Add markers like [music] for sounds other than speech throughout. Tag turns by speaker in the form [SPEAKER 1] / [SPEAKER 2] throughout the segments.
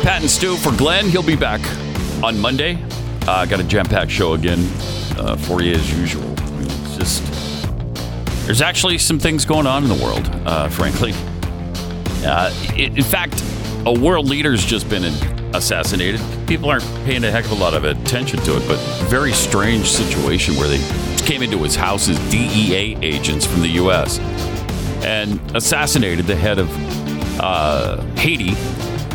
[SPEAKER 1] with Pat and Stu for Glenn. He'll be back on Monday. Uh, got a jam packed show again uh, for you as usual. It's just there's actually some things going on in the world, uh, [laughs] frankly. Uh, i- in fact, a world leader's just been assassinated. People aren't paying a heck of a lot of attention to it, but very strange situation where they came into his house as DEA agents from the U.S. and assassinated the head of uh, Haiti.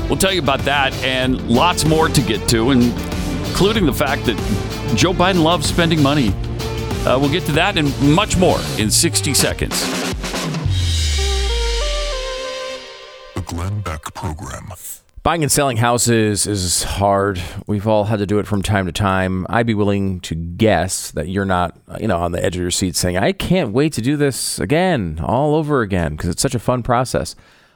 [SPEAKER 1] We'll tell you about that and lots more to get to, including the fact that Joe Biden loves spending money. Uh, we'll get to that and much more in 60 seconds.
[SPEAKER 2] The Glenn Beck Program.
[SPEAKER 3] Buying and selling houses is hard. We've all had to do it from time to time. I'd be willing to guess that you're not, you know, on the edge of your seat saying, "I can't wait to do this again, all over again," because it's such a fun process.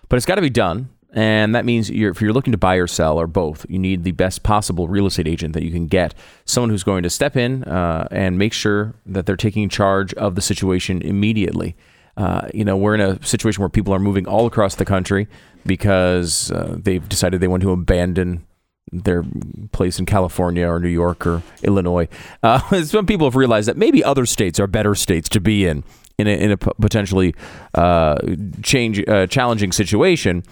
[SPEAKER 3] But it's got to be done, and that means you're, if you're looking to buy or sell or both, you need the best possible real estate agent that you can get. Someone who's going to step in uh, and make sure that they're taking charge of the situation immediately. Uh, you know, we're in a situation where people are moving all across the country because uh, they've decided they want to abandon their place in California or New York or Illinois. Uh, [laughs] some people have realized that maybe other states are better states to be in in a, in a potentially uh, change uh, challenging situation.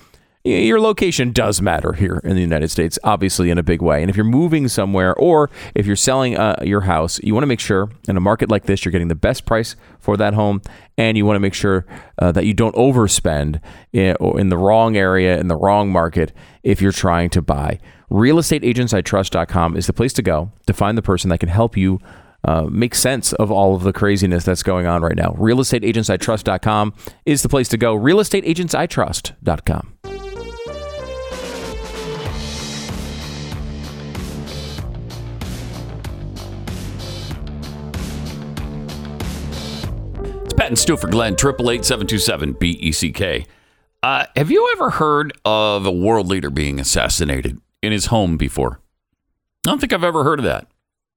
[SPEAKER 3] Your location does matter here in the United States, obviously in a big way. And if you're moving somewhere or if you're selling uh, your house, you want to make sure in a market like this you're getting the best price for that home, and you want to make sure uh, that you don't overspend in, in the wrong area in the wrong market if you're trying to buy. RealestateAgentsITrust.com is the place to go to find the person that can help you uh, make sense of all of the craziness that's going on right now. RealestateAgentsITrust.com is the place to go. RealestateAgentsITrust.com.
[SPEAKER 1] Pat and Stu for Glenn, 888 BECK. Uh, have you ever heard of a world leader being assassinated in his home before? I don't think I've ever heard of that.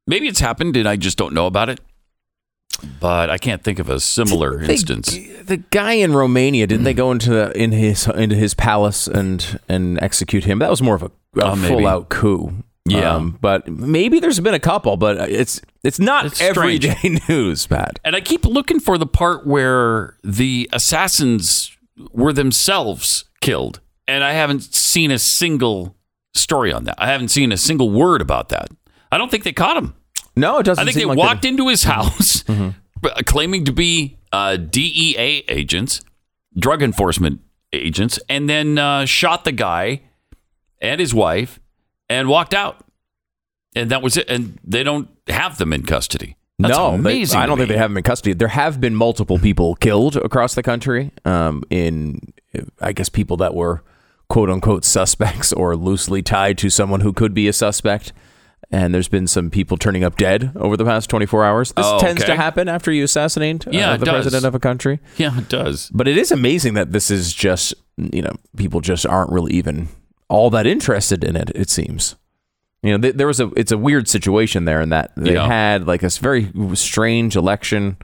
[SPEAKER 1] Maybe it's happened and I just don't know about it. But I can't think of a similar instance.
[SPEAKER 3] the guy in Romania didn't they go into the, in his into his palace and and execute him? That was more of a, a
[SPEAKER 1] Oh,
[SPEAKER 3] full out coup.
[SPEAKER 1] Yeah.
[SPEAKER 3] Um, but maybe there's been a couple, but it's it's not
[SPEAKER 1] It's strange.
[SPEAKER 3] everyday [laughs] news, Pat.
[SPEAKER 1] And I keep looking for the part where the assassins were themselves killed. And I haven't seen a single story on that. I haven't seen a single word about that. I don't think they caught him.
[SPEAKER 3] No, it doesn't.
[SPEAKER 1] I think they
[SPEAKER 3] like
[SPEAKER 1] walked into his house uh, [laughs] claiming to be uh, DEA agents, drug enforcement agents, and then uh, shot the guy and his wife and walked out. And that was it. And they don't have them in custody. That's
[SPEAKER 3] no, they- I don't think they have them in custody. There have been multiple people killed across the country. Um, in I guess people that were quote unquote suspects or loosely tied to someone who could be a suspect. And there's been some people turning up dead over the past 24 hours. This
[SPEAKER 1] Oh,
[SPEAKER 3] tends to happen after you assassinate uh,
[SPEAKER 1] Yeah,
[SPEAKER 3] the
[SPEAKER 1] does.
[SPEAKER 3] president of a country.
[SPEAKER 1] Yeah, it does.
[SPEAKER 3] But it is amazing that this is just, you know, people just aren't really even all that interested in it, it seems. You know, th- there was a, it's a weird situation there in that they
[SPEAKER 1] Yeah.
[SPEAKER 3] had like this very strange election.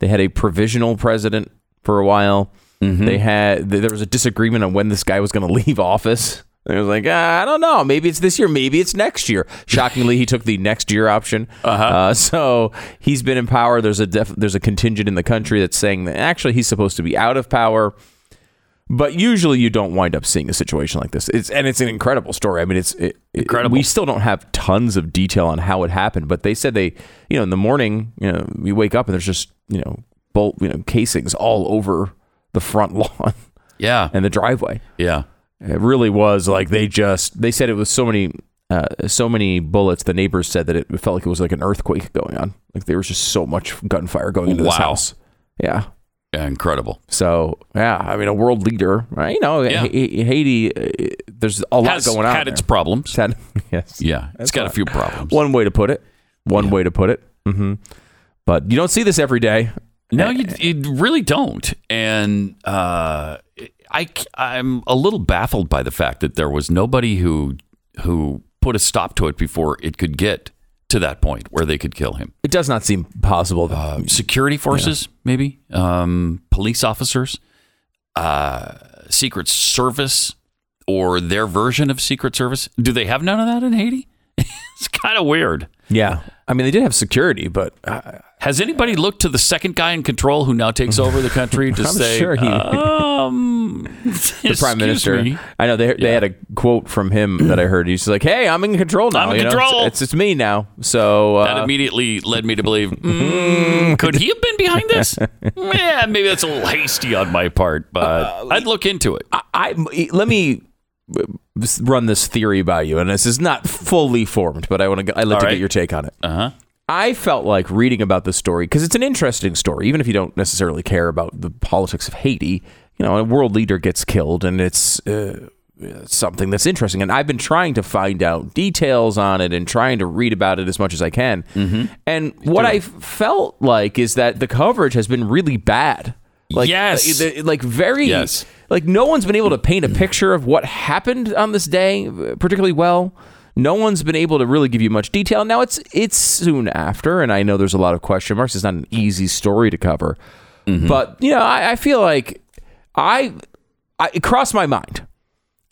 [SPEAKER 3] They had a provisional president for a while.
[SPEAKER 1] Mm-hmm.
[SPEAKER 3] They had, th- there was a disagreement on when this guy was going [laughs] to leave office. It was like, ah, I don't know. Maybe it's this year. Maybe it's next year. Shockingly, he took the next year option. Uh-huh. so he's been in power. There's a def- there's a contingent in the country that's saying that actually he's supposed to be out of power. But usually you don't wind up seeing a situation like this. It's and it's an incredible story. I mean, it's it, it-
[SPEAKER 1] Incredible.
[SPEAKER 3] we still don't have tons of detail on how it happened, but they said they, you know, in the morning, you know, we wake up and there's just you know bolt, you know, casings all over the front [laughs] lawn
[SPEAKER 1] Yeah.
[SPEAKER 3] and the driveway.
[SPEAKER 1] Yeah.
[SPEAKER 3] It really was like they just they said it was so many uh, so many bullets. The neighbors said that it felt like it was like an earthquake going on. Like there was just so much gunfire going into this
[SPEAKER 1] Wow.
[SPEAKER 3] house. Yeah.
[SPEAKER 1] Yeah, incredible.
[SPEAKER 3] So yeah, I mean a world leader, right? You know,
[SPEAKER 1] Yeah.
[SPEAKER 3] Ha- Ha- Haiti. uh, There's a lot
[SPEAKER 1] Has
[SPEAKER 3] going on.
[SPEAKER 1] had
[SPEAKER 3] there.
[SPEAKER 1] its problems.
[SPEAKER 3] It's had- [laughs] yes.
[SPEAKER 1] Yeah, it's got a few problems.
[SPEAKER 3] One way to put it. One way to put it. hmm But you don't see this every day.
[SPEAKER 1] No, you, you really don't. And uh, I, I'm a little baffled by the fact that there was nobody who who put a stop to it before it could get to that point where they could kill him.
[SPEAKER 3] It does not seem possible.
[SPEAKER 1] Uh, security forces, maybe um, police officers, uh, Secret Service, or their version of Secret Service. Do they have none of that in Haiti? [laughs] it's kind of weird.
[SPEAKER 3] yeah. I mean, they did have security, but uh,
[SPEAKER 1] Has anybody looked to the second guy in control who now takes over the country to [laughs]
[SPEAKER 3] I'm
[SPEAKER 1] say,
[SPEAKER 3] sure he-
[SPEAKER 1] um, [laughs]
[SPEAKER 3] the prime minister. I know they they had a quote from him that I heard. He's like, "Hey, I'm in control now.
[SPEAKER 1] I'm in
[SPEAKER 3] you know?
[SPEAKER 1] control."
[SPEAKER 3] It's, it's it's me now." So
[SPEAKER 1] That
[SPEAKER 3] uh,
[SPEAKER 1] immediately led me to believe, mm, could he have been behind this? [laughs] yeah, maybe that's a little hasty on my part, but
[SPEAKER 3] Uh,
[SPEAKER 1] I'd look into it.
[SPEAKER 3] I let me uh, run this theory by you, and this is not fully formed, but I want to. I like to
[SPEAKER 1] right.
[SPEAKER 3] get your take on it.
[SPEAKER 1] Uh huh.
[SPEAKER 3] I felt like reading about this story because it's an interesting story, even if you don't necessarily care about the politics of Haiti. You know, a world leader gets killed, and it's uh, something that's interesting. And I've been trying to find out details on it and trying to read about it as much as I can.
[SPEAKER 1] Mm-hmm.
[SPEAKER 3] And what I felt like is that the coverage has been really bad. Like,
[SPEAKER 1] Yes.
[SPEAKER 3] like, like very
[SPEAKER 1] Yes.
[SPEAKER 3] like no one's been able to paint a picture of what happened on this day uh, particularly well. No one's been able to really give you much detail. Now it's it's soon after, and I know there's a lot of question marks. It's not an easy story to cover, but you know I, I feel like I, I it crossed my mind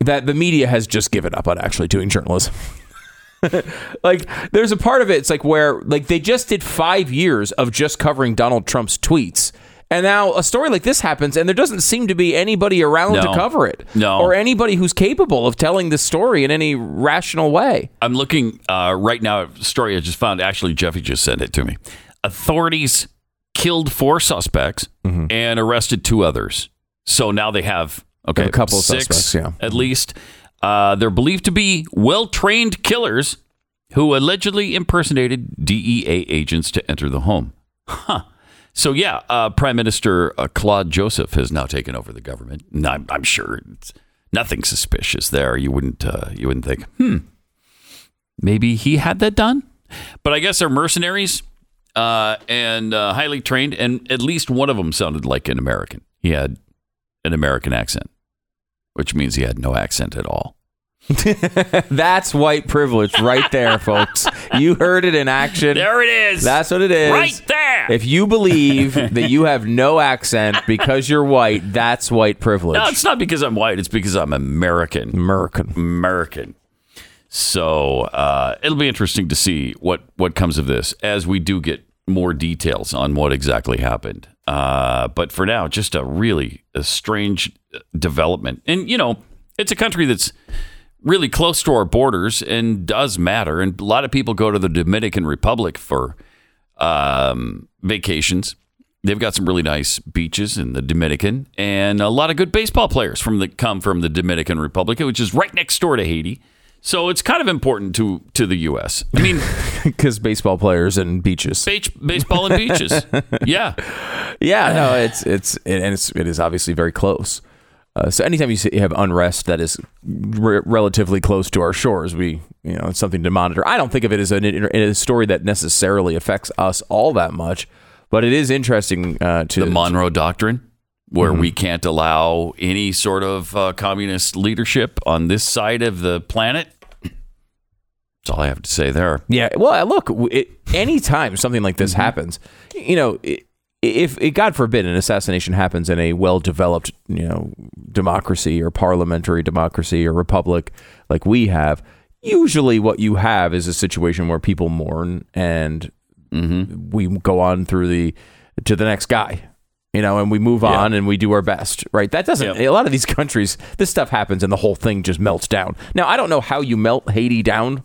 [SPEAKER 3] that the media has just given up on actually doing journalism. [laughs] like there's a part of it it's like where like they just did 5 years of just covering Donald Trump's tweets and now a story like this happens and there doesn't seem to be anybody around to cover it
[SPEAKER 1] No.
[SPEAKER 3] or anybody who's capable of telling this story in any rational way
[SPEAKER 1] I'm looking uh, right now at a story I just found. Actually, Jeffy just sent it to me. Authorities killed four suspects
[SPEAKER 3] Mm-hmm.
[SPEAKER 1] and arrested two others. So now they have okay,
[SPEAKER 3] Have a couple of
[SPEAKER 1] six
[SPEAKER 3] suspects, yeah.
[SPEAKER 1] at least. Uh, they're believed to be well-trained killers who allegedly impersonated DEA agents to enter the home. Huh. So yeah, uh, Prime Minister uh, Claude Joseph has now taken over the government. And I'm, I'm sure it's nothing suspicious there. You wouldn't uh, you wouldn't think, hmm, maybe he had that done. But I guess they're mercenaries uh, and uh, highly trained, and at least one of them sounded like an American. He had an American accent, which means he had no accent at all. [laughs]
[SPEAKER 3] that's white privilege right there [laughs] folks you heard it in action
[SPEAKER 1] There it is.
[SPEAKER 3] that's what it is
[SPEAKER 1] right there.
[SPEAKER 3] if you believe [laughs] that you have no accent because you're white that's white privilege
[SPEAKER 1] no, it's not because I'm white. It's because I'm American.
[SPEAKER 3] American
[SPEAKER 1] American. So uh, it'll be interesting to see what what comes of this as we do get more details on what exactly happened. Uh, but for now, just a really a strange development, and you know, it's a country that's really close to our borders and does matter. And a lot of people go to the Dominican Republic for um, vacations. They've got some really nice beaches in the Dominican, and a lot of good baseball players from the come from the Dominican Republic, which is right next door to Haiti. So it's kind of important to to the U.S. I mean, [laughs]
[SPEAKER 3] because baseball players and beaches
[SPEAKER 1] beach, baseball and beaches. [laughs] Yeah,
[SPEAKER 3] Yeah, no, it's it's and it's it is obviously very close. Uh, so anytime you, have unrest that is re- relatively close to our shores, we you know it's something to monitor. I don't think of it as an, a story that necessarily affects us all that much, but it is interesting uh, to
[SPEAKER 1] the Monroe Doctrine, where we can't allow any sort of uh, communist leadership on this side of the planet. That's all I have to say there.
[SPEAKER 3] Yeah. Well, look, it, anytime something like this mm-hmm. happens, you know, if, if God forbid an assassination happens in a well-developed, you know, democracy or parliamentary democracy or republic like we have, usually what you have is a situation where people mourn and mm-hmm. we go on through the to the next guy. You know, and we move on and we do our best, right? That doesn't.
[SPEAKER 1] Yeah.
[SPEAKER 3] A lot of these countries, this stuff happens and the whole thing just melts down. Now, I don't know how you melt Haiti down.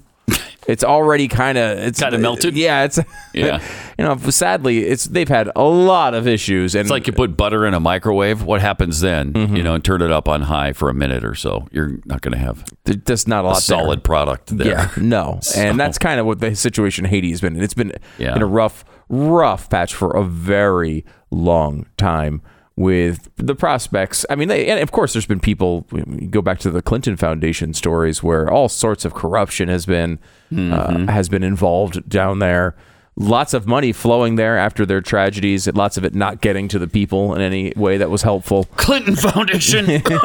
[SPEAKER 3] It's already kind of it's
[SPEAKER 1] Kinda melted?
[SPEAKER 3] Yeah, it's [laughs]
[SPEAKER 1] Yeah. [laughs]
[SPEAKER 3] you know, sadly, it's they've had a lot of issues, and
[SPEAKER 1] It's like you put butter in a microwave. What happens then?
[SPEAKER 3] Mm-hmm.
[SPEAKER 1] You know, and turn it up on high for a minute or so. You're not going to have
[SPEAKER 3] just not a
[SPEAKER 1] a
[SPEAKER 3] lot there.
[SPEAKER 1] solid product there.
[SPEAKER 3] Yeah, no,
[SPEAKER 1] So- [laughs]
[SPEAKER 3] and that's kind of what the situation Haiti has been. in. It's been
[SPEAKER 1] Yeah.
[SPEAKER 3] in a rough, rough patch for a very long time. With the prospects, I mean, they, and of course, there's been people. you Go back to the Clinton Foundation stories, where all sorts of corruption has been
[SPEAKER 1] Mm-hmm.
[SPEAKER 3] uh, has been involved down there. lots of money flowing there after their tragedies, lots of it not getting to the people in any way that was helpful.
[SPEAKER 1] Clinton Foundation. [laughs] [coughs]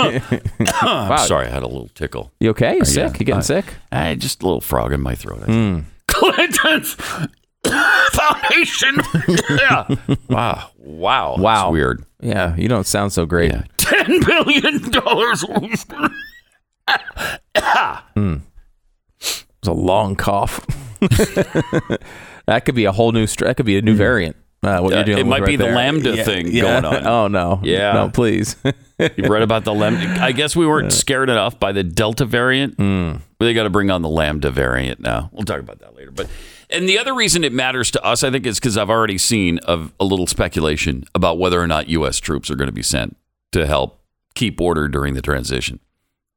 [SPEAKER 1] I'm sorry, I had a little tickle.
[SPEAKER 3] You okay? You sick?
[SPEAKER 1] yeah.
[SPEAKER 3] You getting
[SPEAKER 1] Uh,
[SPEAKER 3] sick?
[SPEAKER 1] I just a little frog in my throat. I think. [laughs] Clinton's [laughs] Foundation. [laughs] yeah. Wow. Wow. That's
[SPEAKER 3] Wow.
[SPEAKER 1] weird.
[SPEAKER 3] Yeah, you don't sound so great.
[SPEAKER 1] Yeah. [laughs] Ten billion dollars. [coughs]
[SPEAKER 3] It's a long cough. that could be a whole new. Str- that could be a new variant. Uh, what
[SPEAKER 1] Uh,
[SPEAKER 3] you're dealing
[SPEAKER 1] it might
[SPEAKER 3] right
[SPEAKER 1] be the
[SPEAKER 3] there.
[SPEAKER 1] Lambda thing going on.
[SPEAKER 3] Oh no.
[SPEAKER 1] Yeah.
[SPEAKER 3] No, please.
[SPEAKER 1] You read about the lambda? I guess we weren't scared enough by the Delta variant.
[SPEAKER 3] Hmm.
[SPEAKER 1] But they got to bring on the Lambda variant now. We'll talk about that later. But and the other reason it matters to us, I think, is because I've already seen of a little speculation about whether or not U.S. troops are going to be sent to help keep order during the transition.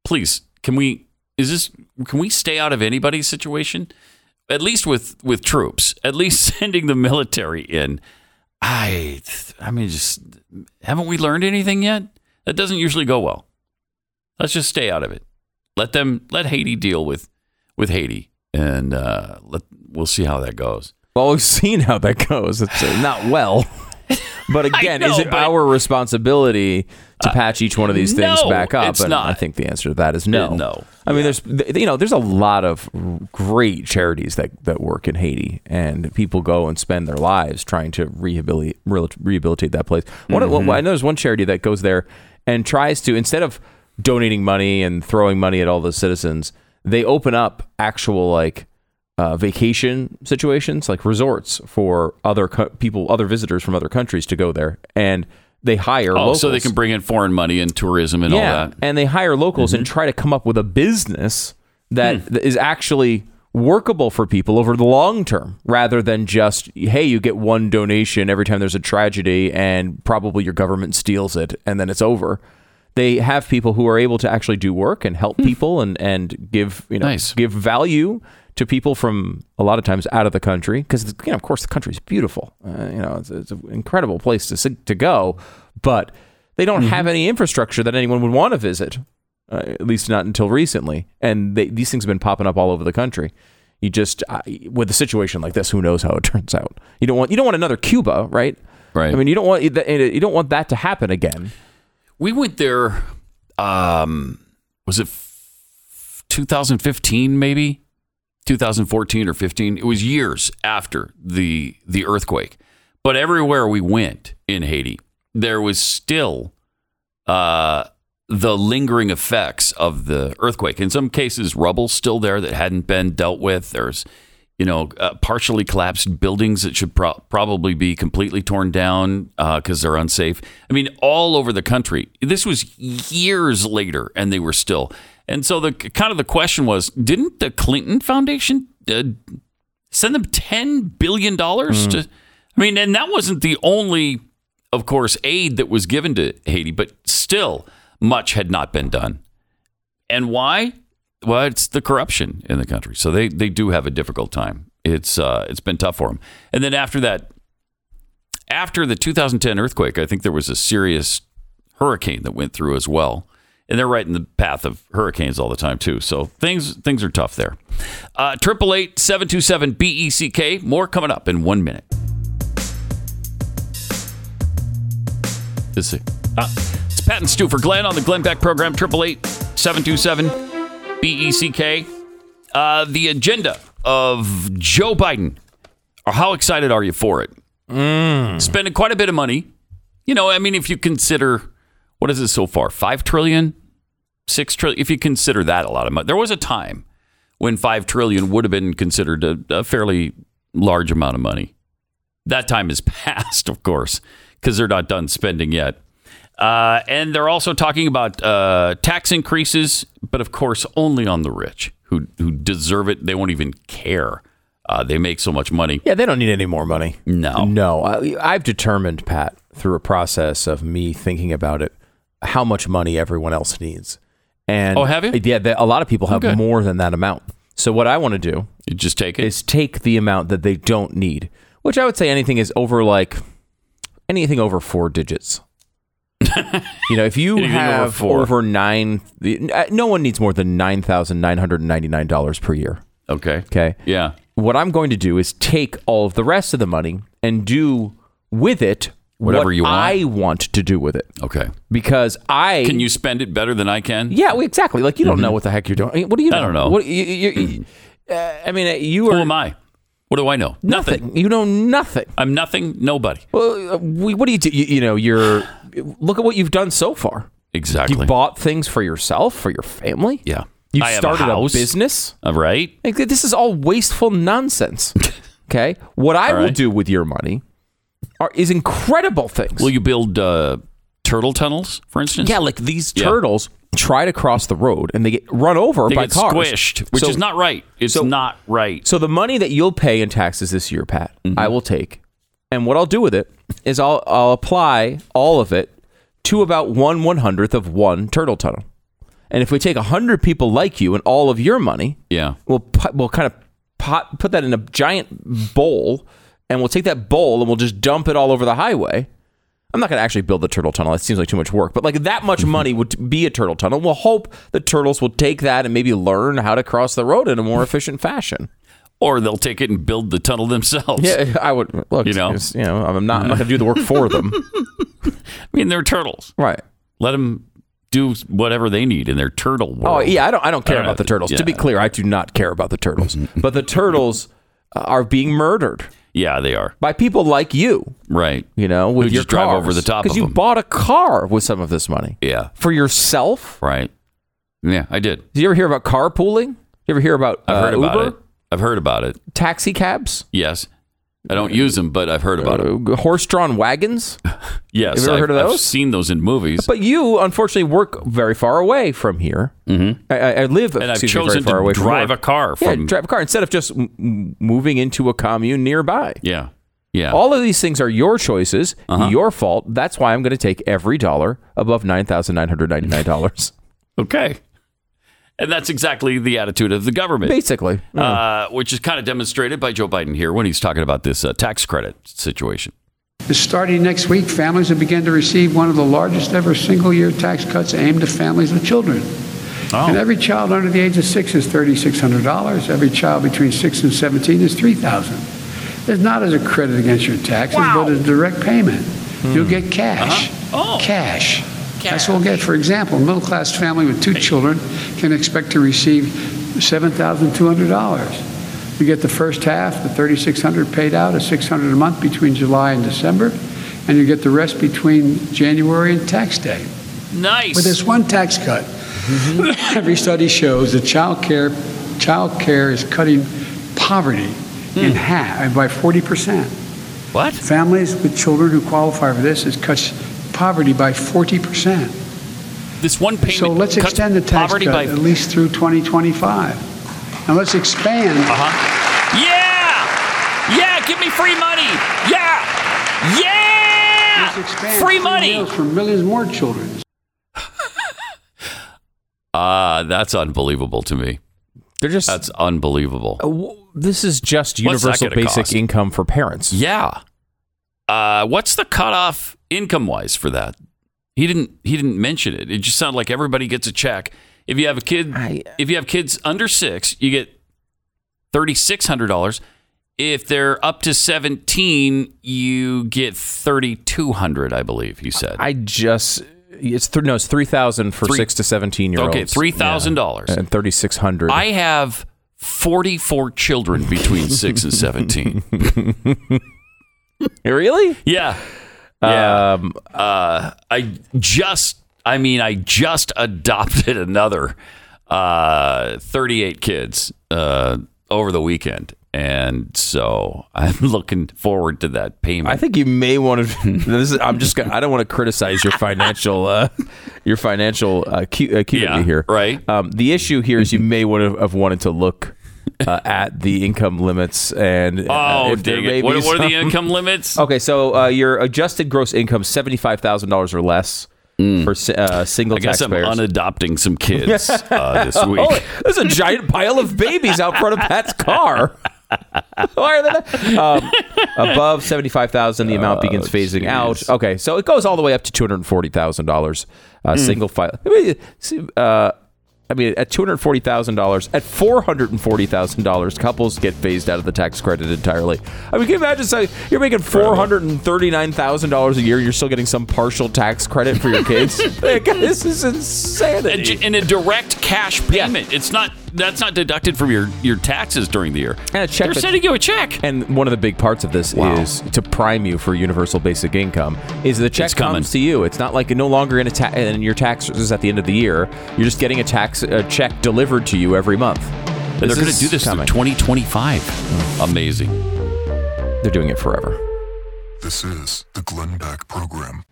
[SPEAKER 1] Please, can we? Is this? Can we stay out of anybody's situation? At least with with troops. At least [laughs] sending the military in. I, I mean, just haven't we learned anything yet? That doesn't usually go well. Let's just stay out of it. Let them let Haiti deal with with Haiti, and uh, let we'll see how that goes.
[SPEAKER 3] well, we've seen how that goes. It's uh, not well. [laughs] But again, is it
[SPEAKER 1] but- Uh,
[SPEAKER 3] our responsibility to patch each one of these things
[SPEAKER 1] no,
[SPEAKER 3] back up?
[SPEAKER 1] it's
[SPEAKER 3] and
[SPEAKER 1] not.
[SPEAKER 3] I think the answer to that is no.
[SPEAKER 1] Uh, no.
[SPEAKER 3] I mean, there's you know, there's a lot of great charities that, that work in Haiti, and people go and spend their lives trying to rehabilitate rehabilitate that place. One,
[SPEAKER 1] Mm-hmm.
[SPEAKER 3] I know there's one charity that goes there and tries to instead of donating money and throwing money at all the citizens, they open up actual like uh, vacation situations, like resorts for other co- people, other visitors from other countries to go there, and they hire
[SPEAKER 1] Oh,
[SPEAKER 3] locals.
[SPEAKER 1] so they can bring in foreign money and tourism and all that. Mm-hmm.
[SPEAKER 3] and they hire locals and try to come up with a business that
[SPEAKER 1] Hmm.
[SPEAKER 3] that is actually workable for people over the long term rather than just hey you get one donation every time there's a tragedy and probably your government steals it and then it's over they have people who are able to actually do work and help people and and give you know
[SPEAKER 1] Hmm. Nice.
[SPEAKER 3] give value to people from a lot of times out of the country because you know of course the country is beautiful uh, you know it's, it's an incredible place to to go but they don't
[SPEAKER 1] Mm-hmm.
[SPEAKER 3] have any infrastructure that anyone would want to visit uh, at least not until recently and they, these things have been popping up all over the country you just with a situation like this who knows how it [laughs] turns out you don't want you don't want another cuba right
[SPEAKER 1] Right.
[SPEAKER 3] i mean you don't want you don't want that to happen again
[SPEAKER 1] We went there. Um, was it f- 2015? Maybe 2014 or 15. It was years after the the earthquake. But everywhere we went in Haiti, there was still uh, the lingering effects of the earthquake. In some cases, rubble still there that hadn't been dealt with. There's you know, uh, partially collapsed buildings that should pro- probably be completely torn down because they're unsafe. I mean, all over the country. This was years later, and they were still. And so the kind of the question was, didn't the Clinton Foundation uh, send them ten billion dollars to? I mean, and that wasn't the only, of course, aid that was given to Haiti, but still, much had not been done. And why? Well, it's the corruption in the country. So they, they do have a difficult time. It's uh, it's been tough for them. And then after that, after the 2010 earthquake, I think there was a serious hurricane that went through as well. And they're right in the path of hurricanes all the time too. So things things are tough there. Uh, Triple eight seven two seven B E C K. More coming up in one minute. Let's see. Uh, it's Pat and Stu for Glenn on the Glenn Beck program. Triple eight seven two seven B E C K. Uh, the agenda of Joe Biden. Or how excited are you for it? Spending quite a bit of money. You know, I mean, if you consider what is it so far? Five trillion, six trillion. If you consider that a lot of money, there was a time when five trillion would have been considered a, a fairly large amount of money. That time is [laughs] past, of course, because they're not done spending yet. Uh, and they're also talking about uh, tax increases, but of course, only on the rich who who deserve it. They won't even care. Uh, they make so much money.
[SPEAKER 3] Yeah, they don't need any more money.
[SPEAKER 1] No.
[SPEAKER 3] No. I, I've determined, Pat, through a process of me thinking about it, how much money everyone else needs. And
[SPEAKER 1] Oh, have you?
[SPEAKER 3] Yeah, a lot of people have
[SPEAKER 1] good.
[SPEAKER 3] more than that amount. So what I want to do
[SPEAKER 1] You just take it.
[SPEAKER 3] is take the amount that they don't need, which I would say anything is over like anything over four digits. You know, if you
[SPEAKER 1] Anything
[SPEAKER 3] have over nine, uh, no one needs more than nine thousand nine hundred ninety nine dollars per year.
[SPEAKER 1] okay.
[SPEAKER 3] Okay,
[SPEAKER 1] Yeah.
[SPEAKER 3] what I'm going to do is take all of the rest of the money and do with it
[SPEAKER 1] Whatever
[SPEAKER 3] what
[SPEAKER 1] you want.
[SPEAKER 3] I want to do with it
[SPEAKER 1] Okay.
[SPEAKER 3] because I
[SPEAKER 1] Can you spend it better than I can?
[SPEAKER 3] Yeah, well, exactly. Like you don't know what the heck you're doing. I mean, What do you?
[SPEAKER 1] Mm-hmm. I don't know.
[SPEAKER 3] What, you, you, you- uh, I mean, you are.
[SPEAKER 1] Who am I? What do I know?
[SPEAKER 3] nothing. You know nothing.
[SPEAKER 1] I'm nothing. Nobody.
[SPEAKER 3] Well, uh, we, what do you do? You, you know, you're. Look at what you've done so far.
[SPEAKER 1] Exactly.
[SPEAKER 3] You bought things for yourself, for your family.
[SPEAKER 1] yeah.
[SPEAKER 3] You
[SPEAKER 1] I have
[SPEAKER 3] started
[SPEAKER 1] a, house,
[SPEAKER 3] business.
[SPEAKER 1] uh, right?
[SPEAKER 3] Like, this is all wasteful nonsense. [laughs] Okay, what I
[SPEAKER 1] All
[SPEAKER 3] will do with your money are is incredible things.
[SPEAKER 1] Will you build uh, turtle tunnels, for instance?
[SPEAKER 3] yeah, like these
[SPEAKER 1] Yeah.
[SPEAKER 3] turtles try to cross the road and they get run over
[SPEAKER 1] They
[SPEAKER 3] by
[SPEAKER 1] get
[SPEAKER 3] cars,
[SPEAKER 1] squished, which
[SPEAKER 3] So-
[SPEAKER 1] is not right. It's
[SPEAKER 3] so-
[SPEAKER 1] not right.
[SPEAKER 3] So the money that you'll pay in taxes this year, Pat,
[SPEAKER 1] Mm-hmm.
[SPEAKER 3] I will take, and what I'll do with it is I'll I'll apply all of it to about one one hundredth of one turtle tunnel. And if we take hundred people like you and all of your money,
[SPEAKER 1] yeah.
[SPEAKER 3] we'll we'll kind of pot, put that in a giant bowl, and we'll take that bowl and we'll just dump it all over the highway. I'm not going to actually build the turtle tunnel. That seems like too much work. But like that much mm-hmm. money would be a turtle tunnel. We'll hope the turtles will take that and maybe learn how to cross the road in a more efficient fashion.
[SPEAKER 1] Or they'll take it and build the tunnel themselves.
[SPEAKER 3] Yeah, I would look.
[SPEAKER 1] You know?
[SPEAKER 3] you know, I'm not. I'm not going to do the work for them. [laughs]
[SPEAKER 1] I mean, they're turtles.
[SPEAKER 3] right.
[SPEAKER 1] Let them do whatever they need in their turtle oh, world.
[SPEAKER 3] Oh yeah, I don't. I don't care
[SPEAKER 1] don't
[SPEAKER 3] about the turtles. To be clear, I do not care about the turtles. Mm-hmm. but the turtles uh, are being murdered
[SPEAKER 1] Yeah, they are.
[SPEAKER 3] by people like you.
[SPEAKER 1] Right.
[SPEAKER 3] You know, with
[SPEAKER 1] Who
[SPEAKER 3] your
[SPEAKER 1] just drive
[SPEAKER 3] cars.
[SPEAKER 1] over the top
[SPEAKER 3] because you
[SPEAKER 1] them.
[SPEAKER 3] bought a car with some of this money
[SPEAKER 1] Yeah.
[SPEAKER 3] for yourself.
[SPEAKER 1] Right. Yeah, I did.
[SPEAKER 3] Did you ever hear about carpooling? You ever hear about
[SPEAKER 1] I've
[SPEAKER 3] uh,
[SPEAKER 1] heard about
[SPEAKER 3] Uber,
[SPEAKER 1] it. I've heard about it.
[SPEAKER 3] taxi cabs,
[SPEAKER 1] Yes. I don't use them, but I've heard about it.
[SPEAKER 3] uh, horse-drawn wagons? [laughs]
[SPEAKER 1] Yes.
[SPEAKER 3] have you ever
[SPEAKER 1] I've,
[SPEAKER 3] heard of
[SPEAKER 1] I've
[SPEAKER 3] those?
[SPEAKER 1] seen those in movies.
[SPEAKER 3] But you, unfortunately, work very far away from here. Mm-hmm. I, I live,
[SPEAKER 1] and I've
[SPEAKER 3] excuse me,
[SPEAKER 1] chosen
[SPEAKER 3] far
[SPEAKER 1] to
[SPEAKER 3] away from
[SPEAKER 1] drive a car
[SPEAKER 3] Yeah, drive a car instead of just m- moving into a commune nearby.
[SPEAKER 1] yeah. Yeah.
[SPEAKER 3] All of these things are your choices,
[SPEAKER 1] Uh-huh.
[SPEAKER 3] your fault. That's why I'm going to take every dollar above nine thousand nine hundred ninety nine dollars. [laughs]
[SPEAKER 1] okay. And that's exactly the attitude of the government.
[SPEAKER 3] Basically,
[SPEAKER 1] uh, which is kind of demonstrated by Joe Biden here when he's talking about this uh, tax credit situation.
[SPEAKER 4] Starting next week, families will begin to receive one of the largest ever single year tax cuts aimed at families with children. And every child under the age of six is $3,600. Every child between six and 17 is $3,000. It's not as a credit against your taxes, but as a direct payment. You'll get cash. Oh, Cash. That's what we'll get. For example, a middle class family with two children can expect to receive $7,200. You get the first half, the 3,600 paid out, a 600 a month between July and December, and you get the rest between January and tax day.
[SPEAKER 1] Nice.
[SPEAKER 4] With this one tax cut, mm-hmm. every study shows that child care, child care is cutting poverty hmm. in half and by 40 percent.
[SPEAKER 1] what?
[SPEAKER 4] Families with children who qualify for this is cuts poverty by 40 percent.
[SPEAKER 1] This one payment.
[SPEAKER 4] So let's
[SPEAKER 1] cuts
[SPEAKER 4] extend the tax
[SPEAKER 1] poverty
[SPEAKER 4] cut
[SPEAKER 1] by.
[SPEAKER 4] at least through 2025, and let's expand.
[SPEAKER 1] Uh-huh. Yeah. Yeah. Give me free money. Yeah.
[SPEAKER 4] let's
[SPEAKER 1] Yeah.
[SPEAKER 4] expand
[SPEAKER 1] Free money.
[SPEAKER 4] for millions more children. [laughs]
[SPEAKER 1] Ah, that's unbelievable to me.
[SPEAKER 3] they're just.
[SPEAKER 1] That's unbelievable.
[SPEAKER 3] w- this is just universal basic
[SPEAKER 1] cost?
[SPEAKER 3] income for parents.
[SPEAKER 1] Yeah. Uh, what's the cutoff income wise for that? He didn't. He didn't mention it. It just sounded like everybody gets a check. If you have a kid,
[SPEAKER 3] I-
[SPEAKER 1] if you have kids under six, you get thirty six hundred dollars. If they're up to seventeen, you get thirty two hundred. I believe he said.
[SPEAKER 3] I just. It's th- no, it's three thousand for
[SPEAKER 1] Three-
[SPEAKER 3] six to seventeen year olds.
[SPEAKER 1] okay, three thousand dollars.
[SPEAKER 3] and thirty six hundred.
[SPEAKER 1] I have forty four children between six and seventeen. [laughs]
[SPEAKER 3] really?
[SPEAKER 1] Yeah. Yeah.
[SPEAKER 3] Um,
[SPEAKER 1] uh, I just, I mean, I just [laughs] adopted another uh, 38 kids uh, over the weekend. And so [laughs] I'm looking forward to that payment.
[SPEAKER 3] I think you may want to. [laughs] This is, I'm just. Gonna, I don't want to criticize your financial, uh, your financial uh, cu- acuity
[SPEAKER 1] Yeah,
[SPEAKER 3] here.
[SPEAKER 1] right.
[SPEAKER 3] Um, the issue here is you may want to have wanted to look uh, at the income limits and. uh,
[SPEAKER 1] oh,
[SPEAKER 3] there
[SPEAKER 1] dang it. What, what are the income limits? [laughs]
[SPEAKER 3] Okay, so uh, your adjusted gross income seventy five thousand dollars or less for uh, single.
[SPEAKER 1] I guess I'm unadopting some [laughs] kids uh, this week.
[SPEAKER 3] Oh, there's a giant pile of babies out front of Pat's car. [laughs] Why are they? Um, above seventy-five thousand, the amount begins phasing out. Okay, so it goes all the way up to two hundred forty thousand dollars. Uh, Single file. I mean, see, Uh, I mean, at two hundred forty thousand dollars, at four hundred and forty thousand dollars, couples get phased out of the tax credit entirely. I mean, can you imagine saying you're making four hundred and thirty nine thousand dollars a year, and you're still getting some partial tax credit for your kids? [laughs] Like, this is insanity.
[SPEAKER 1] in a direct cash payment. It's not that's not deducted from your your taxes during the year.
[SPEAKER 3] And a check
[SPEAKER 1] They're
[SPEAKER 3] that-
[SPEAKER 1] sending you a check.
[SPEAKER 3] And one of the big parts of this
[SPEAKER 1] Wow.
[SPEAKER 3] is to prime you for universal basic income. Is the check
[SPEAKER 1] It's coming.
[SPEAKER 3] comes to you? It's not like no longer in a ta- in your taxes at the end of the year. You're just getting a tax a check delivered to you every month.
[SPEAKER 1] And they're going to do this
[SPEAKER 3] coming.
[SPEAKER 1] through 2025. Hmm. Amazing.
[SPEAKER 3] They're doing it forever.
[SPEAKER 2] This is the Glenn Beck Program.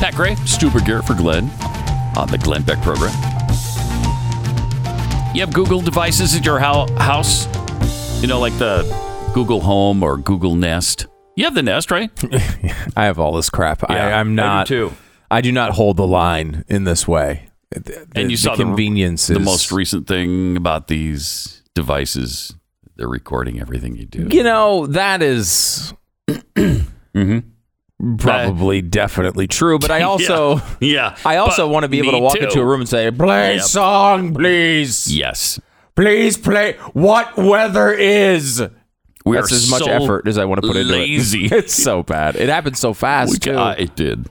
[SPEAKER 1] Pat Gray, Stu Burguiere for Glenn on the Glenn Beck program. You have Google devices at your house, you know, like the Google Home or Google Nest. You have the Nest, right? [laughs]
[SPEAKER 3] I have all this crap. I,
[SPEAKER 1] Yeah,
[SPEAKER 3] I'm
[SPEAKER 1] I do
[SPEAKER 3] not.
[SPEAKER 1] too.
[SPEAKER 3] I do not hold the line in this way. The-
[SPEAKER 1] and you
[SPEAKER 3] the
[SPEAKER 1] saw the-
[SPEAKER 3] convenience.
[SPEAKER 1] The, most recent thing about these devices, they're recording everything you do.
[SPEAKER 3] You know that is
[SPEAKER 1] Mm-hmm.
[SPEAKER 3] Probably definitely true, but I [laughs] also.
[SPEAKER 1] yeah. [laughs]
[SPEAKER 3] I also
[SPEAKER 1] but
[SPEAKER 3] want to be able to walk
[SPEAKER 1] too.
[SPEAKER 3] into a room and say, "Play
[SPEAKER 1] Yep.
[SPEAKER 3] song, please."
[SPEAKER 1] Yes.
[SPEAKER 3] Please play. What weather is?
[SPEAKER 1] We
[SPEAKER 3] That's as much
[SPEAKER 1] so
[SPEAKER 3] effort as I want to put into
[SPEAKER 1] lazy.
[SPEAKER 3] it. [laughs] it's so bad. It happens so fast
[SPEAKER 1] We
[SPEAKER 3] too.
[SPEAKER 1] ca- it did.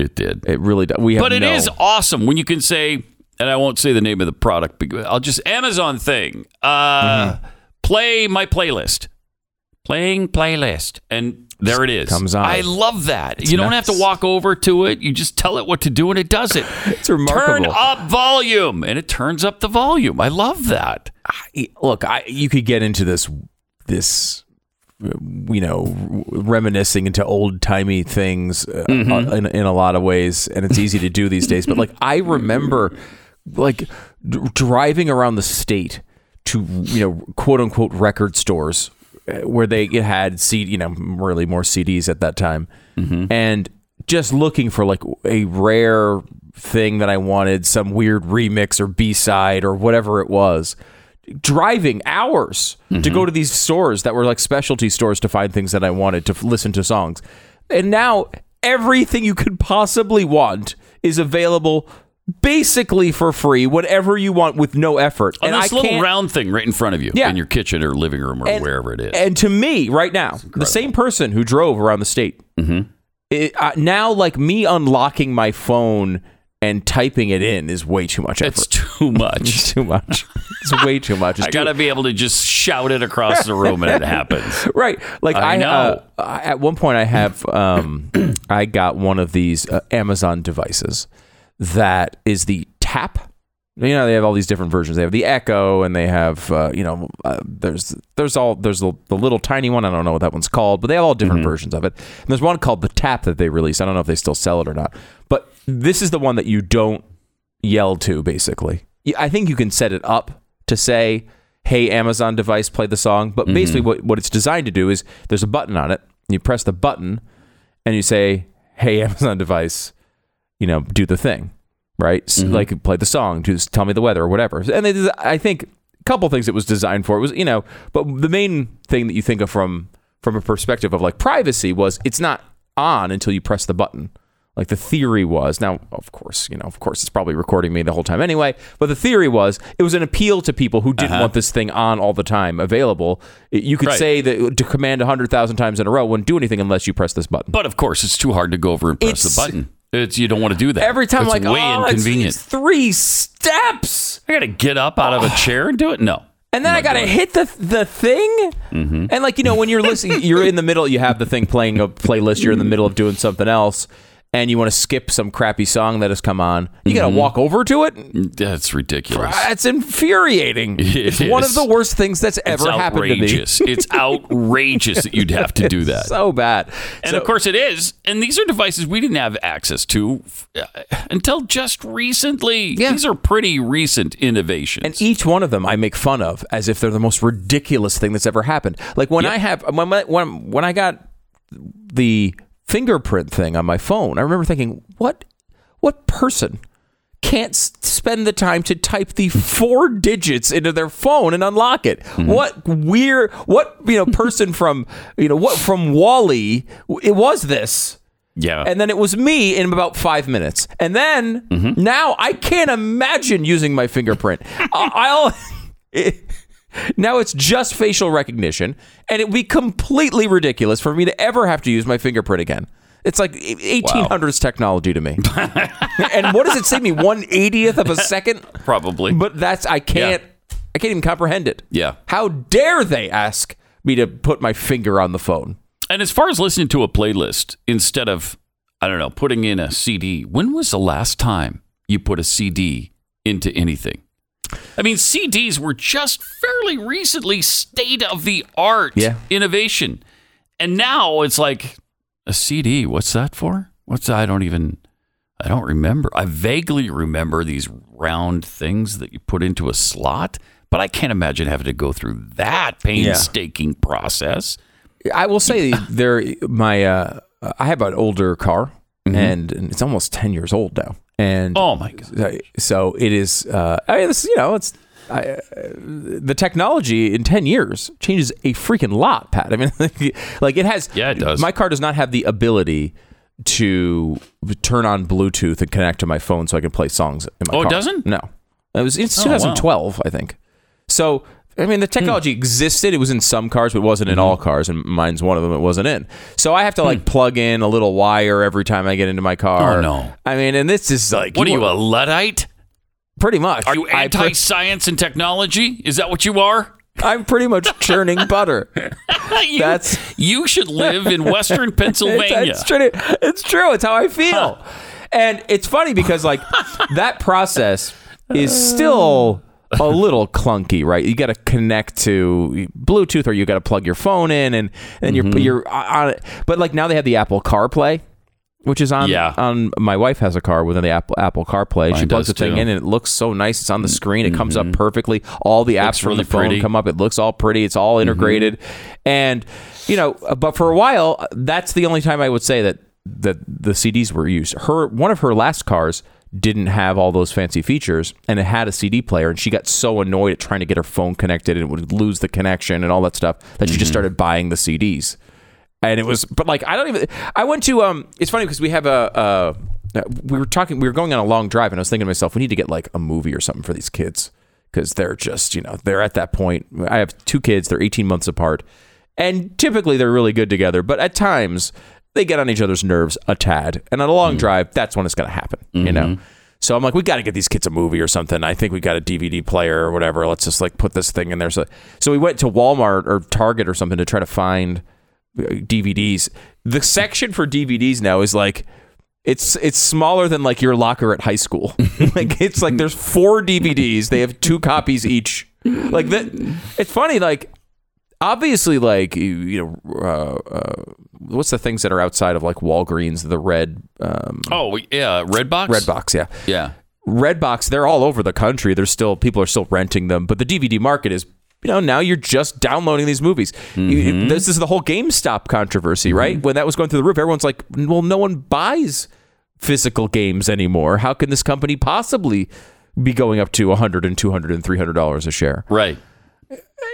[SPEAKER 1] It did.
[SPEAKER 3] it really does. We have
[SPEAKER 1] But it
[SPEAKER 3] no-
[SPEAKER 1] is awesome when you can say, and I won't say the name of the product, because I'll just Amazon thing. Uh,
[SPEAKER 3] Mm-hmm.
[SPEAKER 1] Play my playlist, playing playlist, and there it is.
[SPEAKER 3] Comes on.
[SPEAKER 1] I love that. you don't have to walk over to it. You just tell it what to do, and it does it. [laughs]
[SPEAKER 3] It's remarkable.
[SPEAKER 1] Turn up volume, and it turns up the volume. I love that.
[SPEAKER 3] Look, I you could get into this this uh, you know reminiscing into old timey things uh,
[SPEAKER 1] Mm-hmm.
[SPEAKER 3] in, in a lot of ways, and it's easy to do these days. But like I remember, like d- driving around the state to you know quote unquote record stores uh, where they had CD, you know, really more CDs at that time, mm-hmm. and just looking for like a rare thing that I wanted, some weird remix or B side or whatever it was. Driving hours to go mm-hmm. to these stores that were like specialty stores to find things that I wanted to f- listen to songs. And now everything you could possibly want is available basically for free, whatever you want with no effort.
[SPEAKER 1] On
[SPEAKER 3] and
[SPEAKER 1] this little round thing right in front of you,
[SPEAKER 3] Yeah.
[SPEAKER 1] in your kitchen or living room or
[SPEAKER 3] and-
[SPEAKER 1] wherever it is.
[SPEAKER 3] And to me, right now, the same person who drove around the state, it, uh, now like me unlocking my phone and typing it in is way too much effort.
[SPEAKER 1] it's too [laughs] much.
[SPEAKER 3] It's too much. It's way too much. It's [laughs]
[SPEAKER 1] I
[SPEAKER 3] too-
[SPEAKER 1] gotta be able to just shout it across the room, and it happens. [laughs]
[SPEAKER 3] right. Like
[SPEAKER 1] I
[SPEAKER 3] I,
[SPEAKER 1] know.
[SPEAKER 3] uh, at one point, I have um, [clears throat] I got one of these uh, Amazon devices that is the Tap. You know, they have all these different versions. They have the Echo, and they have uh, you know, uh, there's there's all there's the, the little tiny one. I don't know what that one's called, but they have all different versions of it. And there's one called the Tap that they released. I don't know if they still sell it or not, but this is the one that you don't yell to. Basically, i think you can set it up to say, "Hey, Amazon device, play the song." But basically, what what it's designed to do is there's a button on it. You press the button, and you say, "Hey, Amazon device, you know, do the thing." Right, S- mm-hmm. like play the song, just tell me the weather or whatever. And they, I think a couple things it was designed for it was, you know, but the main thing that you think of from from a perspective of like privacy was it's not on until you press the button. Like the theory was, now of course, you know, of course, it's probably recording me the whole time anyway. But the theory was, it was an appeal to people who didn't uh-huh. want this thing on all the time, available. You could
[SPEAKER 1] Right.
[SPEAKER 3] say that uh, to command hundred thousand times in a row wouldn't do anything unless you press this button.
[SPEAKER 1] But of course, it's too hard to go over and press
[SPEAKER 3] It's-
[SPEAKER 1] the button. It's you don't want to do that
[SPEAKER 3] Every time,
[SPEAKER 1] It's
[SPEAKER 3] like,
[SPEAKER 1] way
[SPEAKER 3] oh,
[SPEAKER 1] inconvenient.
[SPEAKER 3] it's three steps.
[SPEAKER 1] I got to get up out of a chair and do it. No,
[SPEAKER 3] And then I gotta hit the the thing,
[SPEAKER 1] Mm-hmm.
[SPEAKER 3] and like you know when you're listening, you're in the middle. You have the thing playing a playlist. You're in the middle of doing something else, and you want to skip some crappy song that has come on. You
[SPEAKER 1] Mm-hmm.
[SPEAKER 3] gotta walk over to it.
[SPEAKER 1] that's ridiculous.
[SPEAKER 3] That's infuriating. [laughs]
[SPEAKER 1] It
[SPEAKER 3] it's one of the worst things that's
[SPEAKER 1] It's
[SPEAKER 3] ever happened to me.
[SPEAKER 1] it's [laughs] outrageous that you'd have to do that.
[SPEAKER 3] So bad.
[SPEAKER 1] And
[SPEAKER 3] So-
[SPEAKER 1] of course it is. And these are devices we didn't have access to uh, until just recently.
[SPEAKER 3] Yeah.
[SPEAKER 1] These are pretty recent innovations.
[SPEAKER 3] And each one of them I make fun of as if they're the most ridiculous thing that's ever happened. Like when I have when when when I got the fingerprint thing on my phone, I remember thinking, what what person can't spend the time to type the four digits into their phone and unlock it? What weird what you know person [laughs] from you know what from WALL-E it was this
[SPEAKER 1] Yeah.
[SPEAKER 3] And then it was me in about five minutes. And then
[SPEAKER 1] Mm-hmm.
[SPEAKER 3] now I can't imagine using my fingerprint. [laughs] I'll. [laughs] it- now it's just facial recognition, and it would be completely ridiculous for me to ever have to use my fingerprint again. It's like 1800s technology to me. [laughs] and what does it save me? One eightieth of a second?
[SPEAKER 1] Probably.
[SPEAKER 3] But that's I can't I can't even comprehend it.
[SPEAKER 1] Yeah.
[SPEAKER 3] How dare they ask me to put my finger on the phone?
[SPEAKER 1] And as far as listening to a playlist instead of, I don't know, putting in a CD, when was the last time you put a CD into anything? I mean, CDs were just fairly recently state of the art
[SPEAKER 3] Yeah.
[SPEAKER 1] innovation. And now it's like a CD. What's that for? What's I don't even I don't remember. I vaguely remember these round things that you put into a slot, but I can't imagine having to go through that painstaking process.
[SPEAKER 3] I will say [laughs] there my uh I have an older car and, and it's almost 10 years old now. And
[SPEAKER 1] Oh my god.
[SPEAKER 3] so it is uh I mean it's, you know it's I, uh, the technology in 10 years changes a freaking lot, Pat. I mean, [laughs] like it has.
[SPEAKER 1] Yeah, it does.
[SPEAKER 3] My car does not have the ability to turn on Bluetooth and connect to my phone so I can play songs in my
[SPEAKER 1] Oh, it doesn't?
[SPEAKER 3] No. It was it's
[SPEAKER 1] Oh, wow.
[SPEAKER 3] 2012, I think. So, I mean, the hmm. technology existed. It was in some cars, but it wasn't in mm-hmm. all cars, and mine's one of them. It wasn't in. So I have to like hmm. plug in a little wire every time I get into my car.
[SPEAKER 1] Oh, no.
[SPEAKER 3] I mean, and this is like
[SPEAKER 1] What are you, a Luddite?
[SPEAKER 3] pretty much.
[SPEAKER 1] Are you anti-science and technology? Is that what you are?
[SPEAKER 3] I'm pretty much churning butter. [laughs]
[SPEAKER 1] You-
[SPEAKER 3] That's-
[SPEAKER 1] you should live in Western [laughs] Pennsylvania.
[SPEAKER 3] It's true. It's true. It's how I feel. And it's funny because like that process is still a little clunky, right? You got to connect to Bluetooth or you got to plug your phone in and and
[SPEAKER 1] Mm-hmm.
[SPEAKER 3] you're you're on it. But like now they have the Apple CarPlay. Which is on
[SPEAKER 1] Yeah.
[SPEAKER 3] on my wife has a car with the Apple Apple CarPlay. she plugs the thing
[SPEAKER 1] too. Mm-hmm.
[SPEAKER 3] in and it looks so nice. It's on the screen. It comes up perfectly. All the apps
[SPEAKER 1] Looks
[SPEAKER 3] from
[SPEAKER 1] really
[SPEAKER 3] the phone
[SPEAKER 1] pretty.
[SPEAKER 3] come up. It looks all pretty. It's all integrated. And you know, but for a while, that's the only time I would say that that the CDs were used. Her one of her last cars didn't have all those fancy features and it had a CD player and she got so annoyed at trying to get her phone connected and would lose the connection and all that stuff that she just started buying the CDs. And it was but like I don't even I went to um it's funny because we have a uh we were talking we were going on a long drive and I was thinking to myself we need to get like a movie or something for these kids because they're just you know they're at that point I have two kids they're 18 months apart and typically they're really good together but at times they get on each other's nerves a tad and on a long drive that's when it's going to happen you know so I'm like we got to get these kids a movie or something I think we got a DVD player or whatever let's just like put this thing in there so so we went to Walmart or Target or something to try to find uh, DVDs the section for DVDs now is like it's it's smaller than like your locker at high school. [laughs] [laughs] like it's like there's four DVDs. They have two copies each. Like that. It's funny. Like obviously, like you, know, uh, uh, what's the things that are outside of like Walgreens? The red um,
[SPEAKER 1] Oh yeah, Redbox.
[SPEAKER 3] Redbox. Yeah,
[SPEAKER 1] Yeah.
[SPEAKER 3] red box They're all over the country. There's still people are still renting them, but the DVD market is. You know, now you're just downloading these movies. You- this is the whole GameStop controversy, right? When that was going through the roof, everyone's like, "Well, no one buys physical games anymore. How can this company possibly be going up to 100 and 200 and 300 dollars a share?"
[SPEAKER 1] Right.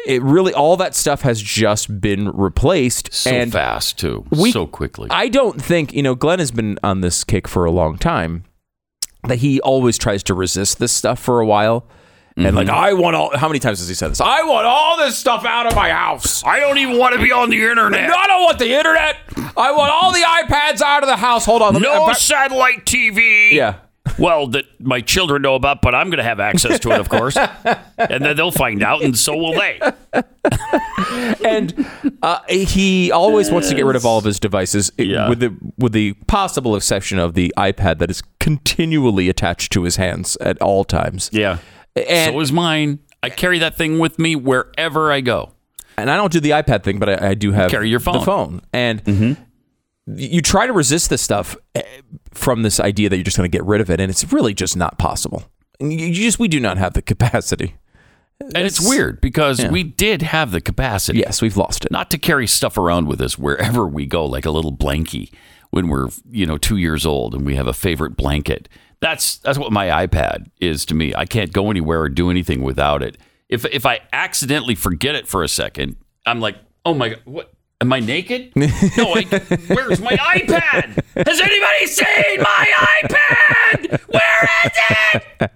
[SPEAKER 3] It really all that stuff has just been replaced
[SPEAKER 1] So
[SPEAKER 3] and
[SPEAKER 1] fast too.
[SPEAKER 3] we-
[SPEAKER 1] so quickly.
[SPEAKER 3] I don't think, you know, Glenn has been on this kick for a long time that he always tries to resist this stuff for a while. And like, I want all, how many times has he said this? I want all this stuff out of my house.
[SPEAKER 1] I don't even want to be on the internet.
[SPEAKER 3] no, I don't want the internet. I want all the iPads out of the house. Hold on. me-
[SPEAKER 1] No
[SPEAKER 3] uh,
[SPEAKER 1] satellite TV.
[SPEAKER 3] Yeah.
[SPEAKER 1] Well, that my children know about, but I'm going to have access to it, of course. [laughs] and then they'll find out, and so will they. [laughs]
[SPEAKER 3] and uh, he always wants to get rid of all of his devices,
[SPEAKER 1] Yeah.
[SPEAKER 3] with the with the possible exception of the iPad that is continually attached to his hands at all times.
[SPEAKER 1] Yeah.
[SPEAKER 3] And
[SPEAKER 1] so is mine. I carry that thing with me wherever I go.
[SPEAKER 3] and I don't do the iPad thing, but I, I do have
[SPEAKER 1] Carry your phone.
[SPEAKER 3] the phone, and you try to resist this stuff eh, from this idea that you're just going to get rid of it, and it's really just not possible. You you just we do not have the capacity.
[SPEAKER 1] And it's weird because we did have the capacity.
[SPEAKER 3] Yes, we've lost it.
[SPEAKER 1] not to carry stuff around with us wherever we go, like a little blankie when we're you know two years old and we have a favorite blanket. That's that's what my iPad is to me. I can't go anywhere or do anything without it. If if I accidentally forget it for a second, I'm like, oh my god, what Am I naked? No, I, [laughs] where's my iPad? Has anybody seen my iPad? Where is it?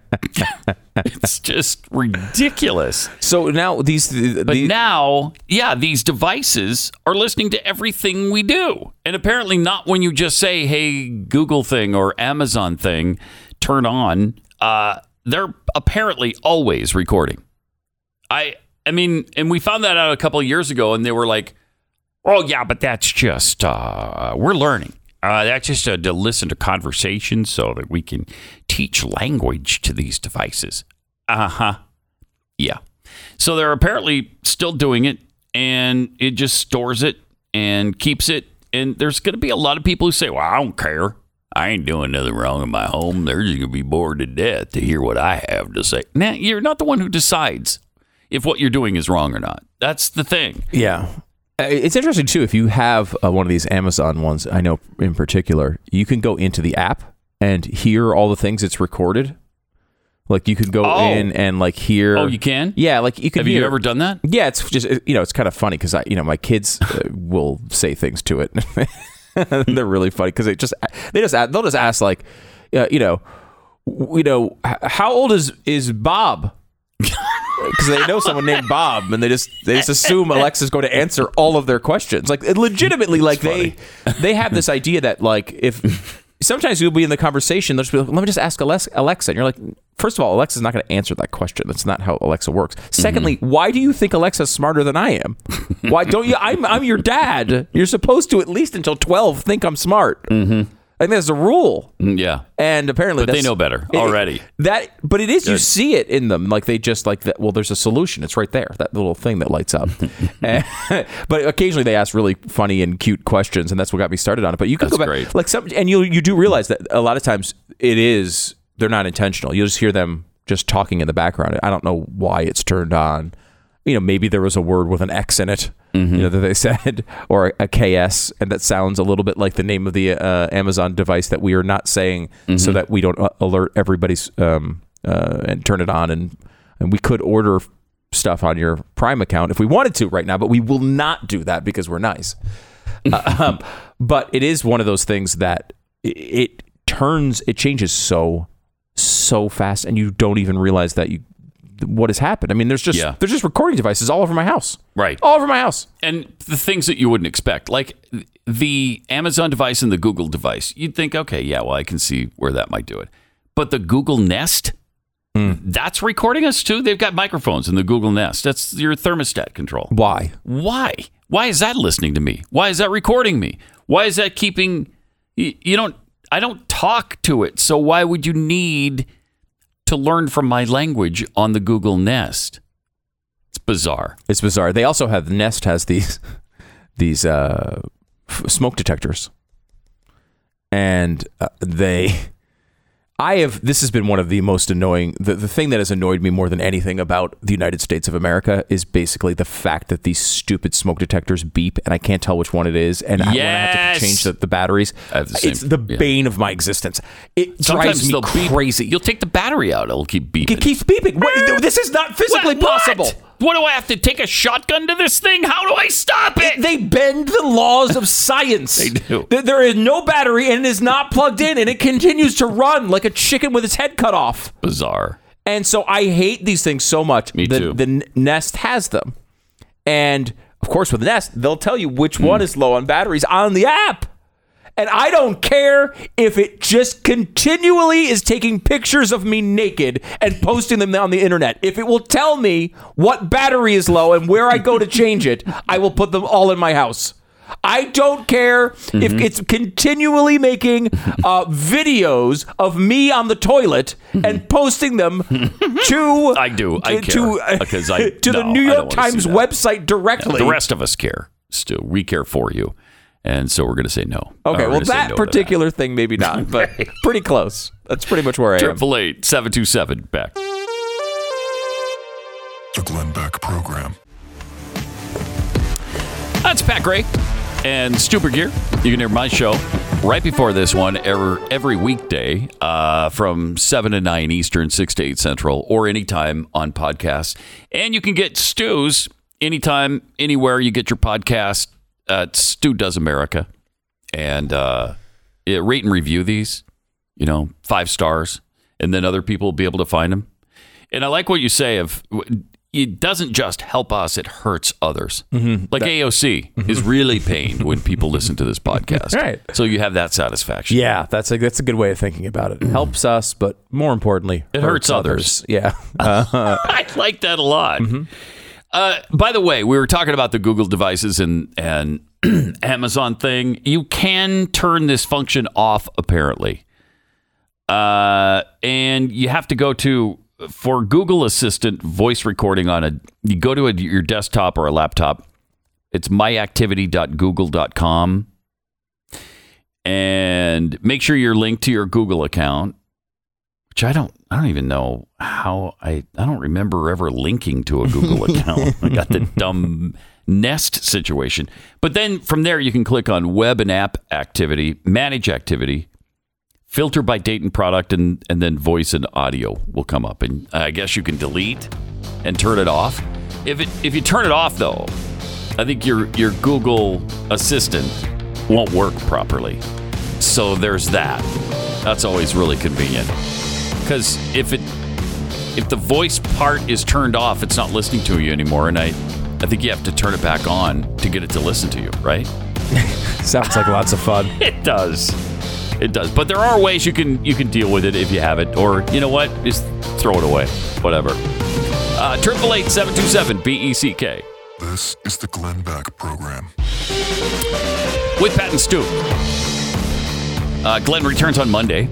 [SPEAKER 1] it's just ridiculous.
[SPEAKER 3] So now these, the,
[SPEAKER 1] But now, yeah, these devices are listening to everything we do. And apparently not when you just say, hey, Google thing or Amazon thing, turn on. Uh, they're apparently always recording. I I mean, and we found that out a couple of years ago, and they were like, "Oh yeah, but that's just uh, we're learning. Uh, that's just uh, to listen to conversations so that we can teach language to these devices." Uh huh. Yeah. So they're apparently still doing it, and it just stores it and keeps it. And there's going to be a lot of people who say, "Well, I don't care. I ain't doing nothing wrong in my home. They're just going to be bored to death to hear what I have to say." Now, you're not the one who decides if what you're doing is wrong or not. That's the thing.
[SPEAKER 3] Yeah. Uh, It's interesting too. If you have uh, one of these Amazon ones, I know in particular, you can go into the app and hear all the things it's recorded. Like you could go
[SPEAKER 1] Oh.
[SPEAKER 3] in and like hear.
[SPEAKER 1] Oh, you can?
[SPEAKER 3] Yeah, like you can.
[SPEAKER 1] Have you ever done that?
[SPEAKER 3] Yeah, it's just you know it's kind of funny because I you know my kids uh, will say things to it. [laughs] They're really funny because they just they just they'll just ask like, uh, you know, you know, how old is is Bob? Because they know someone named Bob, and they just they just assume Alexa's going to answer all of their questions. Like legitimately, like they they have this idea that like if sometimes you'll be in the conversation, they'll just be like, let me just ask Alexa, and you're like, first of all, Alexa's not going to answer that question. That's not how Alexa works. Secondly, why do you think Alexa's smarter than I am? Why don't you? I'm I'm your dad. You're supposed to at least until twelve think I'm smart. Mm-hmm. I think that's a rule.
[SPEAKER 1] Mm, Yeah.
[SPEAKER 3] And apparently,
[SPEAKER 1] But they know better
[SPEAKER 3] it-
[SPEAKER 1] already.
[SPEAKER 3] That, but it is you see it in them, like they just like that. Well, there's a solution. It's right there. That little thing that lights up. And- [laughs] [laughs] but occasionally they ask really funny and cute questions, and that's what got me started on it. But you can
[SPEAKER 1] That's
[SPEAKER 3] go back,
[SPEAKER 1] great.
[SPEAKER 3] like some, and you you do realize that a lot of times it is they're not intentional. You'll just hear them just talking in the background. I don't know why it's turned on. You know, maybe there was a word with an X in it,
[SPEAKER 1] Mm-hmm.
[SPEAKER 3] you know, that they [laughs] said, or a, KS, and that sounds a little bit like the name of the uh, Amazon device that we are not saying,
[SPEAKER 1] Mm-hmm.
[SPEAKER 3] so that we don't uh, alert everybody's um, uh, and turn it on. And and we could order stuff on your Prime account if we wanted to right now, but we will not do that because we're nice. [laughs] um, but it is one of those things that it, it turns, it changes so so fast, and you don't even realize that you what has happened. I mean, there's just
[SPEAKER 1] Yeah.
[SPEAKER 3] there's just recording devices all over my house,
[SPEAKER 1] Right.
[SPEAKER 3] all over my house.
[SPEAKER 1] and the things that you wouldn't expect, like the Amazon device and the Google device, you'd think, okay, yeah, well, I can see where that might do it. But the Google Nest, hmm. that's recording us too. They've got microphones in the Google Nest. That's your thermostat control.
[SPEAKER 3] Why?
[SPEAKER 1] Why? Why is that listening to me? Why is that recording me? Why is that keeping? You, you don't. I don't talk to it. So why would you need to learn from my language on the Google Nest? It's bizarre.
[SPEAKER 3] It's bizarre. They also have Nest has these [laughs] these uh, f- smoke detectors, and uh, they. I have. This has been one of the most annoying. The, the thing that has annoyed me more than anything about the United States of America is basically the fact that these stupid smoke detectors beep, and I can't tell which one it is, and I, I have to change the, the batteries,
[SPEAKER 1] the same-
[SPEAKER 3] it's the
[SPEAKER 1] yeah.
[SPEAKER 3] bane of my existence. It
[SPEAKER 1] Sometimes
[SPEAKER 3] drives me
[SPEAKER 1] they'll beep.
[SPEAKER 3] crazy.
[SPEAKER 1] You'll take the battery out; it'll keep beeping.
[SPEAKER 3] it keeps beeping. What, this is not physically
[SPEAKER 1] What?
[SPEAKER 3] possible.
[SPEAKER 1] What do I have to take a shotgun to this thing? How do I stop it?
[SPEAKER 3] They bend the laws of science. [laughs]
[SPEAKER 1] They do.
[SPEAKER 3] There- is no battery and it is not plugged in and it continues to run like a chicken with its head cut off.
[SPEAKER 1] Bizarre.
[SPEAKER 3] And so I hate these things so much.
[SPEAKER 1] Me
[SPEAKER 3] the,
[SPEAKER 1] too.
[SPEAKER 3] The Nest has them. And of course, with the Nest, they'll tell you which
[SPEAKER 1] Hmm.
[SPEAKER 3] one is low on batteries on the app. And I don't care if it just continually is taking pictures of me naked and posting them on the internet. If it will tell me what battery is low and where I go to change it, I will put them all in my house. I don't care
[SPEAKER 1] Mm-hmm.
[SPEAKER 3] if it's continually making uh, videos of me on the toilet and [laughs] posting them to
[SPEAKER 1] I do. I
[SPEAKER 3] to,
[SPEAKER 1] care, because I- [laughs]
[SPEAKER 3] to the New York Times website directly.
[SPEAKER 1] The rest of us care. Still, we care for you, and so we're going to say no.
[SPEAKER 3] Okay,
[SPEAKER 1] We're
[SPEAKER 3] well that
[SPEAKER 1] no to
[SPEAKER 3] particular thing maybe not, but [laughs] pretty close. That's pretty much where I am.
[SPEAKER 1] Triple eight seven two seven back.
[SPEAKER 2] The Glenn Beck Program.
[SPEAKER 1] That's Pat Gray and Stu Burguiere. You can hear my show right before this one every, every weekday uh, from 7 to 9 Eastern, 6 to 8 Central, or anytime on podcasts. And you can get Stu's anytime, anywhere you get your podcast. At Stu Does America, and uh, yeah, rate and review these. You know, five stars, and then other people will be able to find them. And I like what you say of it doesn't just help us; it hurts others.
[SPEAKER 3] Mm-hmm.
[SPEAKER 1] Like AOC is really pained when people listen to this [laughs] podcast.
[SPEAKER 3] Right.
[SPEAKER 1] So you have that satisfaction.
[SPEAKER 3] Yeah, that's a that's a good way of thinking about it. It helps us, but more importantly,
[SPEAKER 1] It hurts others.
[SPEAKER 3] Yeah. Uh, [laughs]
[SPEAKER 1] I like that a lot. Uh, by the way, we were talking about the Google devices and and [clears throat] Amazon thing. You can turn this function off, apparently, uh, and you have to go to for Google Assistant voice recording on a. You go to a, your desktop or a laptop. It's myactivity.google.com, and make sure you're linked to your Google account which I don't I don't even know how I I don't remember ever linking to a Google [laughs] account. I got the dumb Nest situation. But then from there you can click on web and app activity, manage activity, filter by date and product and and then voice and audio will come up and I guess you can delete and turn it off. If it if you turn it off though, I think your your Google assistant won't work properly. So there's that. That's always really convenient because if it if the voice part is turned off, it's not listening to you anymore, and I I think you have to turn it back on to get it to listen to you, right? [laughs]
[SPEAKER 3] sounds like lots of fun. [laughs]
[SPEAKER 1] It does. It does. But there are ways you can you can deal with it if you have it, or you know what, just throw it away, whatever. Uh, Triple eight seven two seven B E C K
[SPEAKER 2] This is the Glenn Beck Program.
[SPEAKER 1] with Pat and Stu. Uh, Glenn returns on Monday.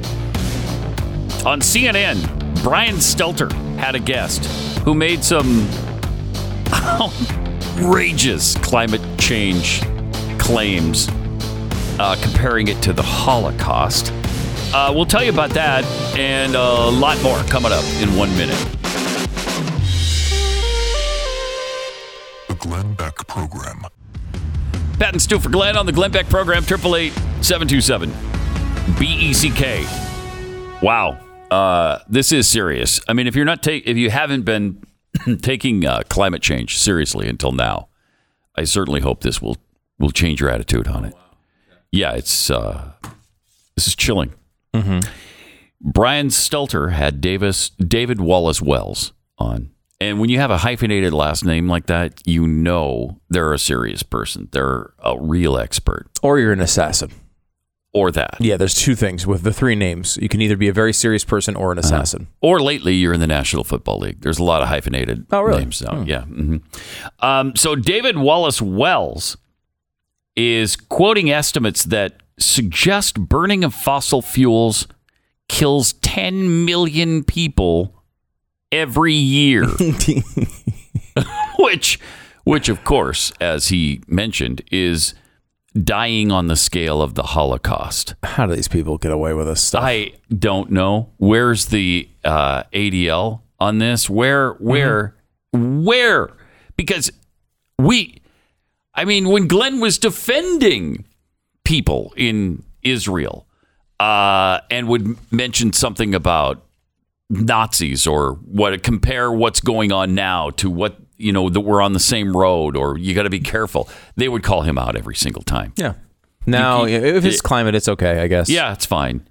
[SPEAKER 1] On CNN, Brian Stelter had a guest who made some outrageous climate change claims, uh, comparing it to the Holocaust. Uh, we'll tell you about that and a lot more coming up in one minute.
[SPEAKER 2] The Glenn Beck Program.
[SPEAKER 1] Pat and Stu for Glenn on the Glenn Beck program, 888 727 BECK. Wow. Uh, this is serious. I mean, if you're not take, if you haven't been [clears throat] taking uh, climate change seriously until now, I certainly hope this will will change your attitude on it. Yeah, it's uh, this is chilling. Brian Stelter had Davis David Wallace Wells on. And when you have a hyphenated last name like that, you know they're a serious person. They're a real expert.
[SPEAKER 3] Or you're an assassin.
[SPEAKER 1] Or that.
[SPEAKER 3] Yeah, there's two things with the three names. You can either be a very serious person or an assassin.
[SPEAKER 1] Or lately, you're in the National Football League. There's a lot of hyphenated
[SPEAKER 3] Oh, really?
[SPEAKER 1] names now. Yeah. hmm Um, so David Wallace Wells is quoting estimates that suggest burning of fossil fuels kills 10 million people every year. [laughs] [laughs] which, which of course, as he mentioned, is dying on the scale of the Holocaust.
[SPEAKER 3] How do these people get away with this stuff?
[SPEAKER 1] I don't know. Where's the uh, ADL on this? Where, where, where? Because we, I mean, when Glenn was defending people in Israel uh, and would mention something about Nazis or what compare what's going on now to what you know that we're on the same road or you got to be careful. They would call him out every single time.
[SPEAKER 3] yeah. Now, if it's
[SPEAKER 1] it-
[SPEAKER 3] climate, it's okay, I guess.
[SPEAKER 1] Yeah, it's fine.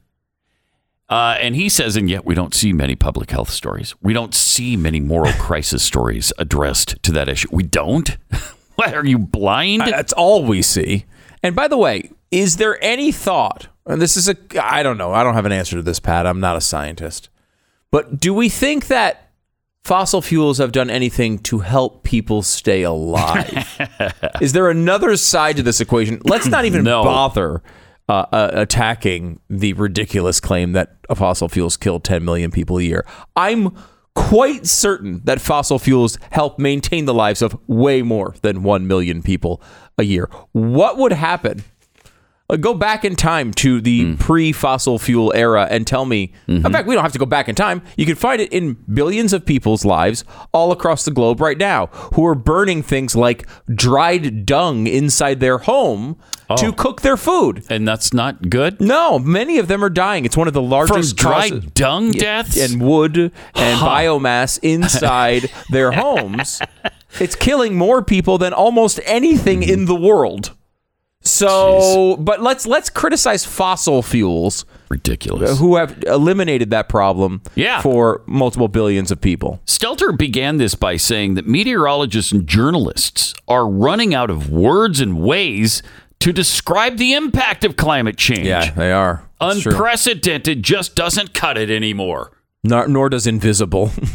[SPEAKER 1] Uh, and he says, and yet we don't see many public health stories. We don't see many moral [laughs] crisis stories addressed to that issue. We don't. [laughs] what are you blind?
[SPEAKER 3] That's all we see. And by the way, is there any thought? And this is a I don't know. I don't have an answer to this, Pat. I'm not a scientist. But do we think that fossil fuels have done anything to help people stay alive? [laughs] is there another side to this equation? Let's not even [clears throat]
[SPEAKER 1] No.
[SPEAKER 3] bother uh, uh, attacking the ridiculous claim that fossil fuels kill 10 million people a year. I'm quite certain that fossil fuels help maintain the lives of way more than 1 million people a year. What would happen? Uh, go back in time to the pre-fossil fuel era and tell me. In fact, we don't have to go back in time. You can find it in billions of people's lives all across the globe right now who are burning things like dried dung inside their home to cook their food.
[SPEAKER 1] and that's not good.
[SPEAKER 3] No, many of them are dying. It's one of the
[SPEAKER 1] From
[SPEAKER 3] largest
[SPEAKER 1] dry
[SPEAKER 3] causes-
[SPEAKER 1] dung deaths?
[SPEAKER 3] and wood and biomass inside their [laughs] homes. It's killing more people than almost anything in the world. So, but let's let's criticize fossil fuels
[SPEAKER 1] Ridiculous.
[SPEAKER 3] who have eliminated that problem
[SPEAKER 1] Yeah.
[SPEAKER 3] for multiple billions of people.
[SPEAKER 1] Stelter began this by saying that meteorologists and journalists are running out of words and ways to describe the impact of climate change.
[SPEAKER 3] Yeah, they are. True.
[SPEAKER 1] Unprecedented just doesn't cut it anymore.
[SPEAKER 3] Nor, nor does invisible. [laughs]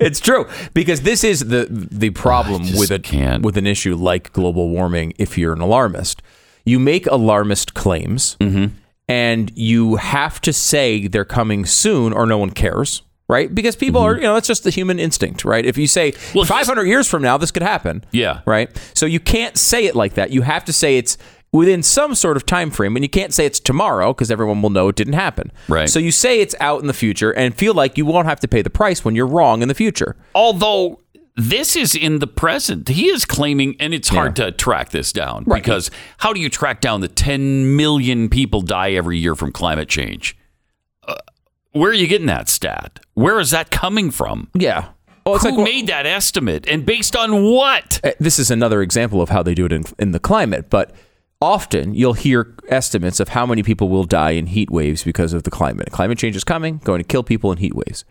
[SPEAKER 3] it's true because this is the the problem with a
[SPEAKER 1] can't.
[SPEAKER 3] with an issue like global warming. If you're an alarmist, you make alarmist claims,
[SPEAKER 1] Mm-hmm.
[SPEAKER 3] and you have to say they're coming soon, or no one cares. Right, because people are, you know, it's just the human instinct, right? If you say
[SPEAKER 1] Mm-hmm. Well,
[SPEAKER 3] 500 years from now, this could happen,
[SPEAKER 1] Yeah.
[SPEAKER 3] right? So you can't say it like that. You have to say it's within some sort of time frame, and you can't say it's tomorrow because everyone will know it didn't happen.
[SPEAKER 1] Right.
[SPEAKER 3] So you say it's out in the future and feel like you won't have to pay the price when you're wrong in the future.
[SPEAKER 1] Although this is in the present. He is claiming, and it's hard to track this down
[SPEAKER 3] Right.
[SPEAKER 1] because how do you track down the 10 million people die every year from climate change? Uh, where are you getting that stat? Where is that coming from?
[SPEAKER 3] Yeah. Well, it's
[SPEAKER 1] Who
[SPEAKER 3] like well,
[SPEAKER 1] made that estimate and based on what?
[SPEAKER 3] uh, this is another example of how they do it in, in the climate, but often you'll hear estimates of how many people will die in heat waves because of the climate. Climate change is coming, going to kill people in heat waves.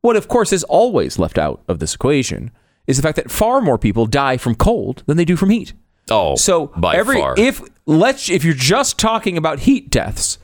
[SPEAKER 3] What, of course, is always left out of this equation is the fact that far more people die from cold than they do from heat.
[SPEAKER 1] Oh,
[SPEAKER 3] So
[SPEAKER 1] by
[SPEAKER 3] every
[SPEAKER 1] far.
[SPEAKER 3] if let's if you're just talking about heat deaths,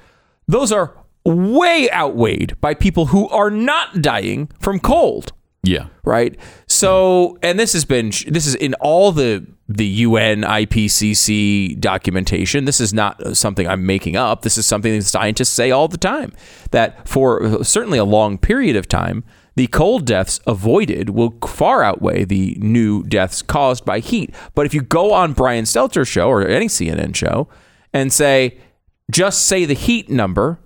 [SPEAKER 3] those are way outweighed by people who are not dying from cold
[SPEAKER 1] yeah.
[SPEAKER 3] right? So, and this has been this is in all the the UN IPCC documentation. This is not something I'm making up. This is something that scientists say all the time that for certainly a long period of time, the cold deaths avoided will far outweigh the new deaths caused by heat. But if you go on Brian Stelter's show or any CNN show and say just say the heat number,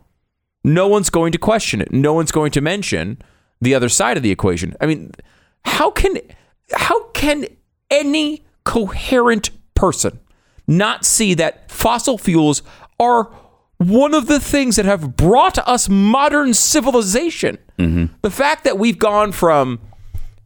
[SPEAKER 3] no one's going to question it. No one's going to mention the other side of the equation. I mean, how can how can any coherent person not see that fossil fuels are one of the things that have brought us modern civilization? The fact that we've gone from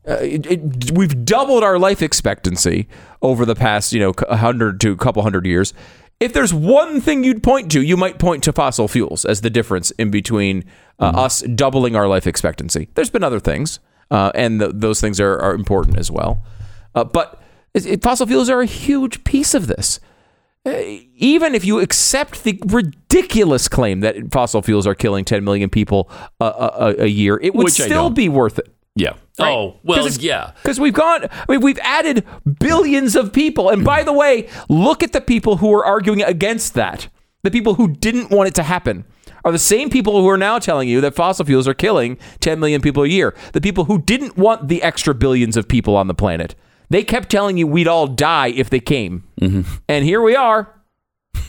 [SPEAKER 3] uh, it, it, we've doubled our life expectancy over the past, you know, hundred to a couple hundred years. If there's one thing you'd point to, you might point to fossil fuels as the difference in between uh, us doubling our life expectancy. There's been other things, uh, and th- those things are, are important as well. Uh, but it, fossil fuels are a huge piece of this. Uh, even if you accept the ridiculous claim that fossil fuels are killing 10 million people a, a, a year, it would
[SPEAKER 1] Which
[SPEAKER 3] still be worth it.
[SPEAKER 1] Yeah. Oh, well, yeah.
[SPEAKER 3] Because we've gone, I mean, we've added billions of people. And by the way, look at the people who are arguing against that. The people who didn't want it to happen are the same people who are now telling you that fossil fuels are killing 10 million people a year. The people who didn't want the extra billions of people on the planet. They kept telling you we'd all die if they came. And here we are.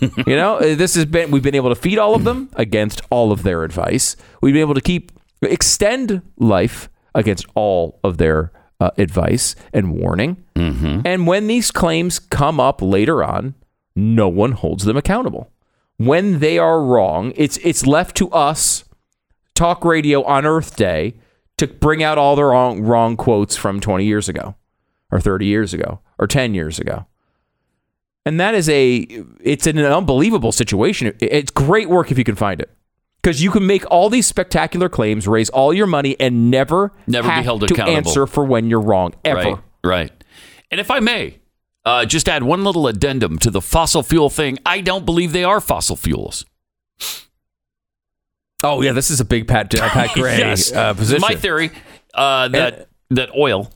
[SPEAKER 3] you know, uh, this has been, we've been able to feed all of them against all of their advice. We've been able to keep, extend life against all of their uh, advice and warning. And when these claims come up later on, no one holds them accountable. When they are wrong, it's it's left to us, talk radio on Earth Day, to bring out all the wrong wrong quotes from 20 years ago, or 30 years ago, or 10 years ago. And that is a it's an unbelievable situation. It's great work if you can find it. Because you can make all these spectacular claims, raise all your money, and never,
[SPEAKER 1] Never be held
[SPEAKER 3] to
[SPEAKER 1] accountable.
[SPEAKER 3] answer for when you're wrong ever.
[SPEAKER 1] Right. Right. And if I may, uh, just add one little addendum to the fossil fuel thing. I don't believe they are fossil fuels.
[SPEAKER 3] Oh yeah, this is a big Pat uh, Pat [laughs] Gray
[SPEAKER 1] yes.
[SPEAKER 3] uh, position.
[SPEAKER 1] My theory uh, that that oil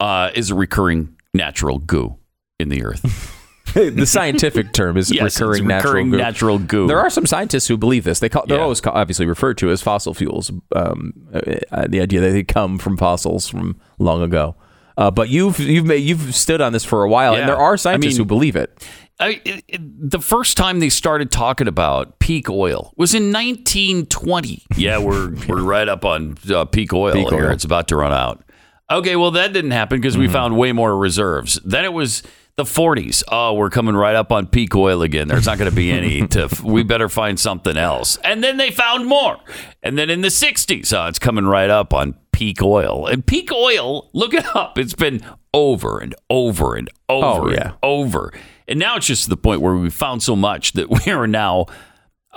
[SPEAKER 1] uh, is a recurring natural goo in the earth. [laughs] [laughs]
[SPEAKER 3] the scientific term is
[SPEAKER 1] Yes,
[SPEAKER 3] recurring, natural,
[SPEAKER 1] recurring
[SPEAKER 3] goo.
[SPEAKER 1] natural goo.
[SPEAKER 3] There are some scientists who believe this. They call they're
[SPEAKER 1] Yeah.
[SPEAKER 3] always obviously referred to as fossil fuels. Um, uh, the idea that they come from fossils from long ago. Uh, but you've you've made, you've stood on this for a while,
[SPEAKER 1] Yeah.
[SPEAKER 3] and there are
[SPEAKER 1] I
[SPEAKER 3] scientists
[SPEAKER 1] mean-
[SPEAKER 3] who believe it.
[SPEAKER 1] I, it, it- the first time they started talking about peak oil was in 1920. [laughs] Yeah, we're we're right up on uh, peak oil
[SPEAKER 3] Peak
[SPEAKER 1] here.
[SPEAKER 3] oil.
[SPEAKER 1] It's about to run out. Okay, well that didn't happen because
[SPEAKER 3] Mm-hmm.
[SPEAKER 1] we found way more reserves. Then it was the 40s. Oh, we're coming right up on peak oil again. There's not going to be any. [laughs] To we better find something else. And then they found more. And then in the 60s, oh, it's coming right up on peak oil. And peak oil, look it up. It's been over and over and over
[SPEAKER 3] Oh, yeah.
[SPEAKER 1] and over. And now it's just to the point where we found so much that [laughs] we are now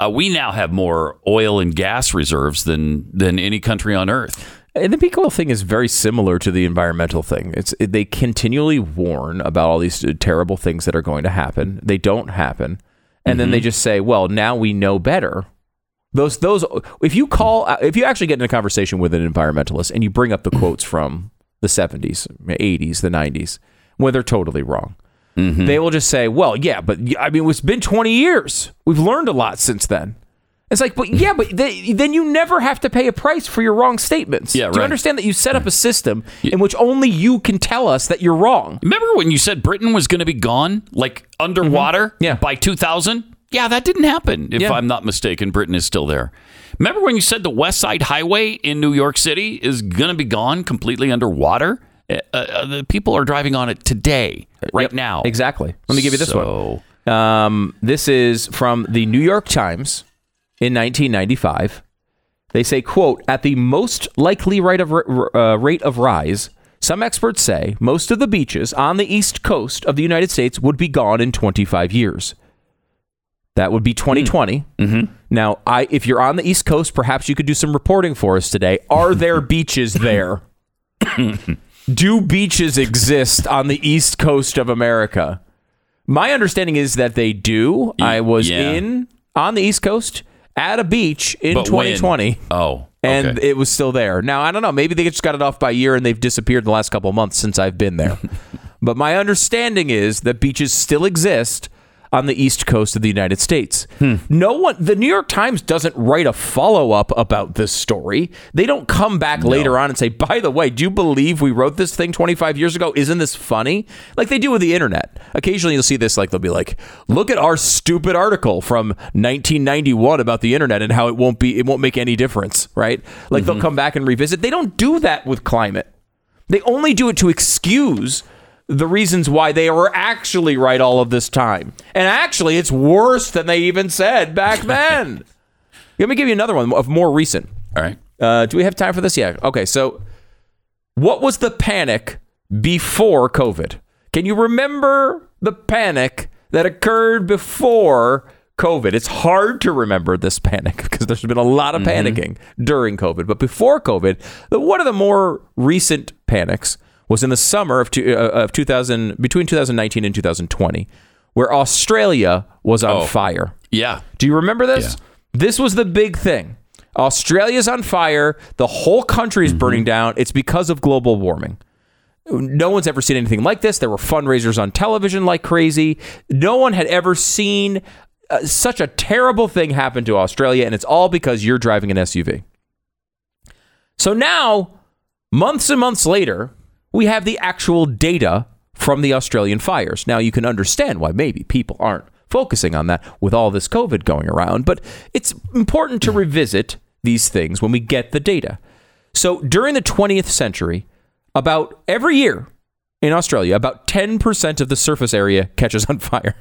[SPEAKER 1] uh, we now have more oil and gas reserves than than any country on earth.
[SPEAKER 3] And the peak oil thing is very similar to the environmental thing. It's they continually warn about all these uh, terrible things that are going to happen. They don't happen, and then they mm-hmm. just say, "Well, now we know better." Those those if you call uh, if you actually get in a conversation with an environmentalist and you bring up the quotes from the 70s, 80s, the 90s, when they're totally wrong. Mm-hmm. They will just say, "Well, yeah, but I mean, it's been 20 years. We've learned a lot since then." It's like, but yeah, but they, then you never have to pay a price for your wrong statements.
[SPEAKER 1] Yeah,
[SPEAKER 3] Do you
[SPEAKER 1] right.
[SPEAKER 3] understand that you set up a system [laughs] in which only you can tell us that you're wrong?
[SPEAKER 1] Remember when you said Britain was going to be gone, like underwater,
[SPEAKER 3] Mm-hmm. Yeah.
[SPEAKER 1] by 2000? Yeah, that didn't happen. If
[SPEAKER 3] Yeah.
[SPEAKER 1] I'm not mistaken, Britain is still there. Remember when you said the West Side Highway in New York City is going to be gone completely underwater? Uh, uh, the people are driving on it today, right
[SPEAKER 3] Yep,
[SPEAKER 1] now.
[SPEAKER 3] Exactly. Let me give you this
[SPEAKER 1] so,
[SPEAKER 3] one. Um, this is from the New York Times in 1995. They say, "quote At the most likely rate of uh, rate of rise, some experts say most of the beaches on the east coast of the United States would be gone in 25 years. That would be 2020. Now, I if you're on the east coast, perhaps you could do some reporting for us today. Are there [laughs] beaches there? [coughs] do beaches exist on the east coast of America? My understanding is that they do. I was
[SPEAKER 1] yeah.
[SPEAKER 3] in on the east coast at a beach in
[SPEAKER 1] but when?
[SPEAKER 3] 2020
[SPEAKER 1] Oh,
[SPEAKER 3] and
[SPEAKER 1] okay.
[SPEAKER 3] it was still there. Now I don't know. Maybe they just got it off by year and they've disappeared in the last couple of months since I've been there. [laughs] but my understanding is that beaches still exist on the east coast of the United States.
[SPEAKER 1] Hmm.
[SPEAKER 3] No one. The New York Times doesn't write a follow up about this story. They don't come back later on and say, "By the way, do you believe we wrote this thing 25 years ago? Isn't this funny?" Like they do with the internet. Occasionally, you'll see this. Like they'll be like, "Look at our stupid article from 1991 about the internet and how it won't be, it won't make any difference." Right? Like they'll come back and revisit. They don't do that with climate. They only do it to excuse the reasons why they were actually right all of this time. And actually, it's worse than they even said back [laughs] then. Let me give you another one of more recent.
[SPEAKER 1] all right.
[SPEAKER 3] Uh, do we have time for this? Yeah. Okay. So, what was the panic before COVID? Can you remember the panic that occurred before COVID? It's hard to remember this [laughs] panic because there's been a lot of panicking during COVID. But before COVID, the, one of the more recent panics was in the summer of, two, uh, of 2000, between 2019 and 2020, where Australia was on
[SPEAKER 1] Oh.
[SPEAKER 3] fire.
[SPEAKER 1] Yeah.
[SPEAKER 3] Do you remember this?
[SPEAKER 1] Yeah.
[SPEAKER 3] This was the big thing. Australia's on fire. The whole country is burning down. It's because of global warming. No one's ever seen anything like this. There were fundraisers on television like crazy. No one had ever seen uh, such a terrible thing happen to Australia, and it's all because you're driving an SUV. So now, months and months later, we have the actual data from the Australian fires. Now, you can understand why maybe people aren't focusing on that with all this COVID going around, but it's important to revisit these things when we get the data. So, during the 20th century, about every year in Australia, about 10% of the surface area [laughs] catches on fire.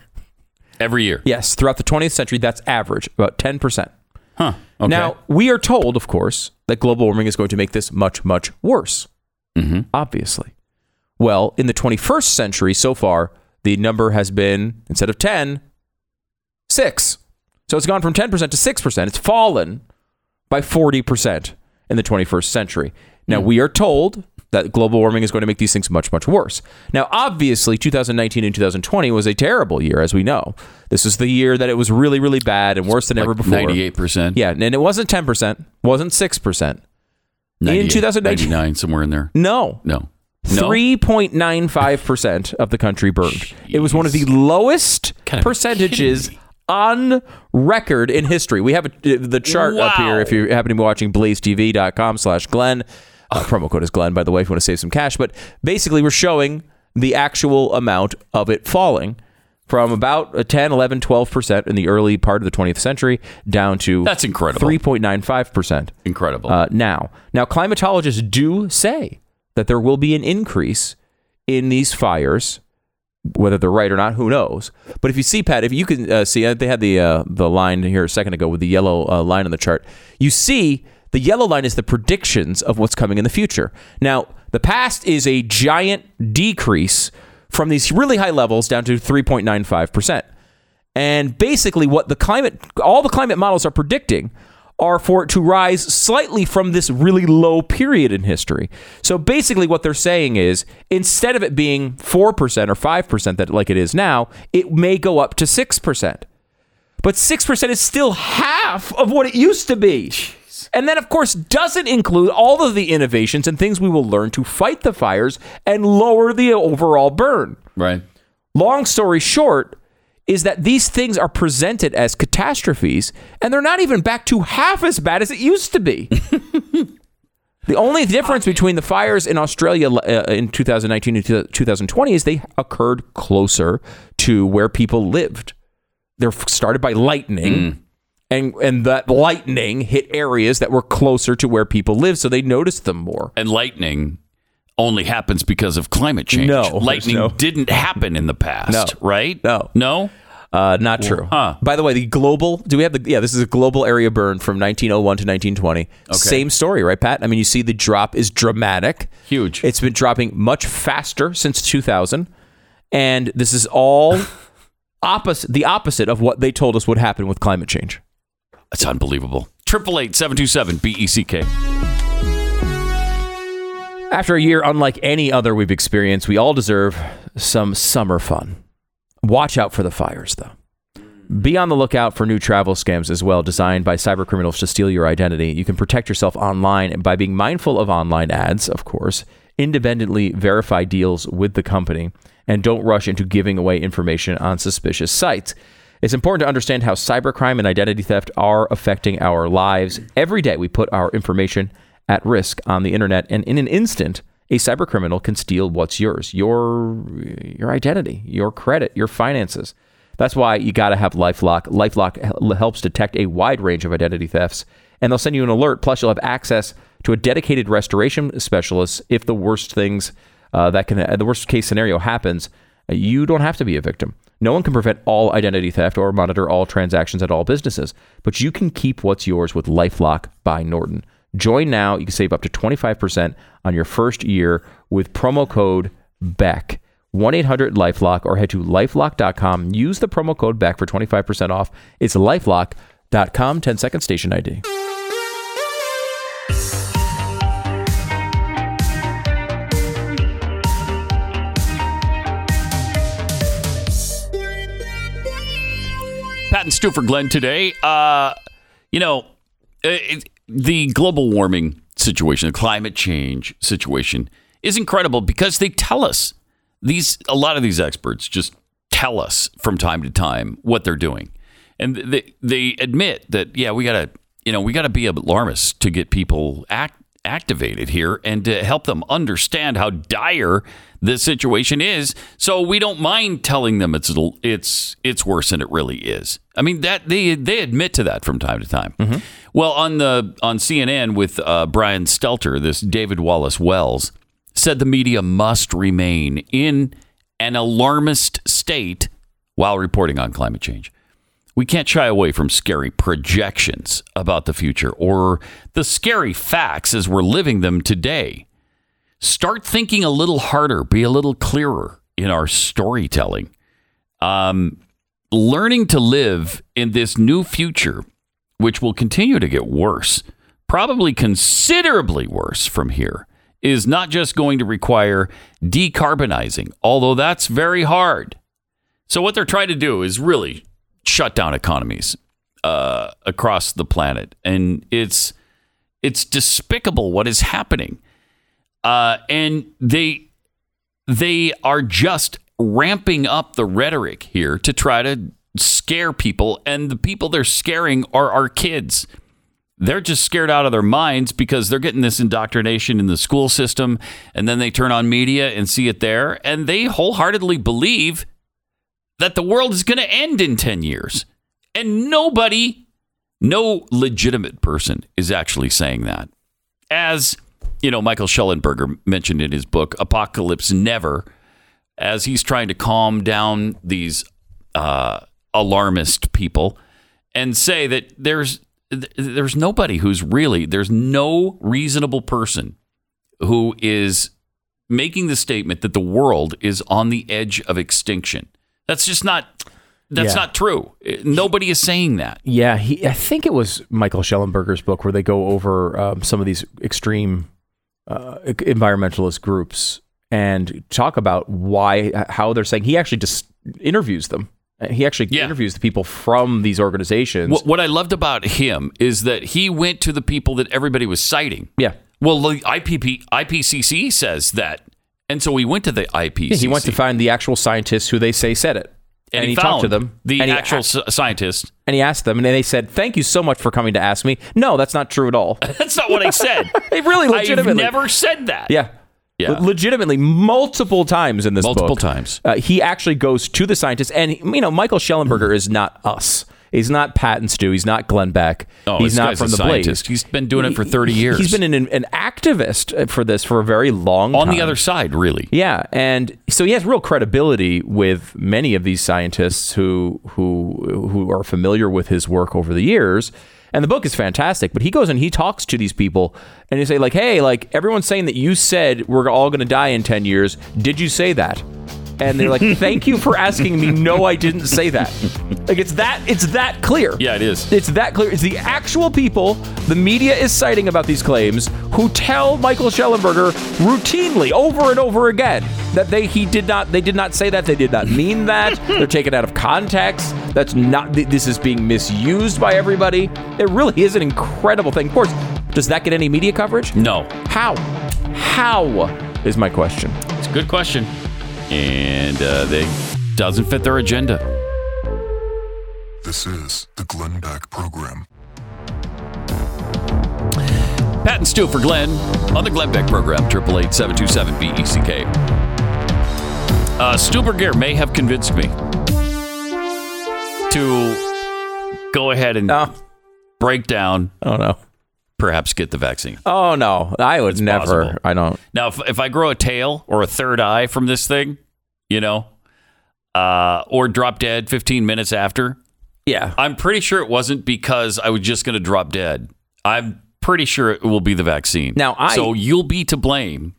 [SPEAKER 1] Every year.
[SPEAKER 3] Yes, throughout the 20th century, that's average, about 10%.
[SPEAKER 1] Huh. Okay.
[SPEAKER 3] Now, we are told, of course, that global warming is going to make this much, much worse.
[SPEAKER 1] Mhm.
[SPEAKER 3] Obviously. Well, in the 21st century so far, the number has been, instead of 10, 6. So it's gone from 10% to 6%. It's fallen by 40% in the 21st century. Now, we are told that global warming is going to make these things much, much worse. Now, obviously, 2019 and 2020 was a terrible year, as we know. This is the year that it was really, really bad and worse than ever before.
[SPEAKER 1] Ninety-eight percent.
[SPEAKER 3] Yeah, and it wasn't 10%, wasn't 6%. In 2019
[SPEAKER 1] 99, somewhere in there.
[SPEAKER 3] No.
[SPEAKER 1] No. No.
[SPEAKER 3] 3.95% of the country burned. It was one of the lowest
[SPEAKER 1] Gotta be
[SPEAKER 3] percentages on record in history. We have a, the chart up
[SPEAKER 1] Wow.
[SPEAKER 3] here if you happen to be watching blazetv.com slash Glenn. Uh, promo code is Glenn, by the way, if you want to save some cash. But basically, we're showing the actual amount of it falling from about a 10, 11, 12% in the early part of the 20th century down to
[SPEAKER 1] That's incredible.
[SPEAKER 3] 3.95%
[SPEAKER 1] Incredible.
[SPEAKER 3] uh, now. Now, climatologists do say that there will be an increase in these fires. Whether they're right or not, who knows? But if you see, Pat, if you can uh, see, uh, they had the uh, the line here a second ago with the yellow uh, line on the chart. You see, the yellow line is the predictions of what's coming in the future. Now, the past is a giant decrease from these really high levels down to 3.95%. And basically, what the climate, all the climate models are predicting are for it to rise slightly from this really low period in history. So basically, what they're saying is instead of it being 4% or 5% that like it is now, it may go up to 6%. But 6% is still half of what it used to be. And that, of course, doesn't include all of the innovations and things we will learn to fight the fires and lower the overall burn.
[SPEAKER 1] Right.
[SPEAKER 3] Long story short, is that these things are presented as catastrophes and they're not even back to half as bad as it used to be. [laughs] the only difference between the fires in Australia uh, in 2019 and 2020 is they occurred closer to where people lived. They're started by lightning. And, and that lightning hit areas that were closer to where people live, so they noticed them more.
[SPEAKER 1] And lightning only happens because of climate change.
[SPEAKER 3] No,
[SPEAKER 1] lightning
[SPEAKER 3] no-
[SPEAKER 1] didn't happen in the past,
[SPEAKER 3] No.
[SPEAKER 1] right?
[SPEAKER 3] No.
[SPEAKER 1] No?
[SPEAKER 3] Uh, not true.
[SPEAKER 1] Huh.
[SPEAKER 3] By the way, the global. Do we have the? Yeah, this is a global area burn from 1901 to 1920. Okay. Same story, right, Pat? I mean, you see the drop is dramatic.
[SPEAKER 1] Huge.
[SPEAKER 3] It's been dropping much faster since 2000, and this is all [laughs] opposite. The opposite of what they told us would happen with climate change.
[SPEAKER 1] That's unbelievable. Triple eight seven two seven B E C K.
[SPEAKER 3] After a year unlike any other we've experienced, we all deserve some summer fun. Watch out for the fires, though. Be on the lookout for new travel scams as well, designed by cybercriminals to steal your identity. You can protect yourself online by being mindful of online ads, of course, independently verify deals with the company, and don't rush into giving away information on suspicious sites. It's important to understand how cybercrime and identity theft are affecting our lives. Every day, we put our information at risk on the internet, and in an instant, a cybercriminal can steal what's yours your your identity, your credit, your finances. That's why you got to have LifeLock. LifeLock helps detect a wide range of identity thefts, and they'll send you an alert. Plus, you'll have access to a dedicated restoration specialist if the worst things uh, that can, the worst case scenario happens. You don't have to be a victim. No one can prevent all identity theft or monitor all transactions at all businesses, but you can keep what's yours with LifeLock by Norton. Join now. You can save up to 25% on your first year with promo code BECK. 1 800 Lifelock or head to lifelock.com. Use the promo code BECK for 25% off. It's lifelock.com, 10 second station ID.
[SPEAKER 1] Stu for Glenn today. Uh, you know, it, the global warming situation, the climate change situation is incredible because they tell us these. A lot of these experts just tell us from time to time what they're doing, and they they admit that yeah, we gotta you know we gotta be alarmists to get people act activated here and to help them understand how dire this situation is. So we don't mind telling them it's it's it's worse than it really is. I mean that they they admit to that from time to time. Well on the on cnn with uh, brian stelter this david wallace wells said the media must remain in an alarmist state while reporting on climate change we can't shy away from scary projections about the future or the scary facts as we're living them today. Start thinking a little harder, be a little clearer in our storytelling. Um, learning to live in this new future, which will continue to get worse, probably considerably worse from here, is not just going to require decarbonizing, although that's very hard. So, what they're trying to do is really shut down economies uh, across the planet, and it's it's despicable what is happening. Uh, and they they are just ramping up the rhetoric here to try to scare people, and the people they're scaring are our kids. They're just scared out of their minds because they're getting this indoctrination in the school system, and then they turn on media and see it there, and they wholeheartedly believe that the world is going to end in 10 years. And nobody, no legitimate person is actually saying that. As, you know, Michael Shellenberger mentioned in his book, Apocalypse Never, as he's trying to calm down these uh, alarmist people and say that there's there's nobody who's really there's no reasonable person who is making the statement that the world is on the edge of extinction. That's just not. That's
[SPEAKER 3] Yeah.
[SPEAKER 1] not true. Uh, Nobody is saying that.
[SPEAKER 3] Yeah, he. I think it was Michael Shellenberger's book where they go over um, some of these extreme uh, environmentalist groups and talk about why, how they're saying. He actually just interviews them. Uh, He actually
[SPEAKER 1] Yeah.
[SPEAKER 3] interviews the people from these organizations.
[SPEAKER 1] What, what I loved about him is that he went to the people that everybody was citing.
[SPEAKER 3] yeah.
[SPEAKER 1] Well, the IPP, IPCC says that, and so he went to the IPCC.
[SPEAKER 3] Yeah, he went to find the actual scientists who they say said it.
[SPEAKER 1] and, he,
[SPEAKER 3] talked to them.
[SPEAKER 1] the
[SPEAKER 3] and
[SPEAKER 1] actual
[SPEAKER 3] a-
[SPEAKER 1] s- scientist.
[SPEAKER 3] and he asked them, and they said, "Thank you so much for coming to ask me." No, that's not true at all. [laughs]
[SPEAKER 1] That's not what I said. [laughs]
[SPEAKER 3] They really
[SPEAKER 1] I've
[SPEAKER 3] legitimately.
[SPEAKER 1] never said that.
[SPEAKER 3] Yeah.
[SPEAKER 1] Yeah.
[SPEAKER 3] Legitimately, multiple times in this
[SPEAKER 1] Multiple
[SPEAKER 3] book,
[SPEAKER 1] times.
[SPEAKER 3] uh, he actually goes to the scientists, and you know, Michael Shellenberger is not us. He's not Pat and Stu. He's not Glenn Beck.
[SPEAKER 1] Oh,
[SPEAKER 3] he's not from the
[SPEAKER 1] scientist.
[SPEAKER 3] Blaze.
[SPEAKER 1] He's been doing it for 30 years.
[SPEAKER 3] He's been an, an activist uh, for this for a very long time.
[SPEAKER 1] on
[SPEAKER 3] time.
[SPEAKER 1] the other side, really.
[SPEAKER 3] Yeah, and so he has real credibility with many of these scientists who who who are familiar with his work over the years. And the book is fantastic, but he goes and he talks to these people and he say like, "Hey, like everyone's saying that you said we're all going to die in 10 years. Did you say that?" And they're like, [laughs] "Thank you for asking me. No, I didn't say that." Like it's that it's that clear.
[SPEAKER 1] Yeah, it is.
[SPEAKER 3] It's that clear. It's the actual people the media is citing about these claims who tell Michael Shellenberger routinely over and over again that they he did not they did not say that they did not mean that [laughs] they're taken out of context. That's not this is being misused by everybody. It really is an incredible thing. Of course, does that get any media coverage?
[SPEAKER 1] No.
[SPEAKER 3] How? How is my question?
[SPEAKER 1] It's a good question. And uh, they doesn't fit their agenda.
[SPEAKER 2] This is the Glenn Beck Program.
[SPEAKER 1] Pat and Stu for Glenn on the Glenn Beck program, 888 727 BECK. Uh, Stu Burguiere may have convinced me to go ahead and
[SPEAKER 3] Oh,
[SPEAKER 1] break down,
[SPEAKER 3] oh no.
[SPEAKER 1] Perhaps get the vaccine.
[SPEAKER 3] Oh no. I would never.
[SPEAKER 1] possible.
[SPEAKER 3] I don't.
[SPEAKER 1] Now, if, if I grow a tail or a third eye from this thing, you know, uh, or drop dead 15 minutes after,
[SPEAKER 3] Yeah.
[SPEAKER 1] I'm pretty sure it wasn't because I was just going to drop dead. I'm pretty sure it will be the vaccine.
[SPEAKER 3] Now, I-
[SPEAKER 1] so you'll be to blame,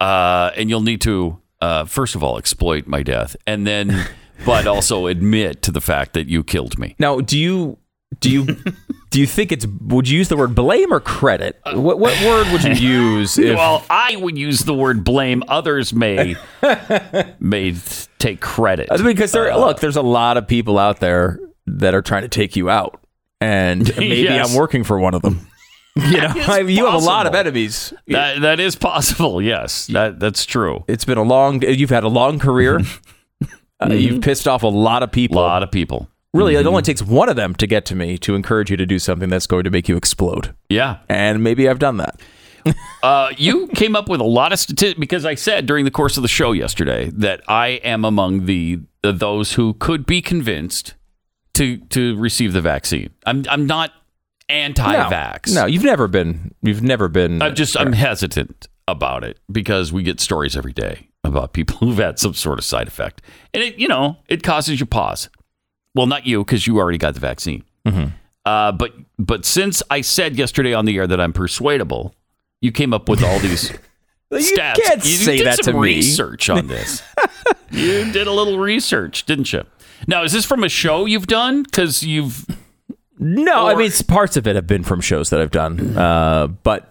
[SPEAKER 1] uh, and you'll need to uh, first of all exploit my death, and then, [laughs] but also admit to the fact that you killed me.
[SPEAKER 3] Now, do you do you do you think it's would you use the word blame or credit? What what word would you [laughs] use if
[SPEAKER 1] well, I would use the word blame. Others may [laughs] may take credit.
[SPEAKER 3] I mean, because there
[SPEAKER 1] Uh,
[SPEAKER 3] look, there's a lot of people out there that are trying to take you out, and [laughs] maybe
[SPEAKER 1] Yes.
[SPEAKER 3] I'm working for one of them. You know, I mean, you have a lot of enemies.
[SPEAKER 1] That that is possible. Yes, that that's true.
[SPEAKER 3] It's been a long. You've had a long career. Uh, you've pissed off a lot of people.
[SPEAKER 1] A lot of people.
[SPEAKER 3] Really,
[SPEAKER 1] Mm-hmm.
[SPEAKER 3] it only takes one of them to get to me to encourage you to do something that's going to make you explode.
[SPEAKER 1] Yeah.
[SPEAKER 3] And maybe I've done that. [laughs]
[SPEAKER 1] Uh, you came up with a lot of statistics because I said during the course of the show yesterday that I am among the, the those who could be convinced to to receive the vaccine. I'm I'm not anti-vax.
[SPEAKER 3] No, you've never been. You've never been.
[SPEAKER 1] I'm just I'm hesitant about it because we get stories every day about people [laughs] who've had some sort of side effect, and it you know it causes you pause. Well, not you because you already got the vaccine. Uh, but but since I said yesterday on the air that I'm persuadable, you came up with all these [laughs]
[SPEAKER 3] you
[SPEAKER 1] stats.
[SPEAKER 3] can't
[SPEAKER 1] you
[SPEAKER 3] say
[SPEAKER 1] did
[SPEAKER 3] that
[SPEAKER 1] some
[SPEAKER 3] to me.
[SPEAKER 1] research on this. [laughs] you did a little research, didn't you? Now, is this from a show you've done? Because you've
[SPEAKER 3] No, I mean parts of it have been from shows that I've done, uh, but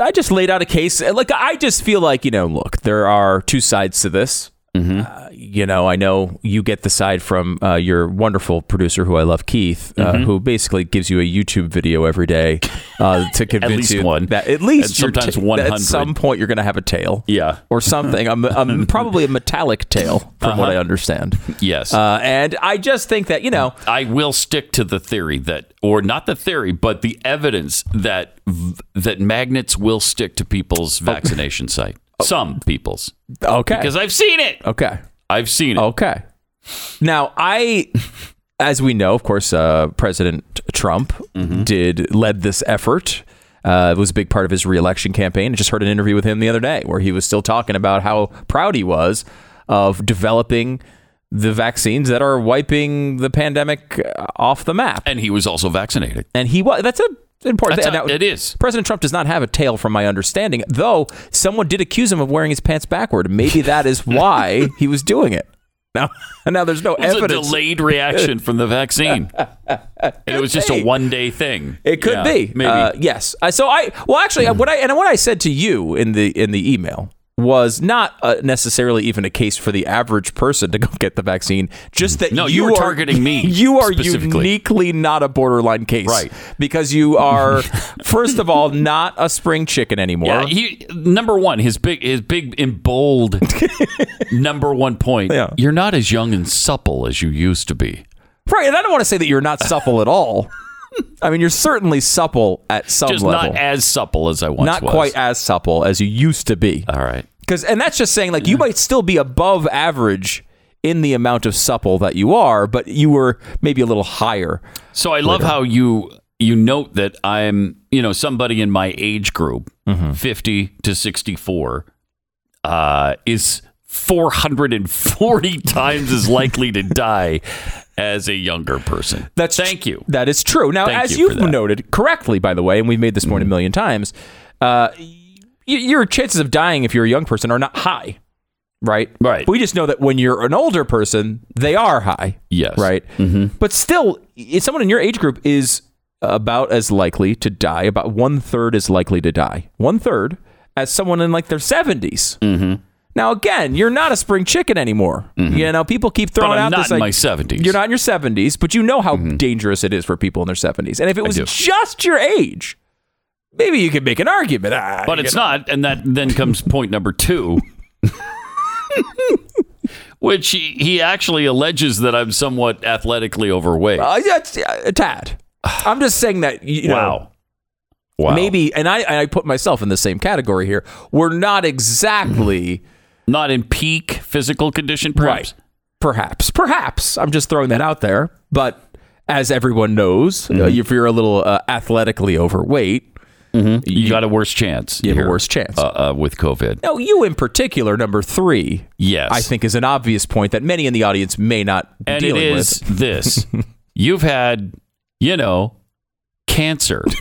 [SPEAKER 3] I just laid out a case. Like I just feel like you know, look, there are two sides to this. Uh, you know, I know you get the side from uh, your wonderful producer, who I love, Keith, uh, who basically gives you a YouTube video every day uh, [laughs] to convince you
[SPEAKER 1] one.
[SPEAKER 3] that at least
[SPEAKER 1] sometimes
[SPEAKER 3] ta-
[SPEAKER 1] 100.
[SPEAKER 3] At some point, you're going to have a tail,
[SPEAKER 1] yeah
[SPEAKER 3] or something. I'm, I'm probably a metallic tail, from what I understand.
[SPEAKER 1] yes.
[SPEAKER 3] Uh, and I just think that you know.
[SPEAKER 1] I will stick to the theory that, or not the theory, but the evidence that v- that magnets will stick to people's vaccination site. Some people's,
[SPEAKER 3] Okay.
[SPEAKER 1] because I've seen it.
[SPEAKER 3] okay.
[SPEAKER 1] I've seen it.
[SPEAKER 3] Okay. Now, I, as we know, of course, uh, President Trump did led this effort. Uh, it was a big part of his reelection campaign. I just heard an interview with him the other day where he was still talking about how proud he was of developing the vaccines that are wiping the pandemic uh, off the map.
[SPEAKER 1] And he was also vaccinated.
[SPEAKER 3] And he was that's a important.
[SPEAKER 1] That's it is.
[SPEAKER 3] President Trump does not have a tail, from my understanding. Though someone did accuse him of wearing his pants backward. Maybe that is [laughs] why he was doing it. Now, [laughs] now there's no
[SPEAKER 1] It was
[SPEAKER 3] evidence.
[SPEAKER 1] a delayed reaction from the vaccine. [laughs] and it was just
[SPEAKER 3] be.
[SPEAKER 1] a one day thing.
[SPEAKER 3] It could
[SPEAKER 1] Yeah,
[SPEAKER 3] be.
[SPEAKER 1] Maybe.
[SPEAKER 3] Uh, yes. Uh, so I well actually what I and what I said to you in the in the email was not uh, necessarily even a case for the average person to go [laughs] get the vaccine. Just that
[SPEAKER 1] No,
[SPEAKER 3] you,
[SPEAKER 1] you were
[SPEAKER 3] are,
[SPEAKER 1] targeting me [laughs]
[SPEAKER 3] You are uniquely not a borderline case,
[SPEAKER 1] Right.
[SPEAKER 3] Because you are [laughs] first of all not a spring chicken anymore.
[SPEAKER 1] yeah, he number one, his big his big and bold number one point.
[SPEAKER 3] Yeah.
[SPEAKER 1] You're not as young and supple as you used to be.
[SPEAKER 3] right. And I don't want to say that you're not supple at all. I mean, you're certainly supple at some level.
[SPEAKER 1] Just
[SPEAKER 3] level.
[SPEAKER 1] not as supple as I once
[SPEAKER 3] not
[SPEAKER 1] was.
[SPEAKER 3] quite as supple as you used to be.
[SPEAKER 1] All right.
[SPEAKER 3] Because and that's just saying like you might still be above average in the amount of supple that you are, but you were maybe a little higher.
[SPEAKER 1] So I love how you you note that I'm, you know, somebody in my age group,
[SPEAKER 3] Mm-hmm.
[SPEAKER 1] 50 to 64, uh, is 440 [laughs] times as likely to die as a younger person.
[SPEAKER 3] That's
[SPEAKER 1] Thank you.
[SPEAKER 3] That is true. Now,
[SPEAKER 1] Thank
[SPEAKER 3] as
[SPEAKER 1] you
[SPEAKER 3] you've.
[SPEAKER 1] Mm-hmm.
[SPEAKER 3] noted correctly, by the way, and we've made this point a million times, uh, y- your chances of dying if you're a young person are not high, right?
[SPEAKER 1] Right.
[SPEAKER 3] But we just know that when you're an older person, they are high.
[SPEAKER 1] Yes.
[SPEAKER 3] Right. Mm-hmm. But still, someone in your age group is about as likely to die. About one third is likely to die. One third as someone in like their 70s. Mm-hmm. Now, again, you're not a spring chicken anymore. You know, people keep throwing out
[SPEAKER 1] not
[SPEAKER 3] this
[SPEAKER 1] in
[SPEAKER 3] like,
[SPEAKER 1] my 70s.
[SPEAKER 3] You're not in your 70s, but you know how dangerous it is for people in their 70s. And if it was just your age, maybe you could make an argument. Ah,
[SPEAKER 1] But it's
[SPEAKER 3] know.
[SPEAKER 1] not. And that then comes [laughs] point number two, which he, he actually alleges that I'm somewhat athletically overweight.
[SPEAKER 3] Uh, yeah, a tad. I'm just saying that you know,
[SPEAKER 1] wow. Wow.
[SPEAKER 3] maybe, and I and I put myself in the same category here. We're not exactly
[SPEAKER 1] Not in peak physical condition, perhaps.
[SPEAKER 3] right. Perhaps, perhaps. I'm just throwing that out there. But as everyone knows, uh,
[SPEAKER 1] Mm-hmm.
[SPEAKER 3] if you're a little uh, athletically overweight,
[SPEAKER 1] You, got a worse chance.
[SPEAKER 3] you have a worse chance.
[SPEAKER 1] uh, uh, with COVID.
[SPEAKER 3] now, you in particular, number three,
[SPEAKER 1] Yes.
[SPEAKER 3] I think is an obvious point that many in the audience may not be
[SPEAKER 1] and it is
[SPEAKER 3] with.
[SPEAKER 1] this. [laughs] You've had, you know, cancer. [laughs]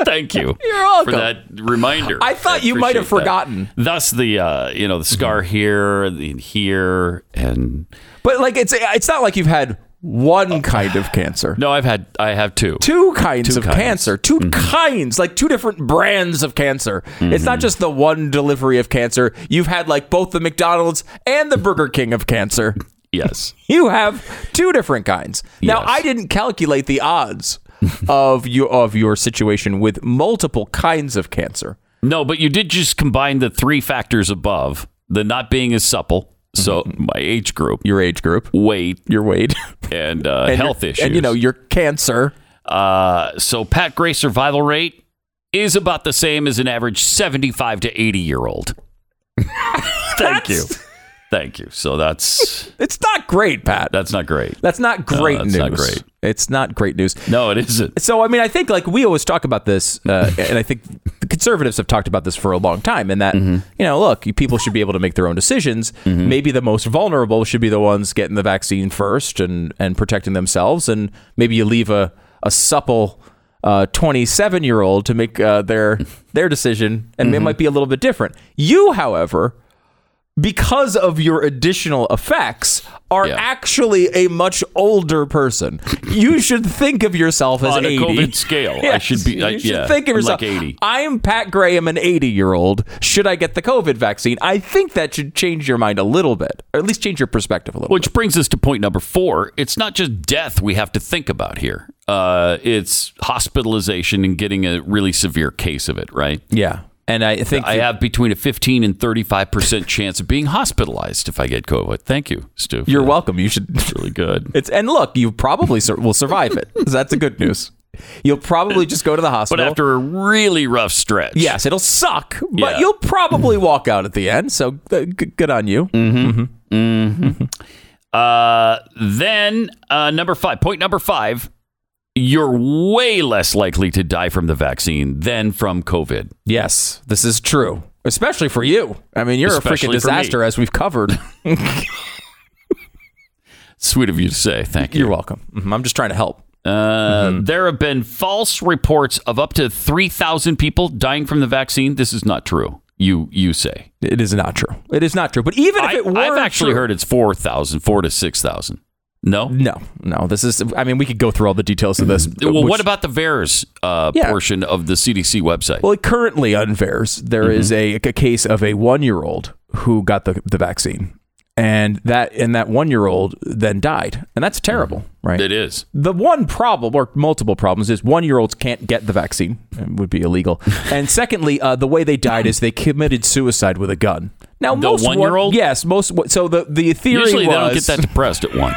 [SPEAKER 1] Thank you. [laughs]
[SPEAKER 3] You're welcome.
[SPEAKER 1] For that reminder.
[SPEAKER 3] I thought you might have
[SPEAKER 1] appreciate that.
[SPEAKER 3] forgotten.
[SPEAKER 1] Thus the uh, you know, the scar mm-hmm. here, the here, and
[SPEAKER 3] But like it's it's not like you've had one oh. kind of cancer.
[SPEAKER 1] no, I've had I have two.
[SPEAKER 3] Two kinds
[SPEAKER 1] Two
[SPEAKER 3] of
[SPEAKER 1] kinds.
[SPEAKER 3] cancer, 2 mm-hmm. kinds, like two different brands of cancer. It's not mm-hmm. just the one delivery of cancer. You've had like both the McDonald's and the Burger King of cancer. [laughs]
[SPEAKER 1] Yes. [laughs]
[SPEAKER 3] You have two different kinds. Now,
[SPEAKER 1] Yes.
[SPEAKER 3] I didn't calculate the odds [laughs] of your of your situation with multiple kinds of cancer.
[SPEAKER 1] No, but you did just combine the three factors above: the not being as supple, so
[SPEAKER 3] Mm-hmm.
[SPEAKER 1] my age group,
[SPEAKER 3] Your age group,
[SPEAKER 1] weight,
[SPEAKER 3] your weight, [laughs]
[SPEAKER 1] and, uh,
[SPEAKER 3] and
[SPEAKER 1] health
[SPEAKER 3] your-
[SPEAKER 1] issues.
[SPEAKER 3] and you know your cancer.
[SPEAKER 1] Uh, so Pat Gray survival rate is about the same as an average 75 to 80 year old. [laughs] Thank you. Thank you. So that's
[SPEAKER 3] It's not great, Pat.
[SPEAKER 1] that's not great.
[SPEAKER 3] That's not great
[SPEAKER 1] that's
[SPEAKER 3] news.
[SPEAKER 1] not great.
[SPEAKER 3] It's not great news.
[SPEAKER 1] No, it isn't.
[SPEAKER 3] So, I mean, I think like we always talk about this, uh, and I think the conservatives have talked about this for a long time. And that
[SPEAKER 1] Mm-hmm.
[SPEAKER 3] you know, look, people should be able to make their own decisions. Maybe the most vulnerable should be the ones getting the vaccine first and and protecting themselves. And maybe you leave a a supple. Uh, 27 year old to make uh, their their decision and
[SPEAKER 1] Mm-hmm.
[SPEAKER 3] it might be a little bit different you however because of your additional effects are
[SPEAKER 1] Yeah.
[SPEAKER 3] actually a much older person. You should think of yourself as
[SPEAKER 1] On a
[SPEAKER 3] 80.
[SPEAKER 1] COVID scale, I should be- I-
[SPEAKER 3] you should
[SPEAKER 1] yeah,
[SPEAKER 3] think of
[SPEAKER 1] I'm
[SPEAKER 3] yourself.
[SPEAKER 1] like 80.
[SPEAKER 3] I'm Pat Graham, an 80 year old. Should I get the COVID vaccine? I think that should change your mind a little bit, or at least change your perspective a little
[SPEAKER 1] Which brings us to point number four. It's not just death we have to think about here. Uh, it's hospitalization and getting a really severe case of it, right?
[SPEAKER 3] Yeah. And I think
[SPEAKER 1] I have between a 15 and 35% chance of being hospitalized if I get COVID. Thank you, Stu.
[SPEAKER 3] you're welcome. You should.
[SPEAKER 1] It's really good. [laughs]
[SPEAKER 3] It's and look, you probably sur- will survive it. So [laughs] that's the good news. You'll probably just go to the hospital.
[SPEAKER 1] But after a really rough stretch.
[SPEAKER 3] Yes, it'll suck, but
[SPEAKER 1] Yeah.
[SPEAKER 3] you'll probably walk out at the end. So uh, g- good on you.
[SPEAKER 1] Uh, then uh, number five, point number five, you're way less likely to die from the vaccine than from COVID.
[SPEAKER 3] Yes, this is true, especially for you. I mean, you're a
[SPEAKER 1] Especially
[SPEAKER 3] freaking disaster, as we've covered. [laughs]
[SPEAKER 1] Sweet of you to say. Thank you.
[SPEAKER 3] You're welcome. Mhm, I'm just trying to help.
[SPEAKER 1] Uh,
[SPEAKER 3] Mm-hmm.
[SPEAKER 1] There have been false reports of up to 3,000 people dying from the vaccine. This is not true. You you say.
[SPEAKER 3] It is not true. It is not true. But even if
[SPEAKER 1] I,
[SPEAKER 3] it were
[SPEAKER 1] I've actually
[SPEAKER 3] true-
[SPEAKER 1] heard it's 4,000, 4 to 6,000. No?
[SPEAKER 3] No, no. This is. I mean, we could go through all the details of this.
[SPEAKER 1] Well,
[SPEAKER 3] which-
[SPEAKER 1] what about the VAERS uh,
[SPEAKER 3] Yeah.
[SPEAKER 1] portion of the CDC website?
[SPEAKER 3] Well, currently on VAERS, there is a, a case of a one-year-old who got the, the vaccine, and that and that one-year-old then died, and that's terrible, right?
[SPEAKER 1] it is.
[SPEAKER 3] The one problem, or multiple problems, is one-year-olds can't get the vaccine; it would be illegal. [laughs] and secondly, uh, the way they died is they committed suicide with a gun. Now,
[SPEAKER 1] The
[SPEAKER 3] most one-
[SPEAKER 1] one-year-old?
[SPEAKER 3] yes, most. So the the theory
[SPEAKER 1] Usually
[SPEAKER 3] was
[SPEAKER 1] they don't get that depressed at one.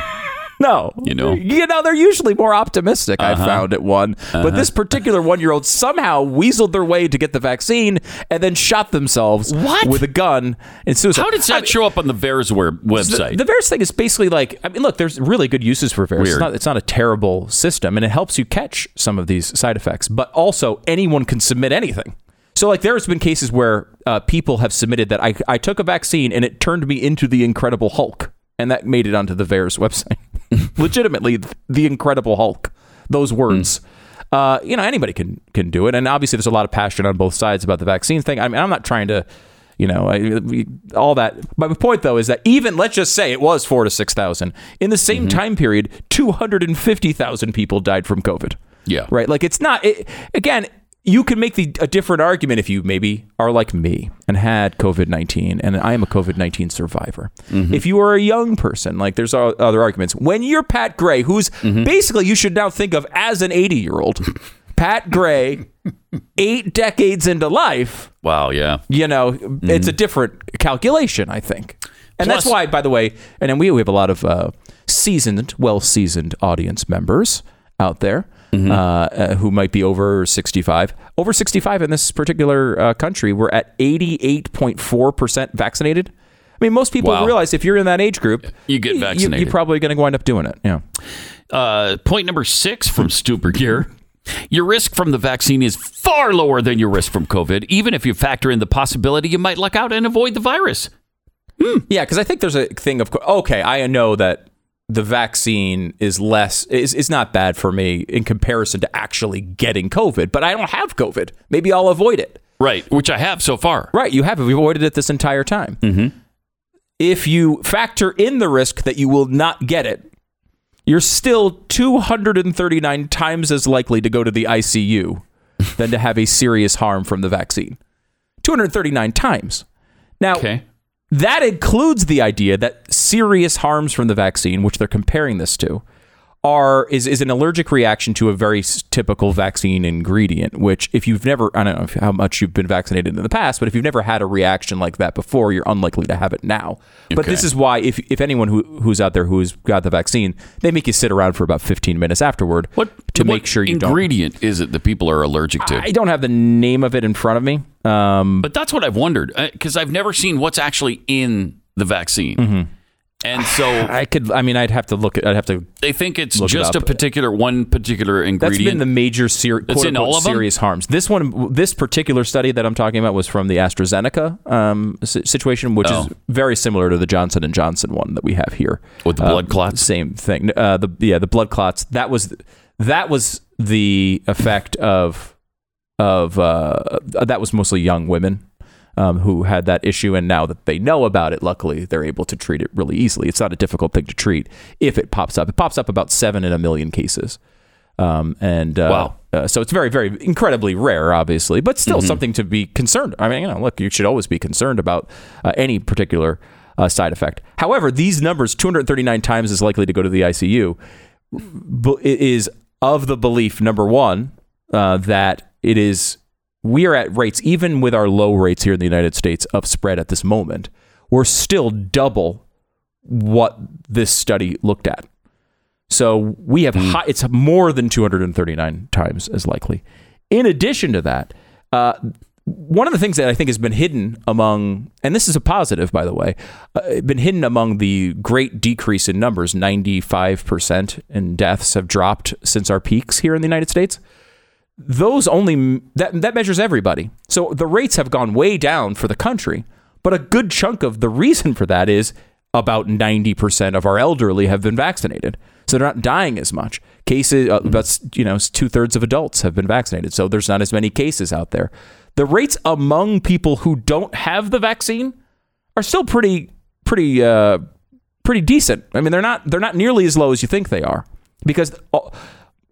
[SPEAKER 3] No,
[SPEAKER 1] You know?
[SPEAKER 3] you know, they're usually more optimistic. I
[SPEAKER 1] Uh-huh.
[SPEAKER 3] found at one, but this particular one-year-old somehow weaseled their way to get the vaccine and then shot themselves
[SPEAKER 1] What?
[SPEAKER 3] with a gun in suicide.
[SPEAKER 1] How did that
[SPEAKER 3] I mean,
[SPEAKER 1] show up on the VAERS website?
[SPEAKER 3] The, the VAERS thing is basically like, I mean, look, there's really good uses for VAERS. It's not, it's not a terrible system, and it helps you catch some of these side effects. But also, anyone can submit anything. So, like, there's been cases where uh, people have submitted that I, I took a vaccine and it turned me into the Incredible Hulk, and that made it onto the VAERS website. [laughs] Legitimately, the Incredible Hulk. Those words. Uh, you know, anybody can can do it, and obviously, there's a lot of passion on both sides about the vaccine thing. I mean, I'm not trying to you know, I, all that. But my point, though, is that even let's just say it was four to six thousand in the same time period, two hundred and fifty thousand people died from COVID.
[SPEAKER 1] Yeah.
[SPEAKER 3] right. Like it's not. It, again, you can make the a different argument if you maybe are like me and had COVID nineteen, and I am a COVID nineteen survivor. Mm-hmm. If you are a young person, like there's other arguments. When you're Pat Gray, who's mm-hmm. basically you should now think of as an eighty year old. [laughs] Pat Gray, eight decades into life,
[SPEAKER 1] wow, yeah.
[SPEAKER 3] you know, it's a mm-hmm. different calculation, I think. And that's why, by the way, and then we, we have a lot of uh, seasoned, well seasoned audience members out there uh, uh, who might be over 65. Over 65 in this particular uh, country, we're at 88.4% vaccinated. I mean, most people
[SPEAKER 1] Wow.
[SPEAKER 3] realize if you're in that age group,
[SPEAKER 1] You get vaccinated.
[SPEAKER 3] you're probably going to wind up doing it. Yeah.
[SPEAKER 1] Uh, point number six from Stu Burguiere. Your risk from the vaccine is far lower than your risk from COVID, even if you factor in the possibility you might luck out and avoid the virus.
[SPEAKER 3] Yeah, because I think there's a thing of okay, I know that the vaccine is less is, is not bad for me in comparison to actually getting COVID, but I don't have COVID. Maybe I'll avoid it.
[SPEAKER 1] Right, which I have so far.
[SPEAKER 3] Right, you have We've avoided it this entire time. Mm-hmm. If you factor in the risk that you will not get it, you're still 239 times as likely to go to the ICU than to have a serious harm from the vaccine. 239 times. Now,
[SPEAKER 1] Okay.
[SPEAKER 3] That includes the idea that serious harms from the vaccine, which they're comparing this to, are is, is an allergic reaction to a very typical vaccine ingredient. Which, if you've never, I don't know if, how much you've been vaccinated in the past, but if you've never had a reaction like that before, you're unlikely to have it now. But this is why, if if anyone who who's out there who's got the vaccine, they make you sit around for about 15 minutes afterward
[SPEAKER 1] What
[SPEAKER 3] to
[SPEAKER 1] what
[SPEAKER 3] make sure you don't.
[SPEAKER 1] ingredient is it that people are allergic to?
[SPEAKER 3] I don't have the name of it in front of me. Um,
[SPEAKER 1] but that's what I've wondered because I've never seen what's actually in the vaccine, and so [sighs]
[SPEAKER 3] I could. I mean, I'd have to look. At, I'd have to
[SPEAKER 1] they think it's
[SPEAKER 3] Look it
[SPEAKER 1] just a particular one particular
[SPEAKER 3] That's
[SPEAKER 1] ingredient.
[SPEAKER 3] been the major ser-
[SPEAKER 1] That's
[SPEAKER 3] quote
[SPEAKER 1] in
[SPEAKER 3] unquote
[SPEAKER 1] all them?
[SPEAKER 3] serious harms. This one, this particular study that I'm talking about was from the AstraZeneca um, situation, which
[SPEAKER 1] Oh.
[SPEAKER 3] is very similar to the Johnson and Johnson one that we have here
[SPEAKER 1] With the
[SPEAKER 3] Uh,
[SPEAKER 1] blood clots?
[SPEAKER 3] Same thing. Uh, the yeah, the blood clots. That was that was the effect of of uh, that was mostly young women. Um, who had that issue, and now that they know about it, luckily they're able to treat it really easily. It's not a difficult thing to treat if it pops up. It pops up about seven in a million cases. Um, and uh,
[SPEAKER 1] Wow.
[SPEAKER 3] uh, so it's very, very incredibly rare, obviously, but still something to be concerned. I mean, you know, look, you should always be concerned about uh, any particular uh, side effect. However, these numbers, 239 times as likely to go to the ICU, is of the belief number one uh, that it is we are at rates even with our low rates here in the United States of spread at this moment. We're still double what this study looked at. So we have high, it's more than 239 times as likely. In addition to that, uh, one of the things that I think has been hidden among, and this is a positive, by the way, uh, been hidden among the great decrease in numbers 95% in deaths have dropped since our peaks here in the United States. Those only, that, that measures everybody. So the rates have gone way down for the country, but a good chunk of the reason for that is about 90% of our elderly have been vaccinated. so they're not dying as much. Cases uh, about you know two thirds of adults have been vaccinated, so there's not as many cases out there. The rates among people who don't have the vaccine are still pretty pretty uh, pretty decent. I mean, they're not they're not nearly as low as you think they are because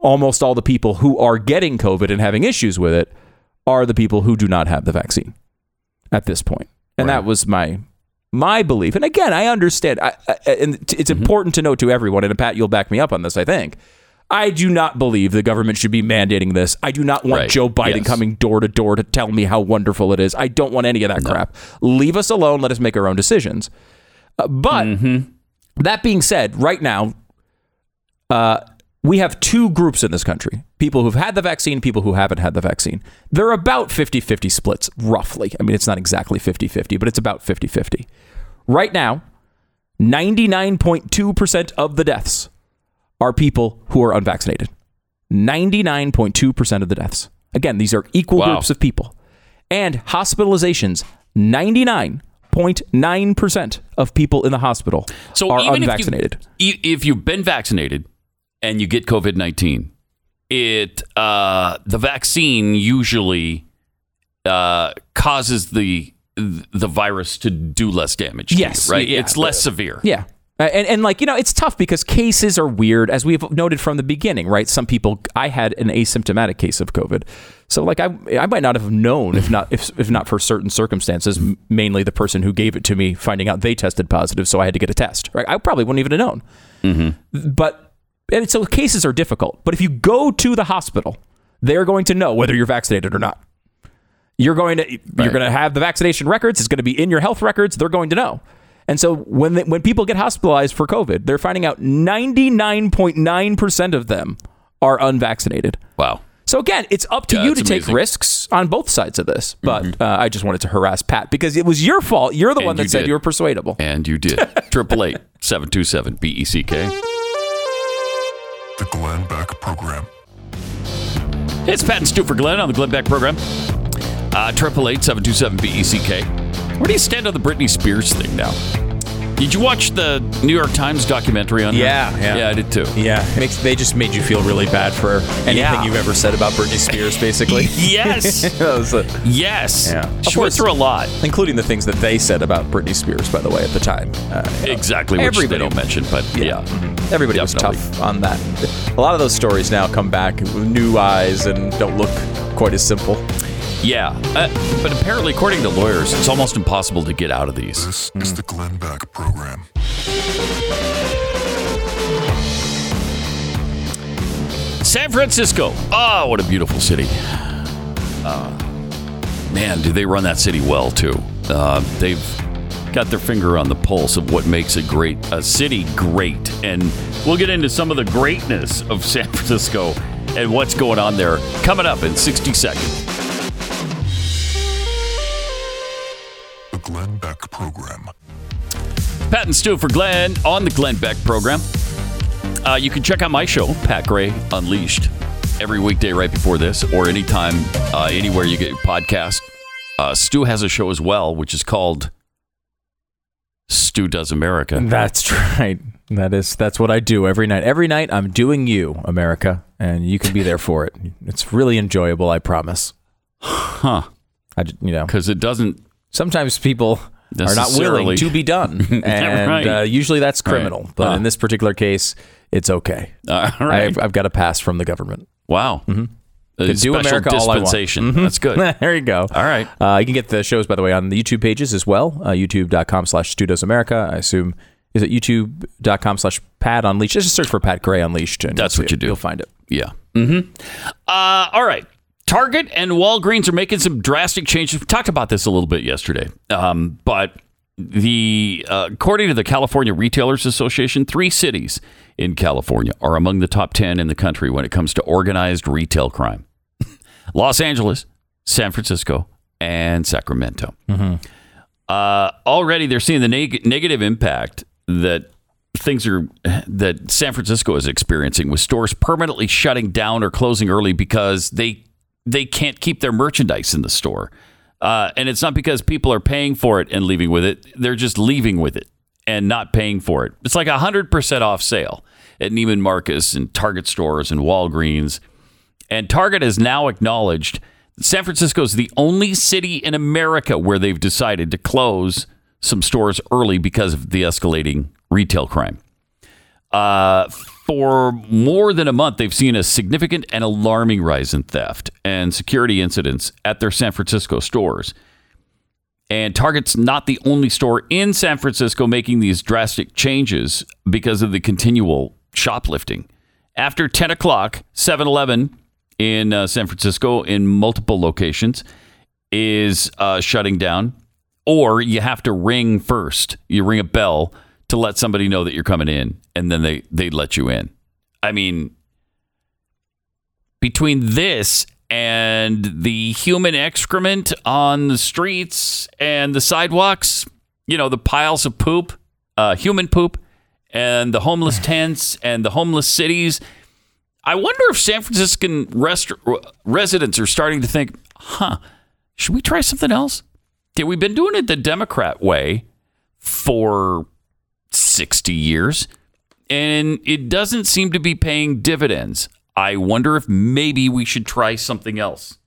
[SPEAKER 3] almost all the people who are getting COVID and having issues with it are the people who do not have the vaccine at this point. And that was my my belief. And again, I understand. I, I, and it's important to note to everyone. And Pat, you'll back me up on this. I think. I do not believe the government should be mandating this. I do not want
[SPEAKER 1] Right.
[SPEAKER 3] Joe Biden
[SPEAKER 1] Yes.
[SPEAKER 3] coming door to door to tell me how wonderful it is. I don't want any of that crap. Leave us alone. Let us make our own decisions. Uh, but that being said, right now, uh, we have two groups in this country people who've had the vaccine, people who haven't had the vaccine. They're about 50 50 splits, roughly. I mean, it's not exactly 50 50, but it's about 50 50. Right now, 99.2% of the deaths are people who are unvaccinated. 99.2% of the deaths. Again, these are equal
[SPEAKER 1] Wow.
[SPEAKER 3] groups of people. And hospitalizations, 99.9% of people in the hospital
[SPEAKER 1] So
[SPEAKER 3] are unvaccinated.
[SPEAKER 1] If, you, if you've been vaccinated and you get COVID nineteen, it uh, the vaccine usually uh, causes the the virus to do less damage. to you,
[SPEAKER 3] Yes,
[SPEAKER 1] right.
[SPEAKER 3] yeah.
[SPEAKER 1] it's less severe.
[SPEAKER 3] Yeah. Uh, And, and like, you know, it's tough because cases are weird, as we've noted from the beginning, right? Some people, I had an asymptomatic case of COVID. So, like, I, I might not have known if not if, if not for certain circumstances, mainly the person who gave it to me finding out they tested positive, so I had to get a test, right? I probably wouldn't even have known. But, and so cases are difficult. But if you go to the hospital, they're going to know whether you're vaccinated or not. You're going to you're going to have the vaccination records. It's going to be in your health records. They're going to know. And so when they, when people get hospitalized for COVID, they're finding out 99.9% of them are unvaccinated.
[SPEAKER 1] Wow.
[SPEAKER 3] So again, it's up to
[SPEAKER 1] Yeah,
[SPEAKER 3] you to take
[SPEAKER 1] amazing. Mm-hmm.
[SPEAKER 3] risks on both sides of this. But uh, I just wanted to harass Pat because it was your fault. You're the
[SPEAKER 1] And
[SPEAKER 3] one that
[SPEAKER 1] you
[SPEAKER 3] said
[SPEAKER 1] did.
[SPEAKER 3] you were persuadable.
[SPEAKER 1] And you did. [laughs] Triple eight seven two seven B E C K.
[SPEAKER 2] The Glenn Beck Program.
[SPEAKER 1] It's Pat and Stu for Glenn on the Glenn Beck program. Uh, Triple eight seven two seven B E C K. Where do you stand on the Britney Spears thing now? Did you watch the New York Times documentary on her?
[SPEAKER 3] Yeah, yeah.
[SPEAKER 1] yeah, I did too.
[SPEAKER 3] Yeah, makes they just made you feel really bad for anything
[SPEAKER 1] Yeah.
[SPEAKER 3] you've ever said about Britney Spears, basically. [laughs]
[SPEAKER 1] Yes, [laughs]
[SPEAKER 3] it.
[SPEAKER 1] yes.
[SPEAKER 3] Yeah.
[SPEAKER 1] She went through a lot.
[SPEAKER 3] including the things that they said about Britney Spears, by the way, at the time. Uh,
[SPEAKER 1] Exactly, which
[SPEAKER 3] Everybody-
[SPEAKER 1] they don't mention, but yeah.
[SPEAKER 3] everybody
[SPEAKER 1] Definitely.
[SPEAKER 3] was tough on that. A lot of those stories now come back with new eyes and don't look quite as simple.
[SPEAKER 1] Yeah. Uh, but apparently, according to lawyers, it's almost impossible to get out of these.
[SPEAKER 2] This is the Glenn Beck Program.
[SPEAKER 1] San Francisco. Oh, what a beautiful city. Uh, man, do they run that city well, too. Uh, they've got their finger on the pulse of what makes a great a city great. And we'll get into some of the greatness of San [laughs] Francisco and what's going on there coming up in 60 seconds.
[SPEAKER 2] The Glenn Beck Program.
[SPEAKER 1] Pat and Stu for Glenn on the Glenn Beck program. Uh, you can check out my show, Pat Gray Unleashed, every weekday right before this, or anytime, uh, anywhere you get your podcast. Uh, Stu has a show as well, which is called Stu Does America.
[SPEAKER 3] That's [laughs] right. That is that's what I do every night. Every night I'm doing you, America, and you can be there for it. It's really enjoyable, I promise.
[SPEAKER 1] Huh.
[SPEAKER 3] I ju- you know,
[SPEAKER 1] Because it doesn't.
[SPEAKER 3] sometimes people are not willing to be done, [laughs] and
[SPEAKER 1] Right.
[SPEAKER 3] uh, usually that's criminal.
[SPEAKER 1] Right.
[SPEAKER 3] But
[SPEAKER 1] Huh.
[SPEAKER 3] in this particular case, it's okay.
[SPEAKER 1] Uh, all [laughs] right.
[SPEAKER 3] I've, I've got a pass from the government.
[SPEAKER 1] wow. A
[SPEAKER 3] Could do
[SPEAKER 1] special
[SPEAKER 3] America all I want.
[SPEAKER 1] dispensation.
[SPEAKER 3] Mhm.
[SPEAKER 1] That's good. [laughs]
[SPEAKER 3] there you go.
[SPEAKER 1] All right.
[SPEAKER 3] Uh, you can get the shows, by the way, on the YouTube pages as well. Uh, YouTube.com slash Stu Does America. I assume, is it YouTube.com slash Pat Unleashed? Just search for Pat Gray Unleashed. And
[SPEAKER 1] That's what
[SPEAKER 3] see
[SPEAKER 1] you do.
[SPEAKER 3] You'll find it.
[SPEAKER 1] Yeah. Mm-hmm. Uh, all right. Target and Walgreens are making some drastic changes. We talked about this a little bit yesterday, um, but the uh, according to the California Retailers Association, three cities in California are among the top ten in the country when it comes to organized retail crime: [laughs] Los Angeles, San Francisco, and Sacramento. Uh, already, they're seeing the neg- negative impact that things are that San Francisco is experiencing with stores permanently shutting down or closing early because they they can't keep their merchandise in the store. Uh, and it's not because people are paying for it and leaving with it; they're just leaving with it and not paying for it. It's like a hundred percent off sale. at Neiman Marcus and Target stores and Walgreens. And Target has now acknowledged San Francisco is the only city in America where they've decided to close some stores early because of the escalating retail crime. Uh, for more than a month, they've seen a significant and alarming rise in theft and security incidents at their San Francisco stores. And Target's not the only store in San Francisco making these drastic changes because of the continual shoplifting. After 10 o'clock, 7 Eleven in uh, San Francisco, in multiple locations, is uh, shutting down, or you have to ring first. You ring a bell to let somebody know that you're coming in, and then they, they let you in. I mean, between this and the human excrement on the streets and the sidewalks, you know, the piles of poop, uh, human poop, and the homeless [sighs] tents and the homeless cities. I wonder if San Franciscan rest- residents are starting to think, huh, should we try something else? Yeah, we've been doing it the Democrat way for 60 years, and it doesn't seem to be paying dividends. I wonder if maybe we should try something else.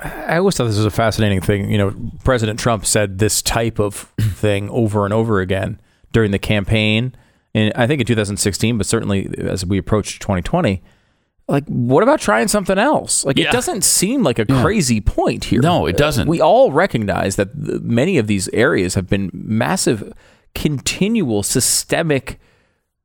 [SPEAKER 3] I always thought this was a fascinating thing. You know, President Trump said this type of [laughs] thing over and over again during the campaign, and I think in 2016, but certainly as we approach 2020. Like, what about trying something else? Like,
[SPEAKER 1] Yeah.
[SPEAKER 3] it doesn't seem like a crazy point here.
[SPEAKER 1] No, it doesn't.
[SPEAKER 3] we all recognize that many of these areas have been massive, continual, systemic,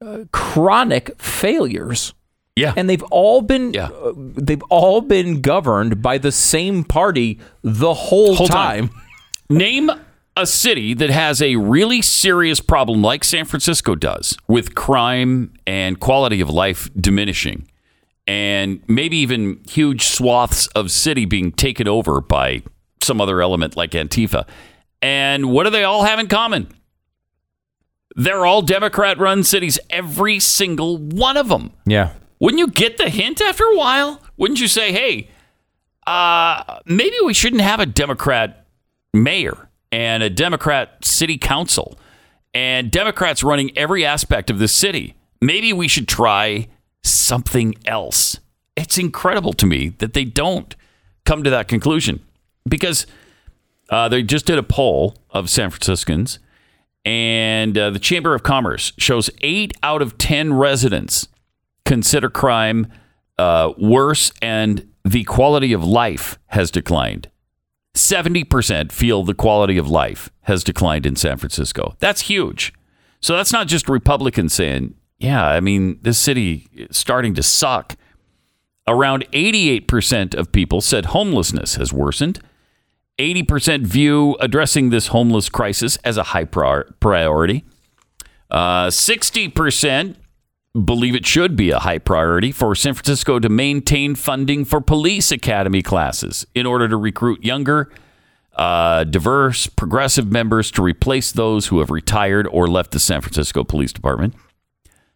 [SPEAKER 3] uh, chronic failures
[SPEAKER 1] Yeah.
[SPEAKER 3] and they've all been
[SPEAKER 1] Yeah.
[SPEAKER 3] uh, they've all been governed by the same party the whole,
[SPEAKER 1] Whole
[SPEAKER 3] time.
[SPEAKER 1] time. [laughs] Name a city that has a really serious problem like San Francisco does with crime and quality of life diminishing and maybe even huge swaths of city being taken over by some other element like Antifa. And what do they all have in common? They're all Democrat run cities, every single one of them.
[SPEAKER 3] Yeah.
[SPEAKER 1] Wouldn't you get the hint after a while? Wouldn't you say, hey, uh, maybe we shouldn't have a Democrat mayor and a Democrat city council and Democrats running every aspect of the city? Maybe we should try something else. It's incredible to me that they don't come to that conclusion because uh, they just did a poll of San Franciscans, and uh, the Chamber of Commerce shows eight out of 10 residents consider crime uh, worse and the quality of life has declined. 70% feel the quality of life has declined in San Francisco. That's huge. So that's not just Republicans saying, yeah, I mean, this city is starting to suck. Around 88% of people said homelessness has worsened. 80% view addressing this homeless crisis as a high prior- priority. Uh, 60% believe it should be a high priority for San Francisco to maintain funding for police academy classes in order to recruit younger, uh, diverse, progressive members to replace those who have retired or left the San Francisco Police Department.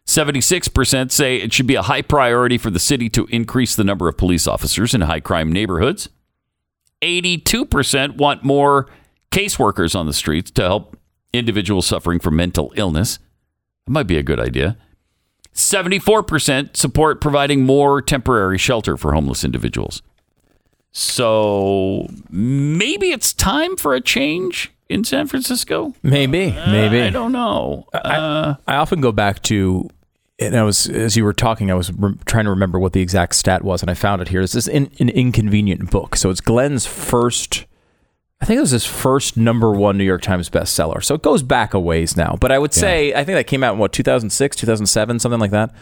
[SPEAKER 1] 76% say it should be a high priority for the city to increase the number of police officers in high crime neighborhoods. 82% want more caseworkers on the streets to help individuals suffering from mental illness. That might be a good idea. 74% support providing more temporary shelter for homeless individuals. So maybe it's time for a change in San Francisco?
[SPEAKER 3] Maybe, maybe.
[SPEAKER 1] I don't know. Uh,
[SPEAKER 3] I often go back to, and I was as you were talking, I was re- trying to remember what the exact stat was, and I found it here. This is in, an inconvenient book. So it's Glenn's first. I think it was his first number one New York Times bestseller. So it goes back a ways now. But I would say I think that came out in what 2006, 2007, something like that.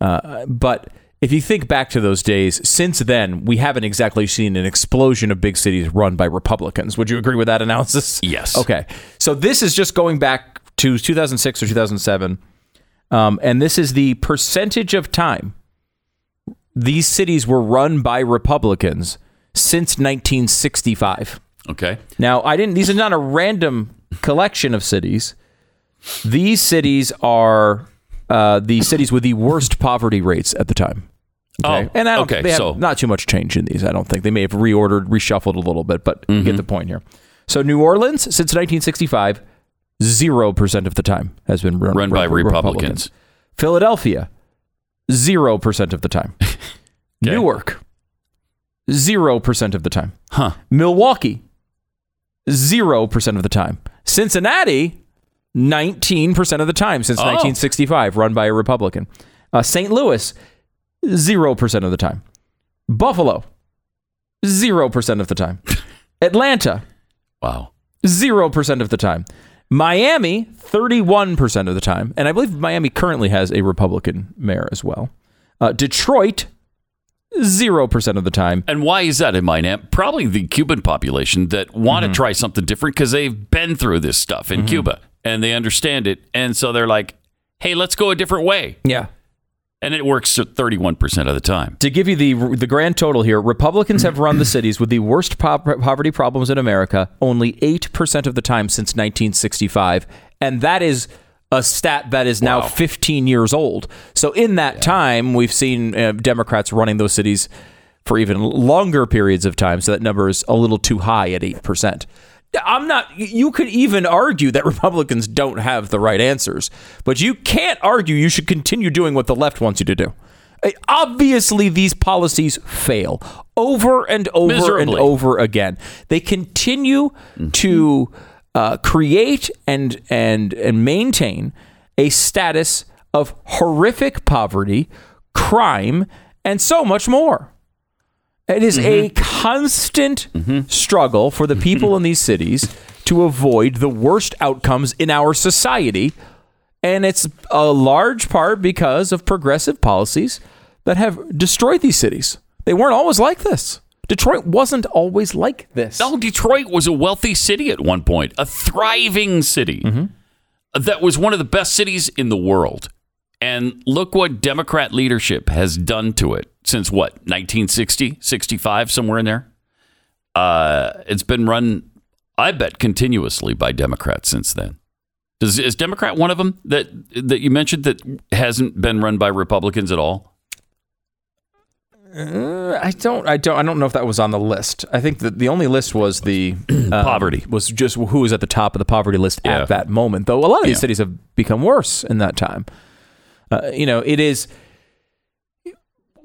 [SPEAKER 3] Uh, but if you think back to those days, since then we haven't exactly seen an explosion of big cities run by Republicans. Would you agree with that analysis?
[SPEAKER 1] Yes.
[SPEAKER 3] Okay. So this is just going back to 2006 or 2007, um, and this is the percentage of time these cities were run by Republicans since 1965.
[SPEAKER 1] okay.
[SPEAKER 3] Now, I didn't. These are not a random collection of cities. These cities are uh, the cities with the worst poverty rates at the time.
[SPEAKER 1] Oh,
[SPEAKER 3] and I don't,
[SPEAKER 1] okay,
[SPEAKER 3] they have
[SPEAKER 1] so-
[SPEAKER 3] not too much change in these. I don't think they may have reordered, reshuffled a little bit, but
[SPEAKER 1] Mm-hmm.
[SPEAKER 3] get the point here. So New Orleans since 1965, zero percent of the time has been run,
[SPEAKER 1] Run by Republicans.
[SPEAKER 3] Philadelphia, 0% of the time. [laughs] Newark, 0% of the time.
[SPEAKER 1] Huh.
[SPEAKER 3] Milwaukee, 0% of the time. Cincinnati, 19% of the time since
[SPEAKER 1] Oh.
[SPEAKER 3] 1965, run by a Republican. Uh, St. Louis, 0% of the time. Buffalo, 0% of the time. [laughs] Atlanta,
[SPEAKER 1] Wow.
[SPEAKER 3] 0% of the time. Miami, 31% of the time. And I believe Miami currently has a Republican mayor as well. Uh, Detroit, 0% of the time.
[SPEAKER 1] And why is that in my name? Probably the Cuban population that want
[SPEAKER 3] Mm-hmm.
[SPEAKER 1] to try something different because they've been through this stuff in Cuba and they understand it. And so they're like, hey, let's go a different way.
[SPEAKER 3] Yeah.
[SPEAKER 1] And it works 31% of the time.
[SPEAKER 3] To give you the the grand total here, Republicans have run the cities with the worst po- poverty problems in America only 8% of the time since 1965, and that is a stat that is now
[SPEAKER 1] Wow.
[SPEAKER 3] 15 years old. So in that time, we've seen uh, Democrats running those cities for even longer periods of time, so that number is a little too high at 8%. I'm not you could even argue that Republicans don't have the right answers, but you can't argue you should continue doing what the left wants you to do. Obviously, these policies fail over and over and over again. They continue to uh, create and and and maintain a status of horrific poverty, crime, and so much more. It is a mm-hmm. constant mm-hmm. struggle for the mm-hmm. people in these cities to avoid the worst outcomes in our society. And it's a large part because of progressive policies that have destroyed these cities. They weren't always like this. Detroit wasn't always like this.
[SPEAKER 1] No, Detroit was a wealthy city at one point, a thriving city that was one of the best cities in the world. And look what Democrat leadership has done to it since what, 1960, 65, somewhere in there? Uh, it's been run, I bet, continuously by Democrats since then. Does, is Democrat one of them that, that you mentioned that hasn't been run by Republicans at all?
[SPEAKER 3] I don't. I don't. I don't know if that was on the list. I think that the only list was the [clears throat] um,
[SPEAKER 1] Poverty.
[SPEAKER 3] was just who was at the top of the poverty list
[SPEAKER 1] Yeah.
[SPEAKER 3] at that moment. Though a lot of these
[SPEAKER 1] Yeah.
[SPEAKER 3] cities have become worse in that time. Uh, you know, it is.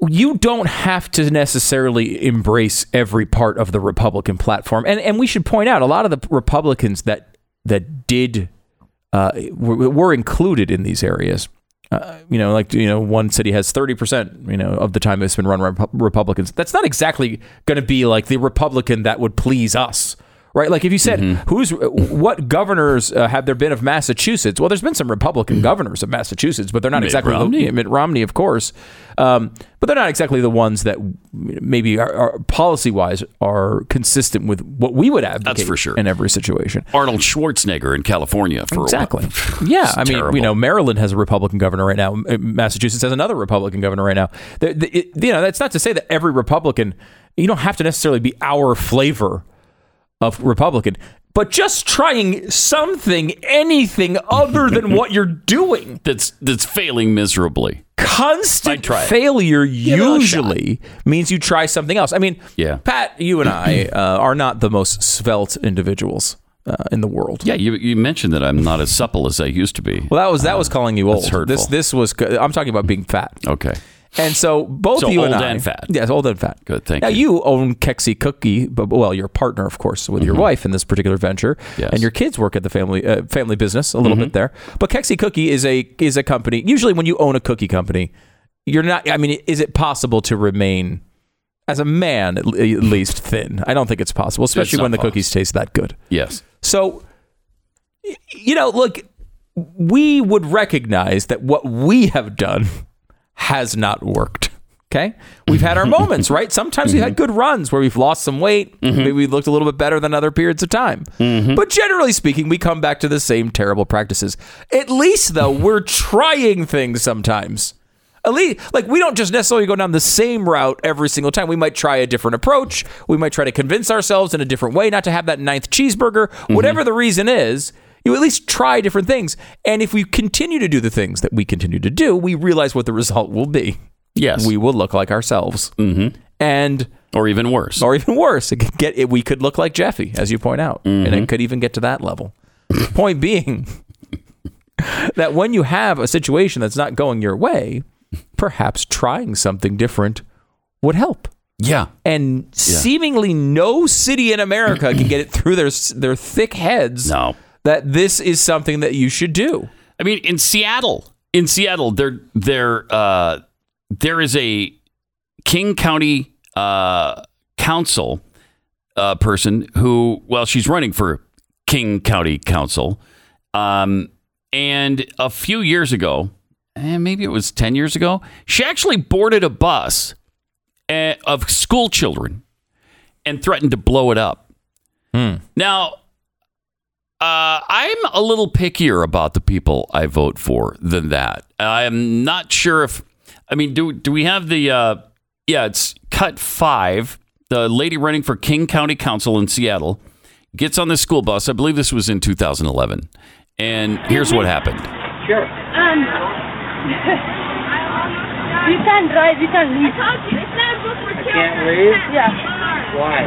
[SPEAKER 3] You don't have to necessarily embrace every part of the Republican platform, and and we should point out a lot of the Republicans that that did uh, were, were included in these areas. Uh, you know, like you know, one city has thirty percent. You know, of the time it's been run by Republicans. That's not exactly going to be like the Republican that would please us, right? Like if you said who's what governors uh, have there been of Massachusetts? Well, there's been some Republican governors of Massachusetts, but they're not
[SPEAKER 1] Mitt
[SPEAKER 3] exactly
[SPEAKER 1] Romney.
[SPEAKER 3] The, Mitt Romney, of course, um, but they're not exactly the ones that maybe are, are policy wise are consistent with what we would advocate
[SPEAKER 1] for sure.
[SPEAKER 3] in every situation.
[SPEAKER 1] Arnold Schwarzenegger in California for
[SPEAKER 3] Exactly.
[SPEAKER 1] a while. [laughs]
[SPEAKER 3] Yeah, I mean,
[SPEAKER 1] terrible.
[SPEAKER 3] you know, Maryland has a Republican governor right now. Massachusetts has another Republican governor right now. The, the, it- you know, that's not to say that every Republican. You don't have to necessarily be our flavor of Republican, but just trying something, anything other than what you're doing. [laughs]
[SPEAKER 1] that's that's failing miserably.
[SPEAKER 3] Constant
[SPEAKER 1] I'd try it.
[SPEAKER 3] failure usually means you try something else. I mean,
[SPEAKER 1] Yeah.
[SPEAKER 3] Pat, you and I [clears throat] uh, are not the most svelte individuals uh, in the world.
[SPEAKER 1] Yeah, you you mentioned that I'm not as supple as I used to be.
[SPEAKER 3] Well, that was that was calling you old.
[SPEAKER 1] that's hurtful.
[SPEAKER 3] This this was I'm talking about being fat.
[SPEAKER 1] Okay.
[SPEAKER 3] And so both
[SPEAKER 1] So
[SPEAKER 3] you and
[SPEAKER 1] old
[SPEAKER 3] I,
[SPEAKER 1] and fat.
[SPEAKER 3] yes, old and fat.
[SPEAKER 1] Good, thank
[SPEAKER 3] now
[SPEAKER 1] you.
[SPEAKER 3] you own Kexi Cookie, but well, your partner, of course, with your wife in this particular venture,
[SPEAKER 1] Mm-hmm. Yes.
[SPEAKER 3] and your kids work at the family uh, family business a little bit there. But Kexi Cookie is a is a company. Usually, when you own a cookie company, you're not. I mean, is it possible to remain as a man at, least thin? I don't think it's possible, especially
[SPEAKER 1] not
[SPEAKER 3] when the
[SPEAKER 1] possible.
[SPEAKER 3] cookies taste that good.
[SPEAKER 1] Yes.
[SPEAKER 3] So, you know, look, we would recognize that what we have done has not worked. Okay. We've had our [laughs] moments, right? Sometimes we've had mm-hmm. good runs where we've lost some weight. Mm-hmm. Maybe we looked a little bit better than other periods of time. Mm-hmm. But generally speaking, we come back to the same terrible practices. At least, though, [laughs] we're trying things sometimes. At least, like we don't just necessarily go down the same route every single time. We might try a different approach. We might try to convince ourselves in a different way not to have that ninth cheeseburger. Whatever the reason is, you at least try different things. And if we continue to do the things that we continue to do, we realize what the result will be.
[SPEAKER 1] Yes.
[SPEAKER 3] We will look like ourselves, mm-hmm. and
[SPEAKER 1] or even worse.
[SPEAKER 3] or even worse, it could get it. We could look like Jeffy, as you point out, and
[SPEAKER 1] Mm-hmm.
[SPEAKER 3] it could even get to that level. [laughs] point being [laughs] that when you have a situation that's not going your way, perhaps trying something different would help.
[SPEAKER 1] Yeah.
[SPEAKER 3] And seemingly no city in America can get it through their their thick heads
[SPEAKER 1] No.
[SPEAKER 3] That this is something that you should do.
[SPEAKER 1] I mean, in Seattle, in Seattle, there there uh, there is a King County uh, council uh, person who, well, she's running for King County Council, um, and a few years ago, and maybe it was ten years ago, she actually boarded a bus uh, of school children and threatened to blow it up. Hmm. Now, uh, I'm a little pickier about the people I vote for than that. I'm not sure if, I mean, do do we have the? Uh, yeah, it's cut five. The lady running for King County Council in Seattle gets on the school bus. I believe this was in 2011, and here's what happened.
[SPEAKER 5] Um, [laughs] you can't drive, you can't leave.
[SPEAKER 6] You Can't leave?
[SPEAKER 5] Yeah.
[SPEAKER 6] Why?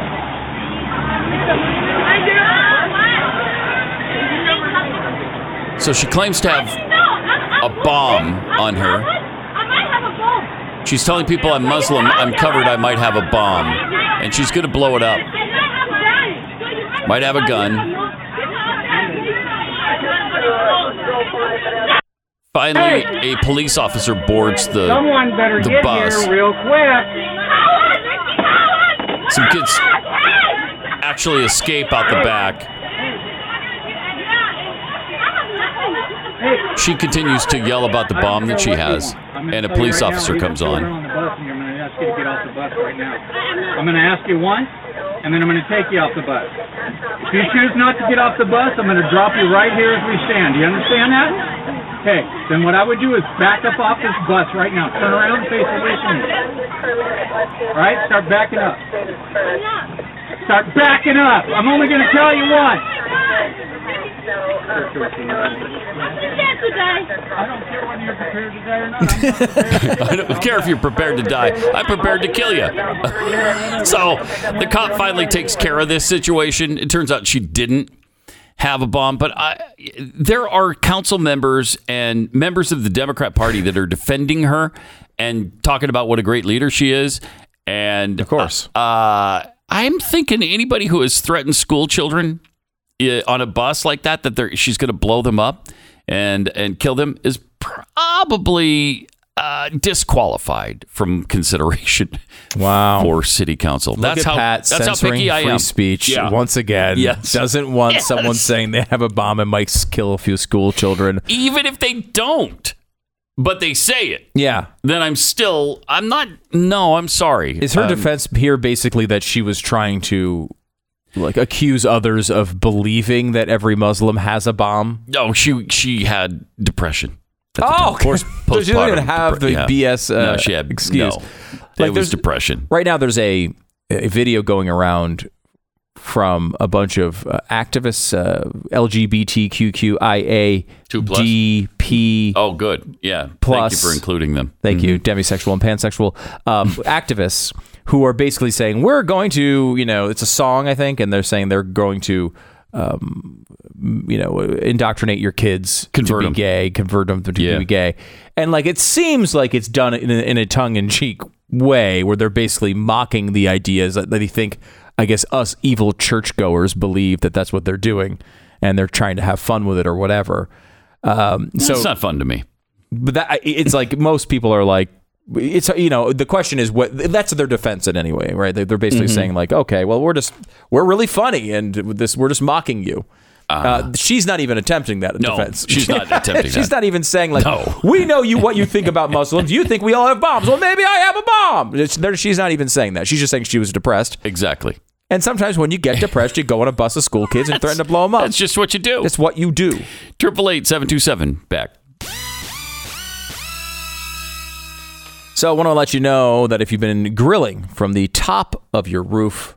[SPEAKER 1] So she claims to have a bomb on her.
[SPEAKER 5] I might have a bomb.
[SPEAKER 1] She's telling people I'm Muslim. I'm covered. I might have a bomb, and she's going to blow it up. Might have a gun. Finally, a police officer boards the
[SPEAKER 6] Someone better
[SPEAKER 1] the
[SPEAKER 6] get
[SPEAKER 1] bus.
[SPEAKER 6] here real quick.
[SPEAKER 1] Some kids actually escape out the back. She continues to yell about the bomb that she has, and a police officer comes on.
[SPEAKER 6] I'm going to ask you once, and then I'm going to take you off the bus. If you choose not to get off the bus, I'm going to drop you right here as we stand. Do you understand that? Okay, then what I would do is back up off this bus right now. Turn around and face away from me. All right, start backing up. Start backing up. I'm only going to tell you once. I don't care whether you're prepared to die or not.
[SPEAKER 1] I don't care if you're prepared to die. I'm prepared to kill you. [laughs] so the cop finally takes care of this situation. It turns out she didn't have a bomb, but I, there are council members and members of the Democrat Party that are defending her and talking about what a great leader she is. And
[SPEAKER 3] Of course.
[SPEAKER 1] uh, I'm thinking anybody who has threatened school children on a bus like that, that they're, she's going to blow them up and and kill them, is probably uh, disqualified from consideration. [laughs]
[SPEAKER 3] Wow.
[SPEAKER 1] for city council.
[SPEAKER 3] Look
[SPEAKER 1] that's
[SPEAKER 3] at
[SPEAKER 1] how
[SPEAKER 3] Pat
[SPEAKER 1] that's how
[SPEAKER 3] censoring
[SPEAKER 1] picky I
[SPEAKER 3] free
[SPEAKER 1] am.
[SPEAKER 3] speech
[SPEAKER 1] Yeah.
[SPEAKER 3] once again.
[SPEAKER 1] Yes.
[SPEAKER 3] Doesn't want
[SPEAKER 1] Yes.
[SPEAKER 3] someone saying they have a bomb and might kill a few school children.
[SPEAKER 1] Even if they don't, but they say it,
[SPEAKER 3] Yeah.
[SPEAKER 1] then I'm still I'm not. No, I'm sorry.
[SPEAKER 3] Is her
[SPEAKER 1] Um,
[SPEAKER 3] defense here basically that she was trying to like accuse others of believing that every Muslim has a bomb?
[SPEAKER 1] No, she she had depression.
[SPEAKER 3] Oh, of course. So she didn't even have the
[SPEAKER 1] yeah.
[SPEAKER 3] BS, uh,
[SPEAKER 1] no, she had
[SPEAKER 3] excuse.
[SPEAKER 1] No,
[SPEAKER 3] Like,
[SPEAKER 1] it was
[SPEAKER 3] there's-
[SPEAKER 1] depression.
[SPEAKER 3] Right now, there's a a video going around from a bunch of uh, activists, uh, LGBTQIA,
[SPEAKER 1] Two plus?
[SPEAKER 3] DP.
[SPEAKER 1] Oh, good. Yeah. Thank you
[SPEAKER 3] Plus-
[SPEAKER 1] for including them.
[SPEAKER 3] Thank you, demisexual and pansexual um, [laughs] activists who are basically saying we're going to, you know, it's a song I think, and they're saying they're going to, um, you know, indoctrinate your kids
[SPEAKER 1] Convert
[SPEAKER 3] to be
[SPEAKER 1] 'em.
[SPEAKER 3] gay, convert them to
[SPEAKER 1] Yeah.
[SPEAKER 3] be gay, and like it seems like it's done in a, in a tongue in cheek way where they're basically mocking the ideas that they think, I guess, us evil churchgoers believe that that's what they're doing, and they're trying to have fun with it or whatever. Um, so
[SPEAKER 1] it's not fun to me.
[SPEAKER 3] but that it's like most people are like it's you know the question is what that's their defense in any way right They- they're basically
[SPEAKER 1] Mm-hmm.
[SPEAKER 3] saying like okay well we're just we're really funny and this we're just mocking you uh, she's not even attempting that
[SPEAKER 1] No,
[SPEAKER 3] defense.
[SPEAKER 1] she's not [laughs] attempting
[SPEAKER 3] she's
[SPEAKER 1] that.
[SPEAKER 3] not even saying like,
[SPEAKER 1] No. [laughs]
[SPEAKER 3] "We know you what you think about Muslims. You think we all have bombs. Well, maybe I have a bomb." It's, there, she's not even saying that. She's just saying she was depressed.
[SPEAKER 1] Exactly.
[SPEAKER 3] And sometimes when you get depressed, you go on a bus of school kids and threaten to blow them up.
[SPEAKER 1] That's just what you do.
[SPEAKER 3] That's what you do.
[SPEAKER 1] Triple eight seven two seven back.
[SPEAKER 3] So I want to let you know that if you've been grilling from the top of your roof,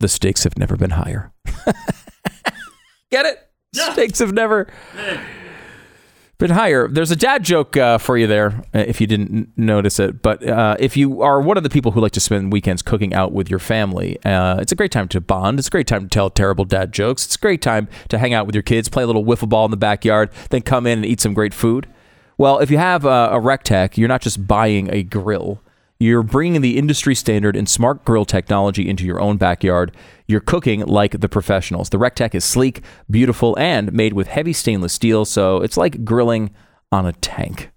[SPEAKER 3] the stakes have never been higher. [laughs] Get it? Stakes have never been higher. There's a dad joke uh, for you there, uh, if you didn't notice it. But uh, if you are one of the people who like to spend weekends cooking out with your family, uh, it's a great time to bond. It's a great time to tell terrible dad jokes. It's a great time to hang out with your kids, play a little wiffle ball in the backyard, then come in and eat some great food. Well, if you have a, a recteq, you're not just buying a grill. You're bringing the industry standard and smart grill technology into your own backyard. You're cooking like the professionals. The recteq is sleek, beautiful, and made with heavy stainless steel, so it's like grilling on a tank.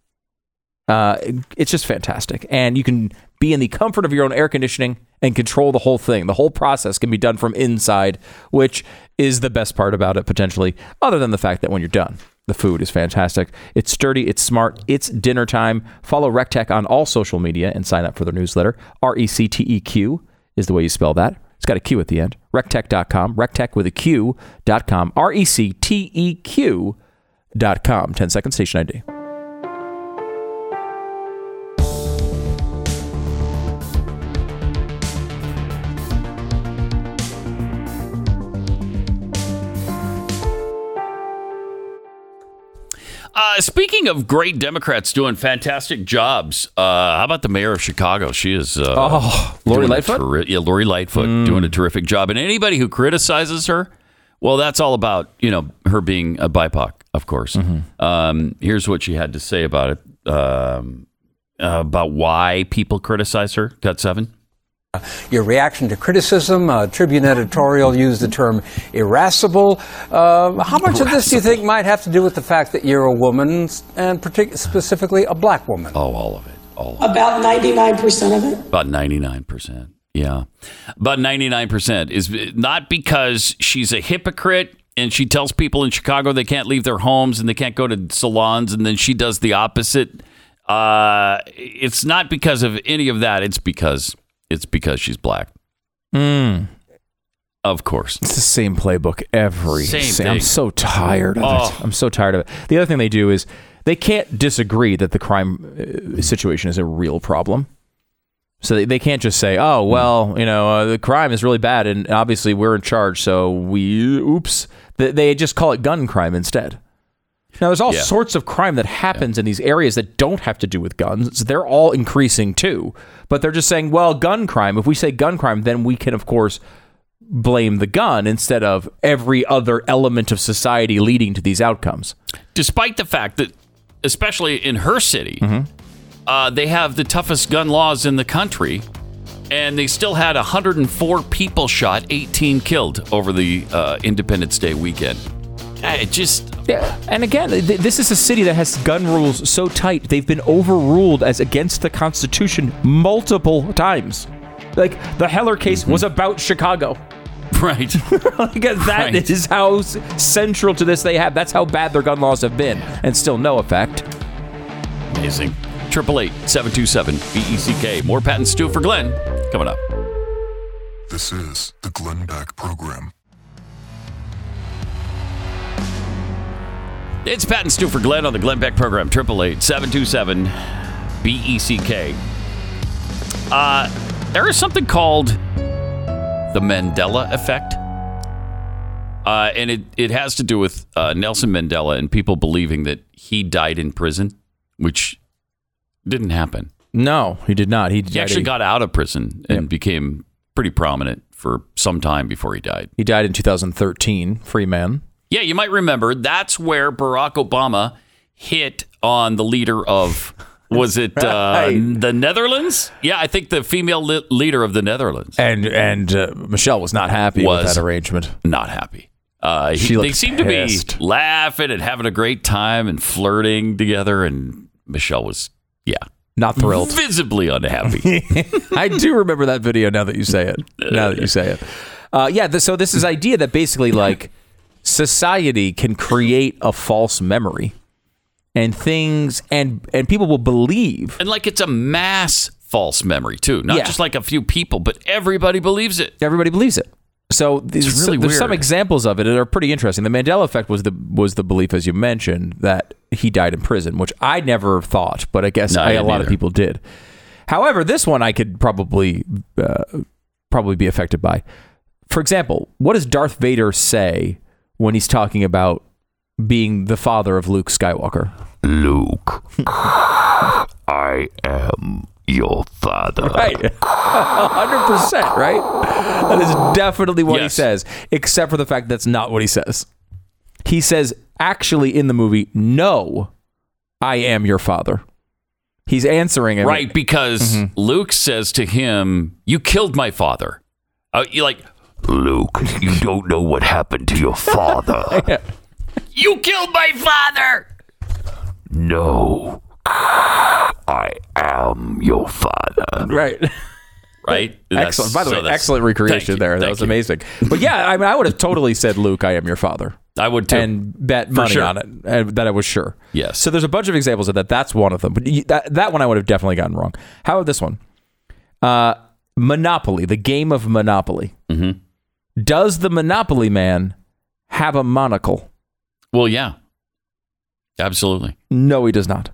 [SPEAKER 3] Uh, it's just fantastic. And you can be in the comfort of your own air conditioning and control the whole thing. The whole process can be done from inside, which is the best part about it, potentially, other than the fact that when you're done, the food is fantastic. It's sturdy, it's smart, it's dinner time. Follow recteq on all social media and sign up for their newsletter. R E C T E Q is the way you spell that. It's got a Q at the end. recteq.com, recteq with a Q.com, R E C T E Q.com. 10 second station ID.
[SPEAKER 1] Uh, speaking of great Democrats doing fantastic jobs, uh, how about the mayor of Chicago? She is uh,
[SPEAKER 3] Oh, Lori Lightfoot?
[SPEAKER 1] terri- yeah, Lori Lightfoot doing a terrific job. And anybody who criticizes her, well, that's all about you know her being a BIPOC, of course. Um, here's what she had to say about it, um, about why people criticize her. Cut seven.
[SPEAKER 7] Your reaction to criticism, uh, Tribune editorial used the term irascible. Uh, how much of this do you think might have to do with the fact that you're a woman, and partic- specifically a black woman?
[SPEAKER 1] Oh, all of it. All of.
[SPEAKER 8] About 99% of it.
[SPEAKER 1] About 99%. Yeah. About 99% is not because she's a hypocrite and she tells people in Chicago they can't leave their homes and they can't go to salons and then she does the opposite. Uh, it's not because of any of that. It's because it's because she's black. Of course.
[SPEAKER 3] It's the same playbook every
[SPEAKER 1] Same
[SPEAKER 3] sa- I'm so tired of
[SPEAKER 1] Oh.
[SPEAKER 3] it. I'm so tired of it. The other thing they do is they can't disagree that the crime uh, situation is a real problem. So they, they can't just say, "Oh, well, you know, uh, the crime is really bad, and obviously we're in charge, so we oops." They, they just call it gun crime instead. Now, there's all
[SPEAKER 1] Yeah.
[SPEAKER 3] sorts of crime that happens in these areas that don't have to do with guns. They're all increasing too, but they're just saying, "Well, gun crime. If we say gun crime, then we can, of course." blame the gun instead of every other element of society leading to these outcomes.
[SPEAKER 1] Despite the fact that, especially in her city, uh, they have the toughest gun laws in the country, and they still had 104 people shot, 18 killed over the uh, Independence Day weekend. It just
[SPEAKER 3] Yeah, and again, th- this is a city that has gun rules so tight they've been overruled as against the Constitution multiple times. Like the Heller case mm-hmm. was about Chicago. [laughs]
[SPEAKER 1] right. [laughs]
[SPEAKER 3] like that
[SPEAKER 1] Right.
[SPEAKER 3] is how central to this they have. That's how bad their gun laws have been, and still no effect.
[SPEAKER 1] Amazing. Triple eight seven two seven B E C K. More Pat and Stu for Glenn coming up.
[SPEAKER 2] This is the Glenn Beck Program.
[SPEAKER 1] It's Pat and Stu for Glenn on the Glenn Beck program. Triple eight seven two seven B E C K. Uh, there is something called the Mandela effect. Uh, and it, it has to do with uh, Nelson Mandela and people believing that he died in prison, which didn't happen.
[SPEAKER 3] No, he did not. He,
[SPEAKER 1] He actually got out of prison and became pretty prominent for some time before he died.
[SPEAKER 3] he died in 2013. Free man.
[SPEAKER 1] Yeah, you might remember that's where Barack Obama hit on the leader of was it [laughs] uh,
[SPEAKER 3] Right.
[SPEAKER 1] the Netherlands? Yeah, I think the female li- leader of the Netherlands
[SPEAKER 3] And and uh, Michelle was not happy
[SPEAKER 1] Was.
[SPEAKER 3] with that arrangement.
[SPEAKER 1] not happy. Uh, he- they seemed to be laughing and having a great time and flirting together, and Michelle was yeah
[SPEAKER 3] Not thrilled.
[SPEAKER 1] visibly unhappy. [laughs]
[SPEAKER 3] I do remember that video now that you say it. Now that you say it. Uh, yeah, th- so this is idea that basically like society can create a false memory and things and and people will believe
[SPEAKER 1] and like it's a mass false memory too, not
[SPEAKER 3] Yeah.
[SPEAKER 1] just like a few people, but everybody believes it.
[SPEAKER 3] everybody believes it. So these,
[SPEAKER 1] really
[SPEAKER 3] there's some examples of it that are pretty interesting. The Mandela effect was the was the belief, as you mentioned, that he died in prison, which I never thought, but I guess
[SPEAKER 1] No, I
[SPEAKER 3] a lot of people did. However, this one I could probably uh, probably be affected by. For example, what does Darth Vader say when he's talking about being the father of Luke Skywalker?
[SPEAKER 1] Luke, [laughs] I am your father.
[SPEAKER 3] Right. [laughs] 100%, right? That is definitely what he says, except for the fact that's not what he says. He says, actually, in the movie, no, I am your father. He's answering him.
[SPEAKER 1] Right, because
[SPEAKER 3] Mm-hmm.
[SPEAKER 1] Luke says to him, "You killed my father." Uh, you're like, Luke, you don't know what happened to your father. [laughs] you killed my father. No, I am your father.
[SPEAKER 3] Right.
[SPEAKER 1] Right. [laughs]
[SPEAKER 3] Excellent. By the
[SPEAKER 1] so
[SPEAKER 3] way, excellent recreation
[SPEAKER 1] you,
[SPEAKER 3] there. That was
[SPEAKER 1] you.
[SPEAKER 3] amazing. But yeah, I mean, I would have totally said, Luke, I am your father.
[SPEAKER 1] I would too.
[SPEAKER 3] And bet money
[SPEAKER 1] sure.
[SPEAKER 3] on it, and that I was sure.
[SPEAKER 1] Yes.
[SPEAKER 3] So there's a bunch of examples of that. That's one of them. But you- that, that one I would have definitely gotten wrong. How about this one? Uh, Monopoly, the game of Monopoly.
[SPEAKER 1] Mhm.
[SPEAKER 3] Does the Monopoly man have a monocle?
[SPEAKER 1] well, yeah, absolutely.
[SPEAKER 3] No, he does not.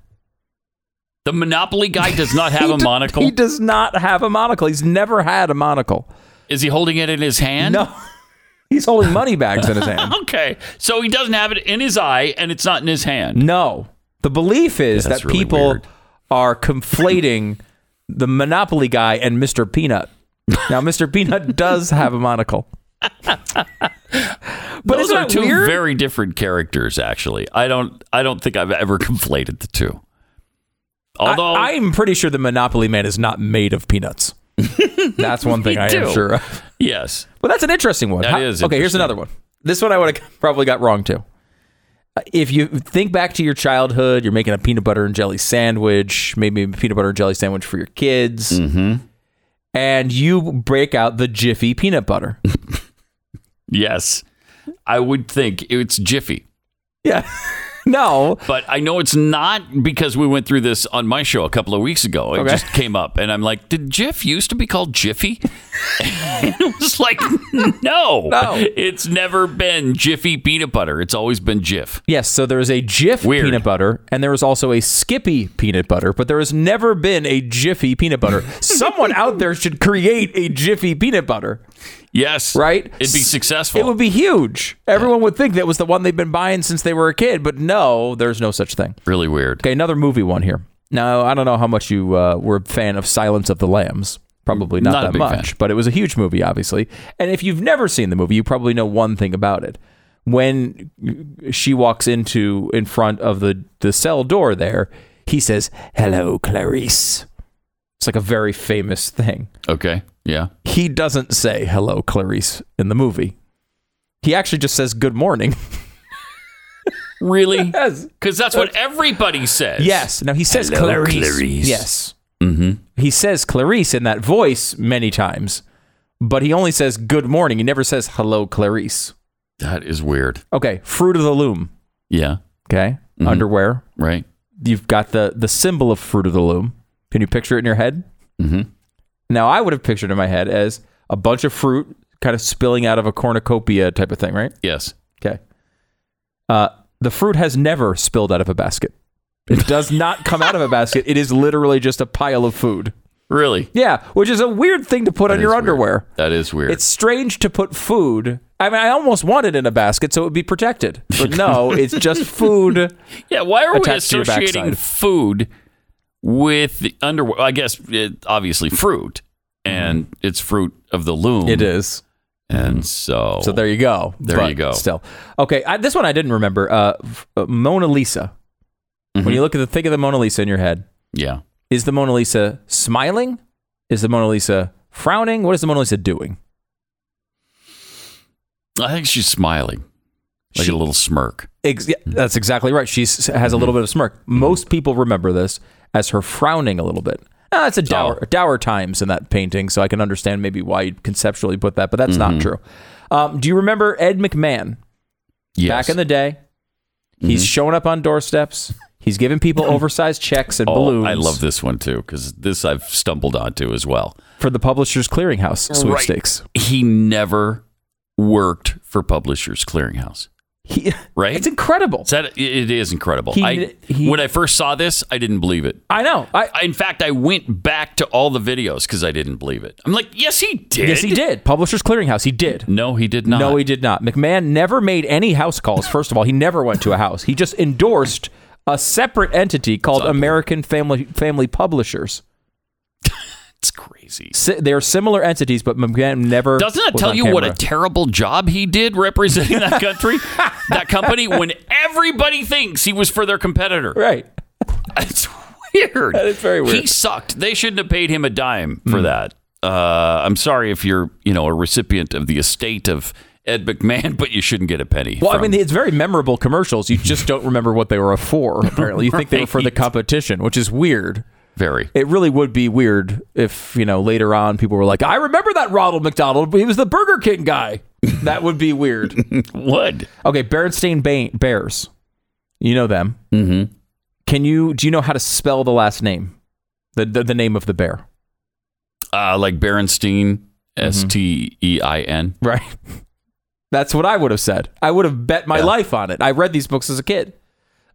[SPEAKER 1] The Monopoly guy does not [laughs] have a
[SPEAKER 3] d-
[SPEAKER 1] monocle.
[SPEAKER 3] He does not have a monocle. He's never had a monocle.
[SPEAKER 1] Is he holding it in his hand?
[SPEAKER 3] No. [laughs] He's holding money bags in his [laughs] hand.
[SPEAKER 1] Okay, so he doesn't have it in his eye, and it's not in his hand.
[SPEAKER 3] No. The belief is
[SPEAKER 1] That's
[SPEAKER 3] that
[SPEAKER 1] really
[SPEAKER 3] people
[SPEAKER 1] weird.
[SPEAKER 3] are conflating the Monopoly guy and Mr. Peanut. Now, Mr. Peanut does have a monocle. But
[SPEAKER 1] Those are two
[SPEAKER 3] weird?
[SPEAKER 1] very different characters. Actually, I don't. I don't think I've ever [laughs] conflated the two. Although
[SPEAKER 3] I, am pretty sure the Monopoly man is not made of peanuts. [laughs] That's one thing I am sure of.
[SPEAKER 1] yes,
[SPEAKER 3] Well, that's an interesting one.
[SPEAKER 1] That
[SPEAKER 3] How-
[SPEAKER 1] is
[SPEAKER 3] okay. Here's another one. This one I would have probably got wrong too. Uh, If you think back to your childhood, you're making a peanut butter and jelly sandwich, maybe a peanut butter and jelly sandwich for your kids,
[SPEAKER 1] Mm-hmm.
[SPEAKER 3] and you break out the Jiffy peanut butter. [laughs]
[SPEAKER 1] yes, I would think it's Jiffy,
[SPEAKER 3] yeah. [laughs] no.
[SPEAKER 1] but I know it's not because we went through this on my show a couple of weeks ago. It
[SPEAKER 3] Okay.
[SPEAKER 1] just came up, and I'm like, "Did Jif used to be called Jiffy?" [laughs] it was like, [laughs] "No,
[SPEAKER 3] No.
[SPEAKER 1] it's never been Jiffy peanut butter. It's always been Jif.
[SPEAKER 3] Yes, so there is a Jif
[SPEAKER 1] Weird.
[SPEAKER 3] peanut butter, and there is also a Skippy peanut butter, but there has never been a Jiffy peanut butter. Someone out there should create a Jiffy peanut butter.
[SPEAKER 1] Yes,
[SPEAKER 3] right?
[SPEAKER 1] It'd be successful.
[SPEAKER 3] It would be huge. Everyone would think that was the one they've been buying since they were a kid, but no, there's no such thing.
[SPEAKER 1] really weird.
[SPEAKER 3] Okay, another movie one here. Now, I don't know how much you uh, were a fan of Silence of the Lambs. Probably not,
[SPEAKER 1] Not
[SPEAKER 3] that much,
[SPEAKER 1] fan.
[SPEAKER 3] but it was a huge movie, obviously. And if you've never seen the movie, you probably know one thing about it. When she walks into in front of the the cell door, there, he says, "Hello, Clarice." It's like a very famous thing
[SPEAKER 1] Okay, yeah.
[SPEAKER 3] he doesn't say hello clarice in the movie he actually just says good morning [laughs]
[SPEAKER 1] Really?
[SPEAKER 3] yes
[SPEAKER 1] Because that's what everybody says.
[SPEAKER 3] yes now he says
[SPEAKER 1] Hello,
[SPEAKER 3] clarice.
[SPEAKER 1] Clarice.
[SPEAKER 3] yes
[SPEAKER 1] Mm-hmm.
[SPEAKER 3] he says clarice in that voice many times but he only says good morning he never says hello clarice
[SPEAKER 1] That is weird.
[SPEAKER 3] okay fruit of the loom
[SPEAKER 1] Yeah.
[SPEAKER 3] okay
[SPEAKER 1] Mhm.
[SPEAKER 3] underwear
[SPEAKER 1] Right.
[SPEAKER 3] you've got the the symbol of fruit of the loom can you picture it in your head
[SPEAKER 1] Mm-hmm.
[SPEAKER 3] Now i would have pictured in my head as a bunch of fruit kind of spilling out of a cornucopia type of thing right
[SPEAKER 1] Yes.
[SPEAKER 3] Okay. Uh, the fruit has never spilled out of a basket. It [laughs] does not come out of a basket. It is literally just a pile of food.
[SPEAKER 1] Really?
[SPEAKER 3] Yeah, which is a weird thing to put on your
[SPEAKER 1] weird.
[SPEAKER 3] underwear.
[SPEAKER 1] That is weird.
[SPEAKER 3] It's strange to put food. I mean, I almost want it in a basket so it would be protected. But [laughs] no, it's just food.
[SPEAKER 1] yeah. Why are we
[SPEAKER 3] attached to your
[SPEAKER 1] associating food with the underwear? I guess it, obviously fruit, and it's fruit of the loom.
[SPEAKER 3] Mm-hmm. It is.
[SPEAKER 1] And so,
[SPEAKER 3] So there you go.
[SPEAKER 1] There
[SPEAKER 3] But
[SPEAKER 1] you go.
[SPEAKER 3] Still. Okay, I, this one I didn't remember. Uh, f- uh, Mona Lisa. When you look at the think of the Mona Lisa in your head,
[SPEAKER 1] yeah.
[SPEAKER 3] is the Mona Lisa smiling? Is the Mona Lisa frowning? What is the Mona Lisa doing?
[SPEAKER 1] I think she's smiling, like a little smirk.
[SPEAKER 3] Ex- yeah, that's exactly right. She has a little bit of smirk. Most people remember this as her frowning a little bit. Ah, it's a dour,
[SPEAKER 1] Oh.
[SPEAKER 3] dour times in that painting, so I can understand maybe why you'd conceptually put that, but that's not true. Um, do you remember Ed McMahon?
[SPEAKER 1] Yes.
[SPEAKER 3] Back in the day, he's showing up on doorsteps. He's giving people [laughs] oversized checks and
[SPEAKER 1] oh,
[SPEAKER 3] balloons.
[SPEAKER 1] I love this one too because this I've stumbled onto as well.
[SPEAKER 3] for the Publishers Clearinghouse sweepstakes.
[SPEAKER 1] He never worked for Publishers Clearinghouse.
[SPEAKER 3] He,
[SPEAKER 1] Right?
[SPEAKER 3] It's incredible.
[SPEAKER 1] That it is incredible.
[SPEAKER 3] He-
[SPEAKER 1] I,
[SPEAKER 3] he-
[SPEAKER 1] when I first saw this, I didn't believe it.
[SPEAKER 3] I know. I,
[SPEAKER 1] I, in fact, I went back to all the videos because I didn't believe it. I'm like, yes, he did.
[SPEAKER 3] yes, he did. Publishers Clearinghouse. He did.
[SPEAKER 1] No, he did not.
[SPEAKER 3] No, he did not. McMahon never made any house calls. First of all, he never went to a house. He just endorsed a separate entity called. American Family Family Publishers.
[SPEAKER 1] It's crazy.
[SPEAKER 3] Si- They're similar entities, but McMahon never.
[SPEAKER 1] Doesn't it
[SPEAKER 3] was
[SPEAKER 1] tell
[SPEAKER 3] on
[SPEAKER 1] you what a terrible job he did representing that [laughs] country, that company, when everybody thinks he was for their competitor?
[SPEAKER 3] right?
[SPEAKER 1] It's weird.
[SPEAKER 3] That is very weird.
[SPEAKER 1] He sucked. They shouldn't have paid him a dime for
[SPEAKER 3] Hmm.
[SPEAKER 1] that. Uh, I'm sorry if you're, you know, a recipient of the estate of Ed McMahon, but you shouldn't get a penny.
[SPEAKER 3] Well, I mean, it's very memorable commercials. You just don't remember what they were for. Apparently, you think they were for the competition, which is weird.
[SPEAKER 1] Very.
[SPEAKER 3] It really would be weird if you know later on people were like, "I remember that Ronald McDonald. He was the Burger King guy." that would be weird. [laughs]
[SPEAKER 1] Would.
[SPEAKER 3] Okay, Berenstain ba- Bears. You know them.
[SPEAKER 1] Mm-hmm.
[SPEAKER 3] Can you? Do you know how to spell the last name? The the, the name of the bear.
[SPEAKER 1] Uh, like Berenstein,
[SPEAKER 3] Mm-hmm.
[SPEAKER 1] S T E I N.
[SPEAKER 3] Right. [laughs] That's what I would have said. I would have bet my
[SPEAKER 1] Yeah.
[SPEAKER 3] life on it. I read these books as a kid.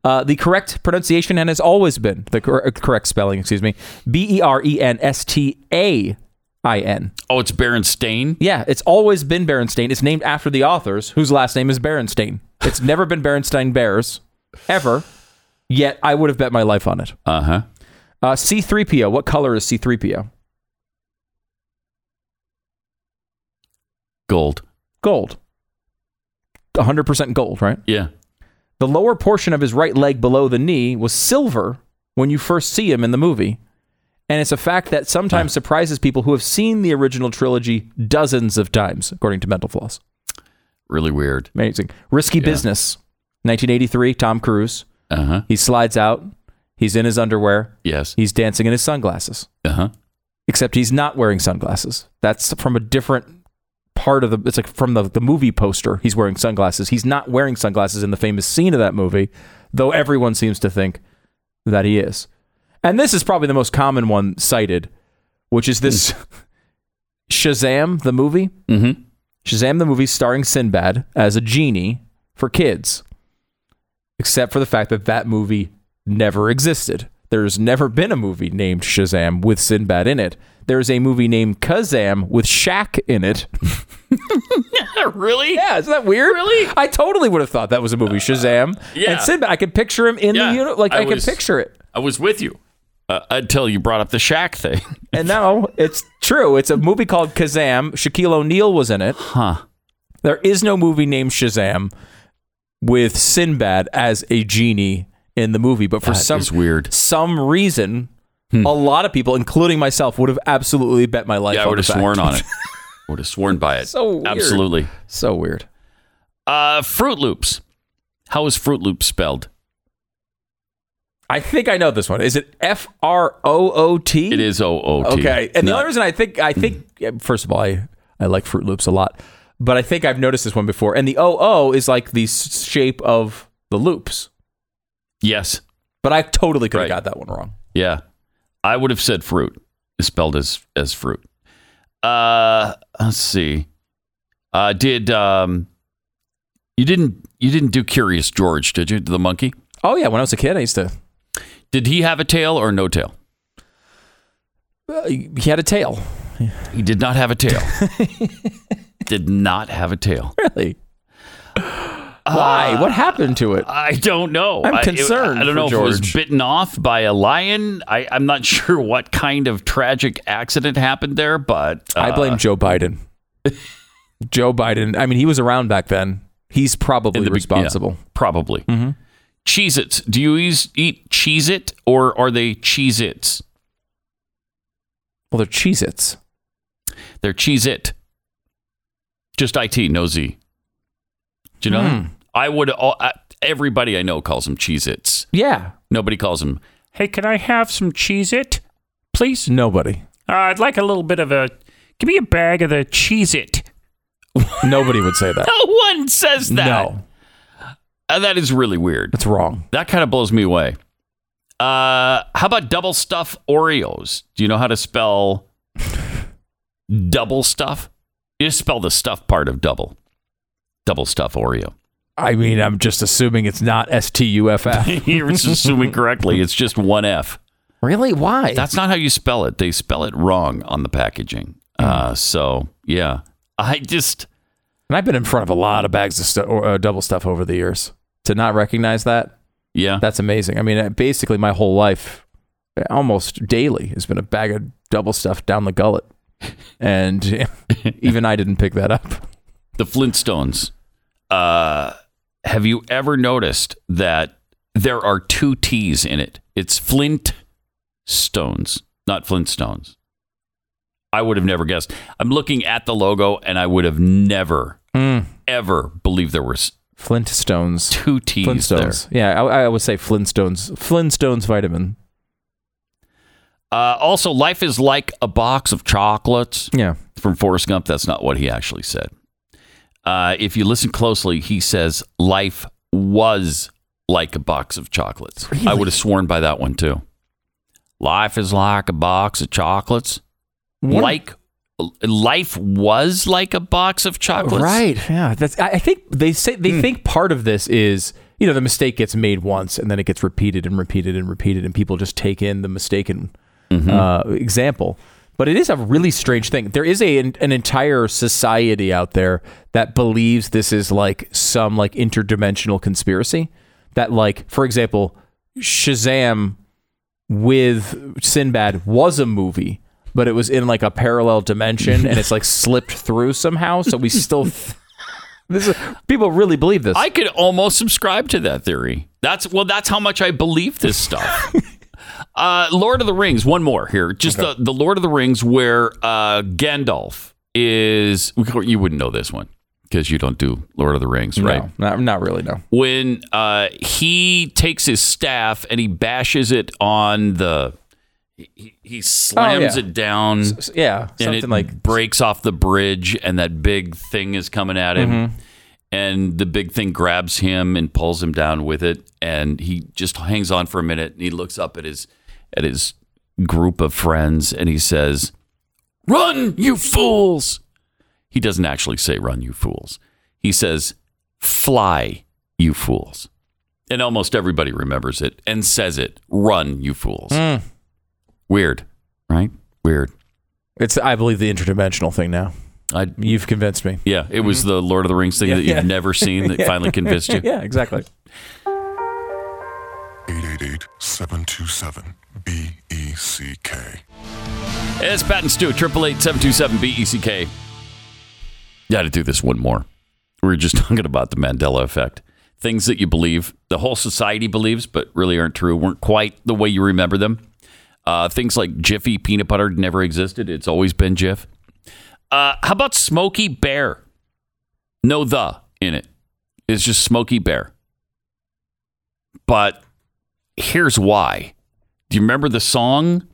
[SPEAKER 3] Uh, the correct pronunciation and has always been the cor- correct spelling. Excuse me. B e r e n s t a i n.
[SPEAKER 1] Oh, it's Berenstain.
[SPEAKER 3] Yeah, it's always been Berenstain. It's named after the authors whose last name is Berenstain. It's never been Berenstain Bears, ever. Yet I would have bet my life on it.
[SPEAKER 1] Uh huh.
[SPEAKER 3] Uh, C3PO. What color is C3PO?
[SPEAKER 1] Gold.
[SPEAKER 3] Gold. 100% gold, right?
[SPEAKER 1] Yeah.
[SPEAKER 3] The lower portion of his right leg below the knee was silver when you first see him in the movie. And it's a fact that sometimes surprises people who have seen the original trilogy dozens of times, according to Mental Floss.
[SPEAKER 1] Really weird.
[SPEAKER 3] Amazing. Risky Business, 1983, Tom Cruise.
[SPEAKER 1] Uh huh.
[SPEAKER 3] He slides out. He's in his underwear.
[SPEAKER 1] Yes.
[SPEAKER 3] He's dancing in his sunglasses.
[SPEAKER 1] Uh huh.
[SPEAKER 3] Except he's not wearing sunglasses. That's from a different part of the. It's like from the, the movie poster. He's wearing sunglasses. He's not wearing sunglasses in the famous scene of that movie, though everyone seems to think that he is. And this is probably the most common one cited, which is this [laughs] Shazam, the movie.
[SPEAKER 1] Mm-hmm.
[SPEAKER 3] Shazam, the movie starring Sinbad as a genie for kids, except for the fact that that movie never existed. There's never been a movie named Shazam with Sinbad in it. There's a movie named Kazam with Shaq in it. [laughs]
[SPEAKER 1] really?
[SPEAKER 3] Yeah, isn't that weird?
[SPEAKER 1] Really?
[SPEAKER 3] I totally would have thought that was a movie, Shazam.
[SPEAKER 1] Yeah.
[SPEAKER 3] And Sinbad, I could picture him in
[SPEAKER 1] Yeah,
[SPEAKER 3] the unit. Like,
[SPEAKER 1] I
[SPEAKER 3] I, could
[SPEAKER 1] was-
[SPEAKER 3] picture it.
[SPEAKER 1] I was with you uh, until you brought up the Shaq thing. [laughs]
[SPEAKER 3] And now it's true. It's a movie called Kazam. Shaquille O'Neal was in it.
[SPEAKER 1] Huh.
[SPEAKER 3] There is no movie named Shazam with Sinbad as a genie in the movie, but for
[SPEAKER 1] That
[SPEAKER 3] some
[SPEAKER 1] weird.
[SPEAKER 3] some reason,
[SPEAKER 1] Hmm.
[SPEAKER 3] a lot of people, including myself, would have absolutely bet my life.
[SPEAKER 1] Yeah, I would have sworn on it. [laughs] Would have sworn by it.
[SPEAKER 3] So weird.
[SPEAKER 1] Absolutely.
[SPEAKER 3] So weird.
[SPEAKER 1] Uh, Froot Loops. How is Froot Loops spelled?
[SPEAKER 3] I think I know this one. Is it F R O O T?
[SPEAKER 1] It is O O T.
[SPEAKER 3] Okay. And the
[SPEAKER 1] Not-
[SPEAKER 3] only reason I think I think first of all, I, I like Froot Loops a lot. But I think I've noticed this one before. And the O O is like the shape of the loops.
[SPEAKER 1] Yes.
[SPEAKER 3] But I totally could have
[SPEAKER 1] Right.
[SPEAKER 3] got that one wrong.
[SPEAKER 1] Yeah. I would have said fruit. is spelled as as fruit. Uh let's see. Uh did um you didn't you didn't do Curious George, did you? The monkey?
[SPEAKER 3] Oh yeah, when I was a kid, I used to.
[SPEAKER 1] Did he have a tail or no tail?
[SPEAKER 3] He had a tail.
[SPEAKER 1] He did not have a tail. [laughs] did not have a tail.
[SPEAKER 3] Really? Why? what happened to it?
[SPEAKER 1] I don't know.
[SPEAKER 3] I'm
[SPEAKER 1] I- it-
[SPEAKER 3] concerned
[SPEAKER 1] I, don't know if it was bitten off by a lion. I, I'm not [laughs] sure what kind of tragic accident happened there, but
[SPEAKER 3] I
[SPEAKER 1] uh,
[SPEAKER 3] blame Joe Biden. [laughs] Joe Biden. I mean, he was around back then. He's probably
[SPEAKER 1] the
[SPEAKER 3] responsible.
[SPEAKER 1] yeah, probably.
[SPEAKER 3] Mhm.
[SPEAKER 1] Cheez Its. Do you eat Cheez It or are they Cheez Its?
[SPEAKER 3] Well, they're Cheez Its.
[SPEAKER 1] They're Cheez It. Just IT, no Z. Do you know? that? I would, all- uh, everybody I know calls them Cheez Its.
[SPEAKER 3] Yeah.
[SPEAKER 1] Nobody calls them, hey, can I have some Cheez It, please?
[SPEAKER 3] Nobody.
[SPEAKER 1] Uh, I'd like a little bit of a, give me a bag of the Cheez It. [laughs]
[SPEAKER 3] Nobody would say that. [laughs]
[SPEAKER 1] No one says that.
[SPEAKER 3] No,
[SPEAKER 1] Uh, that is really weird.
[SPEAKER 3] that's wrong.
[SPEAKER 1] That kind of blows me away. Uh, how about double stuff Oreos? Do you know how to spell [laughs] double stuff? You just spell the stuff part of double. Double stuff Oreo.
[SPEAKER 3] I mean, I'm just assuming it's not S T U F F. [laughs]
[SPEAKER 1] You're just assuming correctly. It's just one F.
[SPEAKER 3] Really? Why?
[SPEAKER 1] That's not how you spell it. They spell it wrong on the packaging. Uh, so yeah, I just
[SPEAKER 3] and I've been in front of a lot of bags of stu- or, uh, double stuff over the years. To not recognize that,
[SPEAKER 1] yeah.
[SPEAKER 3] that's amazing. I mean, uh, basically, my whole life, almost daily, has been a bag of double stuff down the gullet, and [laughs] even I didn't pick that up.
[SPEAKER 1] the Flintstones. Uh, have you ever noticed that there are two T's in it? It's Flint Stones, not Flintstones. I would have never guessed. I'm looking at the logo, and I would have never, ever believed there was
[SPEAKER 3] Flintstones.
[SPEAKER 1] two T's
[SPEAKER 3] Flintstones. Yeah, I, I would say Flintstones. Flintstones vitamin.
[SPEAKER 1] Uh, also, life is like a box of chocolates.
[SPEAKER 3] Yeah.
[SPEAKER 1] from Forrest Gump. That's not what he actually said. Uh, if you listen closely, he says life was like a box of chocolates. I would have sworn by that one too. Life is like a box of chocolates. Like life was like a box of chocolates.
[SPEAKER 3] Right. Yeah. That's. I think they say they think part of this is you know the mistake gets made once and then it gets repeated and repeated and repeated and people just take in the mistaken uh, example. But it is a really strange thing. There is a an, an entire society out there that believes this is like some like interdimensional conspiracy. That like, for example, Shazam with Sinbad was a movie, but it was in like a parallel dimension and it's like [laughs] slipped through somehow. So we still. this is, people really believe this.
[SPEAKER 1] I could almost subscribe to that theory. That's well, that's how much I believe this stuff. [laughs] uh, Lord of the Rings. One more here. Just the, the Lord of the Rings, where uh, Gandalf is. You wouldn't know this one because you don't do Lord of the Rings, right?
[SPEAKER 3] No, not, not really. No.
[SPEAKER 1] when uh, he takes his staff and he bashes it on the he, he slams
[SPEAKER 3] Oh, yeah.
[SPEAKER 1] it down
[SPEAKER 3] yeah,
[SPEAKER 1] and
[SPEAKER 3] something
[SPEAKER 1] it
[SPEAKER 3] like
[SPEAKER 1] breaks off the bridge and that big thing is coming at him
[SPEAKER 3] Mm-hmm.
[SPEAKER 1] And the big thing grabs him and pulls him down with it and he just hangs on for a minute and he looks up at his at his group of friends and he says run you fools he doesn't actually say run you fools he says fly you fools and almost everybody remembers it and says it run you fools
[SPEAKER 3] Mm.
[SPEAKER 1] weird right weird
[SPEAKER 3] it's. I believe the interdimensional thing now.
[SPEAKER 1] I,
[SPEAKER 3] You've convinced me.
[SPEAKER 1] yeah, it was the Lord of the Rings thing that you've
[SPEAKER 3] yeah.
[SPEAKER 1] never seen that [laughs] finally convinced you. [laughs]
[SPEAKER 3] Yeah, exactly.
[SPEAKER 2] 888-727-BECK.
[SPEAKER 1] It's Pat and Stu, 888-727-BECK. Got to do this one more. We were just [laughs] talking about the Mandela effect. Things that you believe, the whole society believes, but really aren't true, weren't quite the way you remember them. Uh, things like Jiffy peanut butter never existed. It's always been Jif. Uh, how about Smokey Bear? No the in it. It's just Smokey Bear. But here's why. Do you remember the song?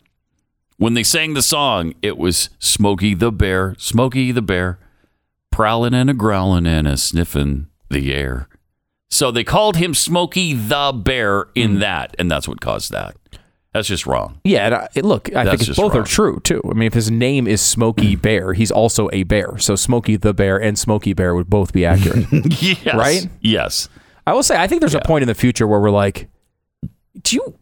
[SPEAKER 1] When they sang the song, it was Smokey the Bear, Smokey the Bear, prowling and a growling and a sniffing the air. So they called him Smokey the Bear in that, and that's what caused that. That's just wrong.
[SPEAKER 3] Yeah, and I, look, I
[SPEAKER 1] That's
[SPEAKER 3] think both are true too. I mean, if his name is Smokey [clears throat] Bear, he's also a bear. So Smokey the Bear and Smokey Bear would both be accurate. [laughs]
[SPEAKER 1] yes.
[SPEAKER 3] Right?
[SPEAKER 1] Yes.
[SPEAKER 3] I will say, I think there's a point in the future where we're like, do you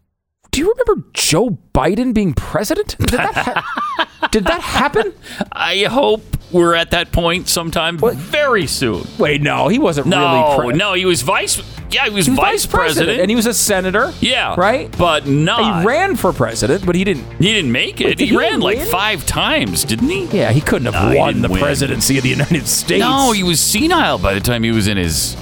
[SPEAKER 3] do you remember Joe Biden being president? Did that, ha- [laughs] did that happen?
[SPEAKER 1] I hope we're at that point sometime very soon.
[SPEAKER 3] Wait, no, he wasn't
[SPEAKER 1] No,
[SPEAKER 3] really. Pre-
[SPEAKER 1] no, he was vice. Yeah, he was,
[SPEAKER 3] he was
[SPEAKER 1] vice, president,
[SPEAKER 3] and he was a senator.
[SPEAKER 1] yeah,
[SPEAKER 3] right?
[SPEAKER 1] But no,
[SPEAKER 3] He ran for president, but he didn't.
[SPEAKER 1] He didn't make it.
[SPEAKER 3] Wait,
[SPEAKER 1] he
[SPEAKER 3] he
[SPEAKER 1] ran like
[SPEAKER 3] win?
[SPEAKER 1] five times, didn't he?
[SPEAKER 3] Yeah, he couldn't have
[SPEAKER 1] No,
[SPEAKER 3] won the
[SPEAKER 1] win.
[SPEAKER 3] presidency of the United States.
[SPEAKER 1] No, he was senile by the time he was in his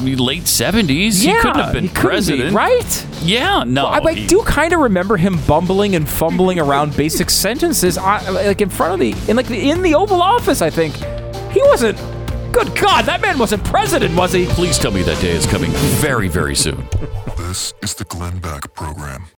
[SPEAKER 1] late seventies.
[SPEAKER 3] yeah,
[SPEAKER 1] he couldn't have been
[SPEAKER 3] he couldn't be,
[SPEAKER 1] president,
[SPEAKER 3] right?
[SPEAKER 1] Yeah, no.
[SPEAKER 3] I, I
[SPEAKER 1] he-
[SPEAKER 3] do kind of remember him bumbling and fumbling around basic [laughs] sentences, uh, like in front of the, in like in the Oval Office. I think he wasn't. Good God, that man wasn't president, was he?
[SPEAKER 1] Please tell me that day is coming very, very soon.
[SPEAKER 2] This is the Glenn Beck Program.